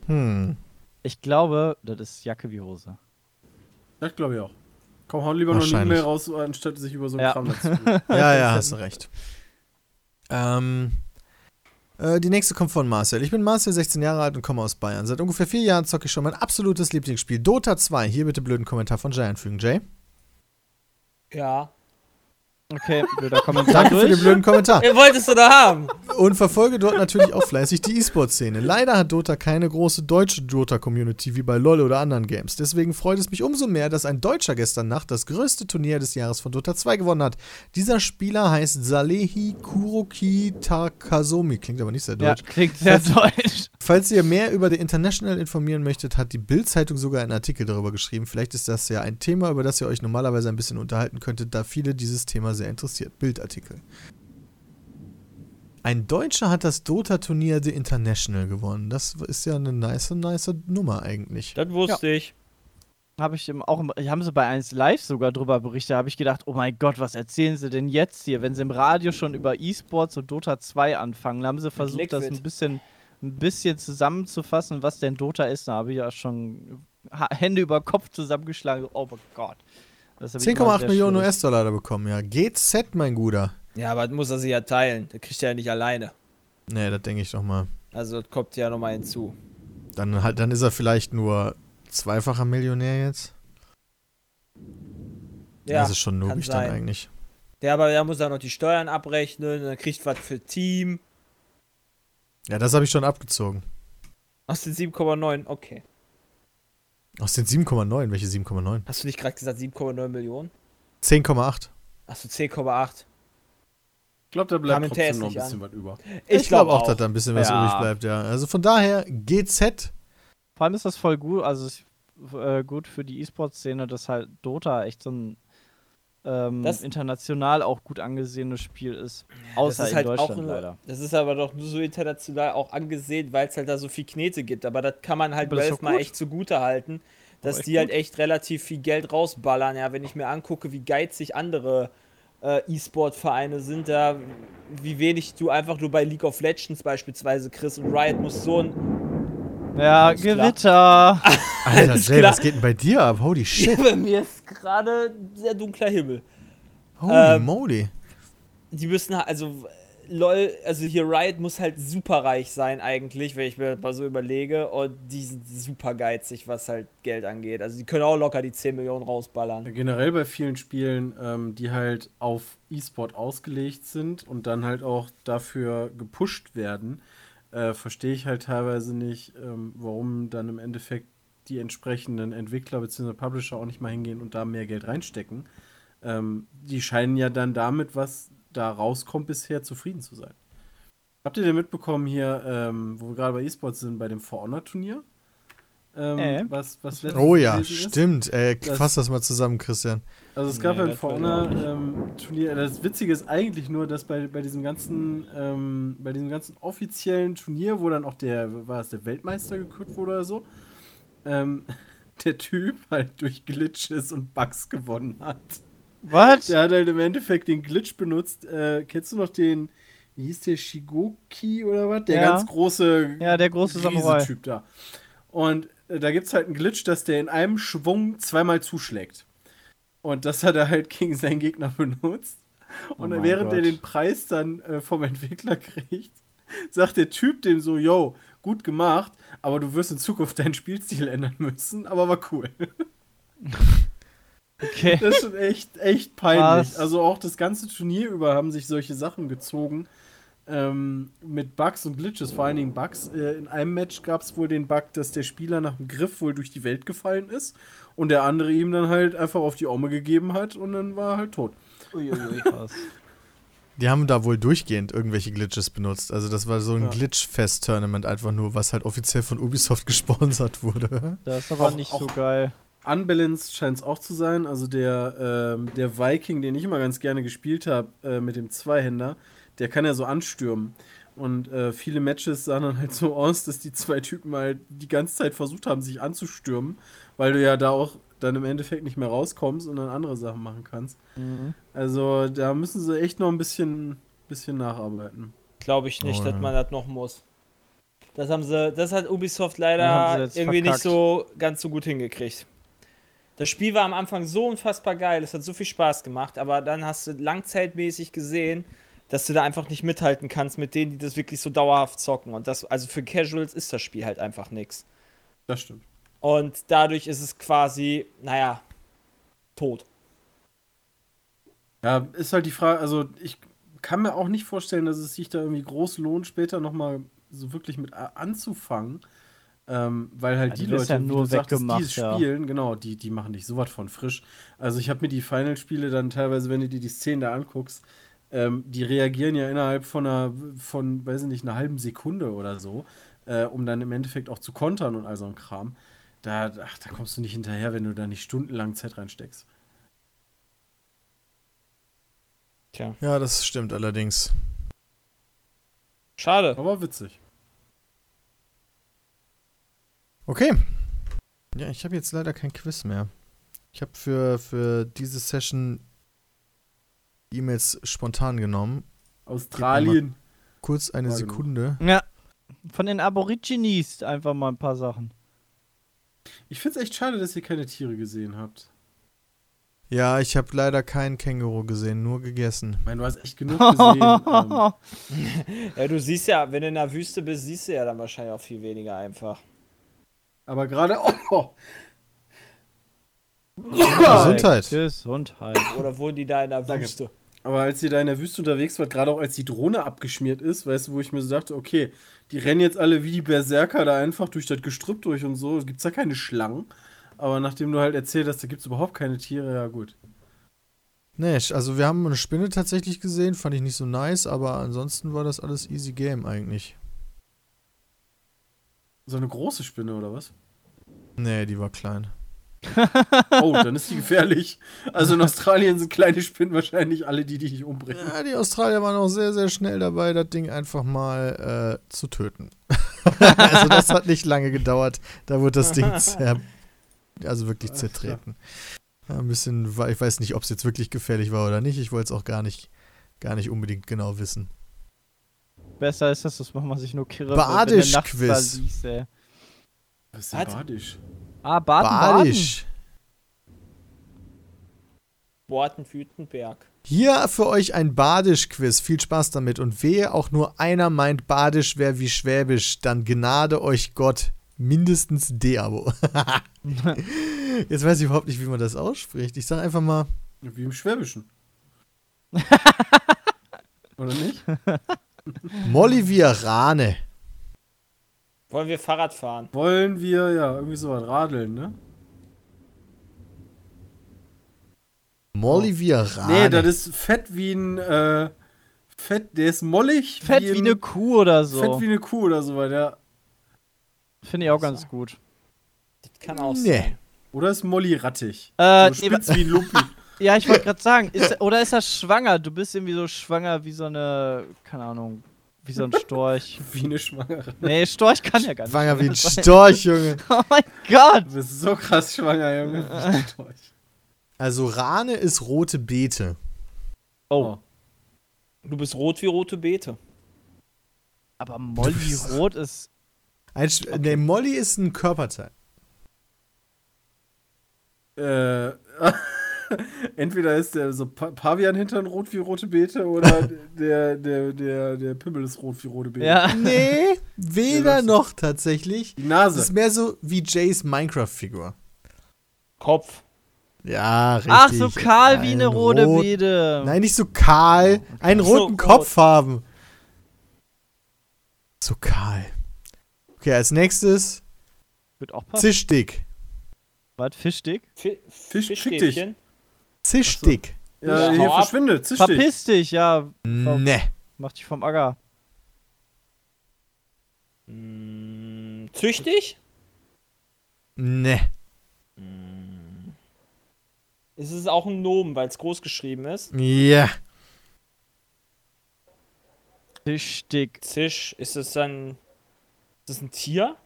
Hm. Ich glaube, das ist Jacke wie Hose. Das glaube ich auch. Komm, hau lieber noch eine. E-Mail raus, anstatt sich über so einen Ja. Kram dazu. Ja, ja, hast du recht. Ähm, äh, die nächste kommt von Marcel. Ich bin Marcel, 16 Jahre alt und komme aus Bayern. Seit ungefähr vier Jahren zocke ich schon mein absolutes Lieblingsspiel, Dota 2. Hier bitte blöden Kommentar von Jay einfügen. Jay? Ja. Okay, blöder Kommentar Danke für den durch. blöden Kommentar. Wer wolltest du da haben? Und verfolge dort natürlich auch fleißig die E-Sport-Szene. Leider hat Dota keine große deutsche Dota-Community wie bei LoL oder anderen Games. Deswegen freut es mich umso mehr, dass ein Deutscher gestern Nacht das größte Turnier des Jahres von Dota 2 gewonnen hat. Dieser Spieler heißt Salehi Kuroki Takazomi. Klingt aber nicht sehr Ja, deutsch. klingt sehr deutsch. Falls ihr mehr über The International informieren möchtet, hat die Bild-Zeitung sogar einen Artikel darüber geschrieben. Vielleicht ist das ja ein Thema, über das ihr euch normalerweise ein bisschen unterhalten könntet, da viele dieses Thema sehr interessiert. Bildartikel. Ein Deutscher hat das Dota-Turnier The International gewonnen. Das ist ja eine nice, nice Nummer eigentlich. Das wusste ich. Habe ich auch haben sie bei 1 Live sogar drüber berichtet, habe ich gedacht, oh mein Gott, was erzählen sie denn jetzt hier? Wenn sie im Radio schon über E-Sports und Dota 2 anfangen, haben sie versucht, das ein bisschen, ein bisschen zusammenzufassen, was denn Dota ist. Da habe ich ja schon Hände über Kopf zusammengeschlagen. Oh mein Gott. Das hab ich immer 10,8 sehr Millionen. US-Dollar hat er bekommen, ja. GZ, mein Guter. Ja, aber das muss er sich ja teilen. Der kriegt er ja nicht alleine. Nee, das denke ich doch mal. Also das kommt ja nochmal hinzu. Dann, halt, dann ist er vielleicht nur zweifacher Millionär jetzt. Ja, das ist schon logisch dann eigentlich. Der aber der muss dann noch die Steuern abrechnen, dann kriegt was für Team. Ja, das habe ich schon abgezogen. Aus den 7,9, okay. Aus den 7,9. Welche 7,9? Hast du nicht gerade gesagt 7,9 Millionen? 10,8. Achso, 10,8. Ich glaube, da bleibt trotzdem noch ein bisschen was über. Ich, glaube auch, dass da ein bisschen was Ja. übrig bleibt, ja. Also von daher, GZ. Vor allem ist das voll gut, also ist, äh, gut für die E-Sport-Szene, dass halt Dota echt so ein ähm, Das- international auch gut angesehenes Spiel ist. Außer das ist in halt Deutschland auch nur, leider. Das ist aber doch nur so international auch angesehen, weil es halt da so viel Knete gibt. Aber das kann man halt Valve mal gut. echt zugute halten, dass die halt echt relativ viel Geld rausballern. Ja, wenn ich mir angucke, wie geizig andere äh, E-Sport-Vereine sind, da wie wenig du einfach nur bei League of Legends beispielsweise kriegst und Riot muss so ein Ja, klar. Gewitter. Alter, Alles Jay, klar. was geht denn bei dir ab? Holy shit. bei mir ist gerade sehr dunkler Himmel. Holy Ähm, moly. die müssen halt, also lol, also hier Riot muss halt super reich sein eigentlich, wenn ich mir das mal so überlege. Und die sind super geizig, was halt Geld angeht. Also die können auch locker die 10 Millionen rausballern. Generell bei vielen Spielen, ähm, die halt auf E-Sport ausgelegt sind und dann halt auch dafür gepusht werden, äh, verstehe ich halt teilweise nicht, ähm, warum dann im Endeffekt die entsprechenden Entwickler bzw. Publisher auch nicht mal hingehen und da mehr Geld reinstecken. Ähm, die scheinen ja dann damit, was da rauskommt, bisher zufrieden zu sein. Habt ihr denn mitbekommen hier, ähm, wo wir gerade bei E-Sports sind, bei dem For Honor Turnier? Ähm, Äh? was, was Oh ja, gewesen ist? stimmt. Äh, Das- fass das mal zusammen, Christian. Also es gab ein ich Honor auch nicht. ähm, Turnier. Das Witzige ist eigentlich nur, dass bei, bei diesem ganzen, ähm, bei diesem ganzen offiziellen Turnier, wo dann auch der, war es der Weltmeister gekürt wurde oder so, ähm, der Typ halt durch Glitches und Bugs gewonnen hat. Was? Der hat halt im Endeffekt den Glitch benutzt. Äh, kennst du noch den, wie hieß der, Shigoki oder was? Der Ja. ganz große Ja, der große Samurai. Riesentyp da. Und äh, da gibt es halt einen Glitch, dass der in einem Schwung zweimal zuschlägt. Und das hat er halt gegen seinen Gegner benutzt. Und Oh während er Gott. den Preis dann äh, vom Entwickler kriegt, sagt der Typ dem so, yo, gut gemacht, aber du wirst in Zukunft deinen Spielstil ändern müssen, aber war cool. Okay. Das ist schon echt, echt peinlich. Was? Also auch das ganze Turnier über haben sich solche Sachen gezogen. Ähm, mit Bugs und Glitches, vor allen Dingen Bugs. Äh, in einem Match gab es wohl den Bug, dass der Spieler nach dem Griff wohl durch die Welt gefallen ist und der andere ihm dann halt einfach auf die Ome gegeben hat und dann war er halt tot. Krass. Die haben da wohl durchgehend irgendwelche Glitches benutzt. Also das war so ein Ja. Glitch-Fest-Tournament einfach nur, was halt offiziell von Ubisoft gesponsert wurde. Das ist aber Auch- nicht so geil. Unbalanced scheint es auch zu sein. Also der, ähm, der Viking, den ich immer ganz gerne gespielt habe, äh, mit dem Zweihänder, der kann ja so anstürmen. Und äh, viele Matches sahen dann halt so aus, dass die zwei Typen halt die ganze Zeit versucht haben, sich anzustürmen, weil du ja da auch dann im Endeffekt nicht mehr rauskommst und dann andere Sachen machen kannst. Mhm. Also da müssen sie echt noch ein bisschen, bisschen nacharbeiten. Glaube ich nicht, Oh, dass ja. man das noch muss. Das haben sie, das hat Ubisoft leider irgendwie nicht verkackt. so ganz so gut hingekriegt. Das Spiel war am Anfang so unfassbar geil, es hat so viel Spaß gemacht, aber dann hast du langzeitmäßig gesehen, dass du da einfach nicht mithalten kannst mit denen, die das wirklich so dauerhaft zocken. Und das, also für Casuals ist das Spiel halt einfach nichts. Das stimmt. Und dadurch ist es quasi, naja, tot. Ja, ist halt die Frage, also ich kann mir auch nicht vorstellen, dass es sich da irgendwie groß lohnt, später nochmal so wirklich mit anzufangen. Ähm, weil halt Ja, die Leute, ja wie nur du sagtest, die es ja. spielen, genau, die, die machen dich sowas von frisch. Also ich habe mir die Final-Spiele dann teilweise, wenn du dir die Szenen da anguckst, ähm, die reagieren ja innerhalb von einer, von, weiß ich nicht, einer halben Sekunde oder so, äh, um dann im Endeffekt auch zu kontern und all so ein Kram. Da, ach, da kommst du nicht hinterher, wenn du da nicht stundenlang Zeit reinsteckst. Tja, Ja, das stimmt allerdings. schade. Aber witzig. Okay. Ja, ich habe jetzt leider kein Quiz mehr. Ich habe für, für diese Session E-Mails spontan genommen. Australien. Kurz eine War genug. Sekunde. Ja. Von den Aborigines einfach mal ein paar Sachen. Ich finde es echt schade, dass ihr keine Tiere gesehen habt. Ja, ich habe leider keinen Känguru gesehen, nur gegessen. Ich meine, du hast echt genug gesehen. ähm, Ja, du siehst ja, wenn du in der Wüste bist, siehst du ja dann wahrscheinlich auch viel weniger einfach. aber gerade. Oh, Gesundheit. Gesundheit. Oder wohnen die da in der Danke. Wüste? Aber als ihr da in der Wüste unterwegs wart, gerade auch als die Drohne abgeschmiert ist, weißt du, wo ich mir so dachte, okay, die rennen jetzt alle wie die Berserker da einfach durch das Gestrüpp durch und so. Gibt's da keine Schlangen? Aber nachdem du halt erzählt hast, da gibt's überhaupt keine Tiere, ja gut. Nee, also wir haben eine Spinne tatsächlich gesehen, fand ich nicht so nice, aber ansonsten war das alles easy game eigentlich. So eine große Spinne oder was? Nee, die war klein. Oh, dann ist die gefährlich. Also in Australien sind kleine Spinnen wahrscheinlich alle die, die dich umbringen. Ja, die Australier waren auch sehr, sehr schnell dabei, das Ding einfach mal äh, zu töten. also das hat nicht lange gedauert. Da wurde das Ding zer also wirklich zertreten. Ja, ein bisschen, ich weiß nicht, ob es jetzt wirklich gefährlich war oder nicht. Ich wollte es auch gar nicht, gar nicht unbedingt genau wissen. Besser ist das, das macht man sich nur kirre. Badisch-Quiz. Was ist denn badisch? Ah, Baden, Baden. Badisch. Borten-Wütenberg. Hier für euch ein Badisch-Quiz. Viel Spaß damit. Und wehe auch nur einer meint, Badisch wäre wie Schwäbisch, dann gnade euch Gott. Mindestens D-Abo. Jetzt weiß ich überhaupt nicht, wie man das ausspricht. Ich sag einfach mal, Wie im Schwäbischen. Oder nicht? Molivir Rane. Wollen wir Fahrrad fahren? Wollen wir, ja, irgendwie so was radeln, ne? Molivir Rane. Nee, das ist fett wie ein, äh, fett, der ist mollig. Fett wie ein- eine Kuh oder so. Fett wie eine Kuh oder so, ja. Finde ich auch ganz gut. Das kann auch Nee. sein. Oder ist Molly rattig. Äh, so nee, spitz wie ein Lumpi. Ja, ich wollte gerade sagen, ist, oder ist er schwanger? Du bist irgendwie so schwanger wie so eine, keine Ahnung, wie so ein Storch. wie eine Schwangere. Nee, Storch kann ja gar nicht. Schwanger wie ein sein. Storch, Junge. Oh mein Gott! Du bist so krass schwanger, Junge. Wie ein Storch. Also Rane ist rote Beete. Oh, Du bist rot wie rote Beete. aber Molly Rot ist. Ein, Sch- Nee, Molly ist ein Körperteil. Äh, entweder ist der so Pa- Pavian-Hintern rot wie rote Beete oder der, der, der, der Pimmel ist rot wie rote Beete. Ja. Nee, weder was? noch tatsächlich. Die Das ist Nase. mehr so wie Jays Minecraft-Figur. Kopf. Ja, richtig. Ach, so kahl wie Ein eine rote rot- Beete. Nein, nicht so kahl. Einen So roten rot. Kopf haben. So kahl. Okay, als nächstes Wird auch passen. Zischdick. Was? Fischdick? Fi Fisch, Fischstäbchen. Zischdick. Ja, Ja, hier verschwinde, zisch dich. Verpiss dich, ja. Ne. Mach dich vom Acker. Mm, züchtig? Ne. Ist es auch ein Nomen, weil es groß geschrieben ist? Ja. Fischdick. Zisch, ist es dann. Ist es ein Tier?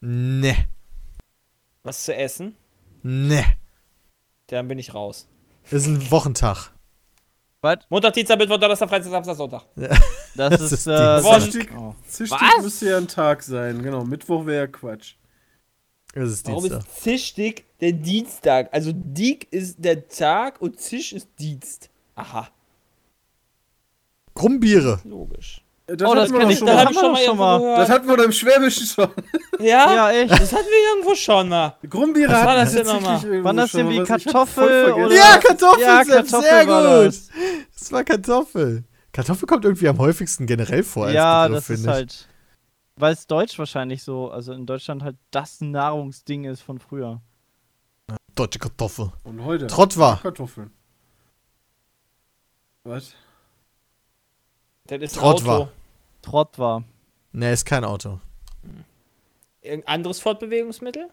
Ne. Was zu essen? Ne. Dann bin ich raus. Das ist ein Wochentag. Was? Montag, Dienstag, Mittwoch, Donnerstag, Freitag, Samstag, Sonntag. Das, Das ist, ist äh, Zischtig, oh. Zischtig Was? müsste ja ein Tag sein. Genau, Mittwoch wäre ja Quatsch. Das ist Warum Dienstag. ist Zischtig der Dienstag? Also Diek ist der Tag und Zisch ist Dienst. Aha, Krummbiere. logisch. Äh, Oh, das hatten wir kenn doch ich, schon das mal. hab haben wir schon mal. irgendwo Das gehört. hatten wir doch im Schwäbischen schon. Ja? Ja, echt. Das hatten wir irgendwo schon mal. Grumbiere war hatten das wir denn nochmal? Waren das schon, hab voll Kartoffel oder- Ja, Kartoffel, Ja, Kartoffel sehr war gut. das. Das war Kartoffel. Kartoffel kommt irgendwie am häufigsten generell vor als Ja, Begriff, das ist finde ich. halt. Weil es Deutsch wahrscheinlich so, also in Deutschland halt das Nahrungsding ist von früher. Deutsche Kartoffel. Und heute? Trottwa. Kartoffeln. Was? Das ist ein Trott war. Auto. Trott war. Ne, ist kein Auto. Irgendein anderes Fortbewegungsmittel?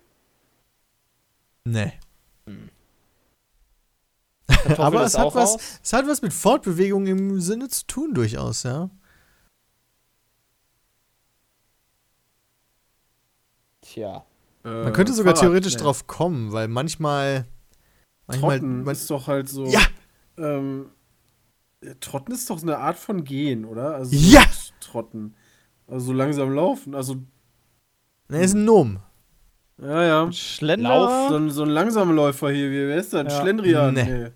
Nee. Kartoffel Aber es hat, was, es hat was mit Fortbewegung im Sinne zu tun, durchaus, ja. Tja. Man könnte sogar Fahrrad, theoretisch nee. drauf kommen, weil manchmal. Manchmal. Trotten Man, ist doch halt so. Ja! Ähm, ja, Trotten ist doch eine Art von Gehen, oder? Also Ja! Trotten. Also so langsam laufen. Also, ne, ist ein Nom. ja, ja. Schlender. Lauf, so ein, so ein Langsamläufer hier. Wie wer ist das? Ja. Schlendrian. Nee. Nee.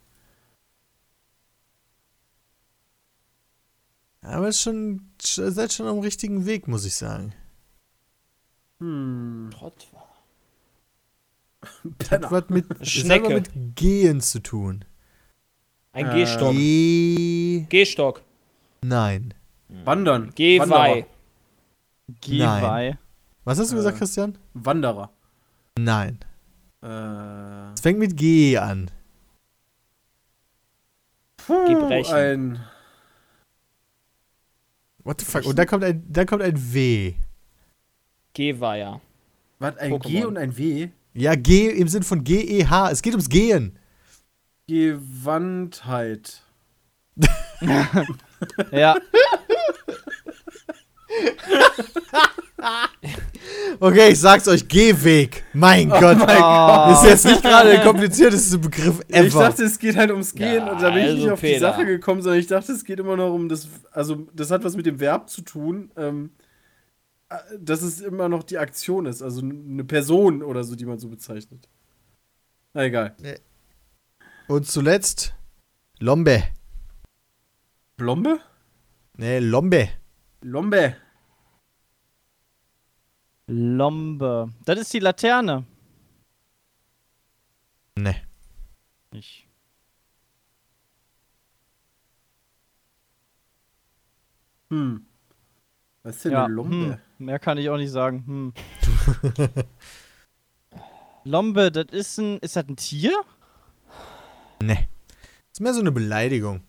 Aber ist schon, sch- seid schon am richtigen Weg, muss ich sagen. Hm. Trott war. Hat was mit, Schnecke. mit Gehen zu tun. Ein Äh, Gehstock. Ge Gehstock. Nein. Wandern. Gehweih. Gehweih. Was hast du Äh. gesagt, Christian? Wanderer. Nein. Äh, Es fängt mit G an. puh, Gebrechen. Ein. What the fuck? Und da kommt ein, da kommt ein W. Gehweiher. Was? Ein G Pokémon. und ein W? Ja, G im Sinn von G-E-H. Es geht ums Gehen. Gewandtheit. Ja, Okay, ich sag's euch, Gehweg. Mein Gott. Oh. Ist jetzt nicht gerade der komplizierteste Begriff ever. Ich dachte, es geht halt ums Gehen Ja, und da bin ich also nicht auf die Peter. Sache gekommen, sondern ich dachte, es geht immer noch um das, also das hat was mit dem Verb zu tun, ähm, äh, dass es immer noch die Aktion ist, also eine Person oder so, die man so bezeichnet. Na egal. Und zuletzt Lombe. Blombe? Nee, Lombe. Lombe. Lombe. Das ist die Laterne. Nee. Ich. Hm. Was ist denn Ja, eine Lombe? hm, mehr kann ich auch nicht sagen. Hm. Lombe, das ist ein. Ist das ein Tier? Nee. Ist mehr so eine Beleidigung.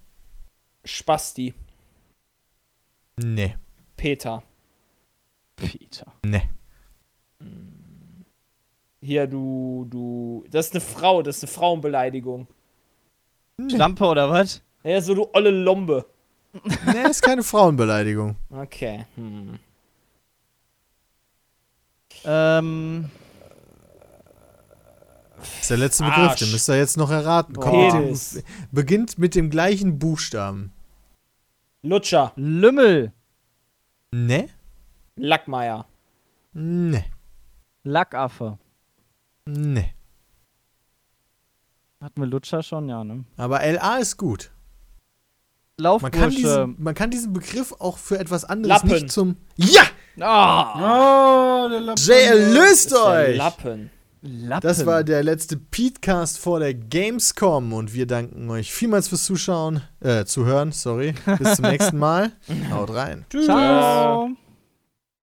Spasti. Nee. Peter. Peter. Nee. Hier, du, du. Das ist eine Frau, das ist eine Frauenbeleidigung. Schlampe oder was? Ja, so du olle Lombe. Nee, ist keine Frauenbeleidigung. Okay. Hm. Ähm. Ist der letzte Begriff, Arsch. den müsst ihr jetzt noch erraten. Kommt mit Penis. dem, beginnt mit dem gleichen Buchstaben. Lutscher. Lümmel. Ne? Lackmeier. Ne. Lackaffe. Ne. Hatten wir Lutscher schon? Ja, ne? Aber LA ist gut. Man kann, diesen, man kann diesen Begriff auch für etwas anderes Lappen. nicht zum. Ja! Ah! Oh, der Lappen. JL löst Das euch! Lappen. Lappen. Das war der letzte Petecast vor der Gamescom und wir danken euch vielmals fürs Zuschauen, äh, Zuhören, sorry. Bis zum nächsten Mal. Haut rein. Ciao.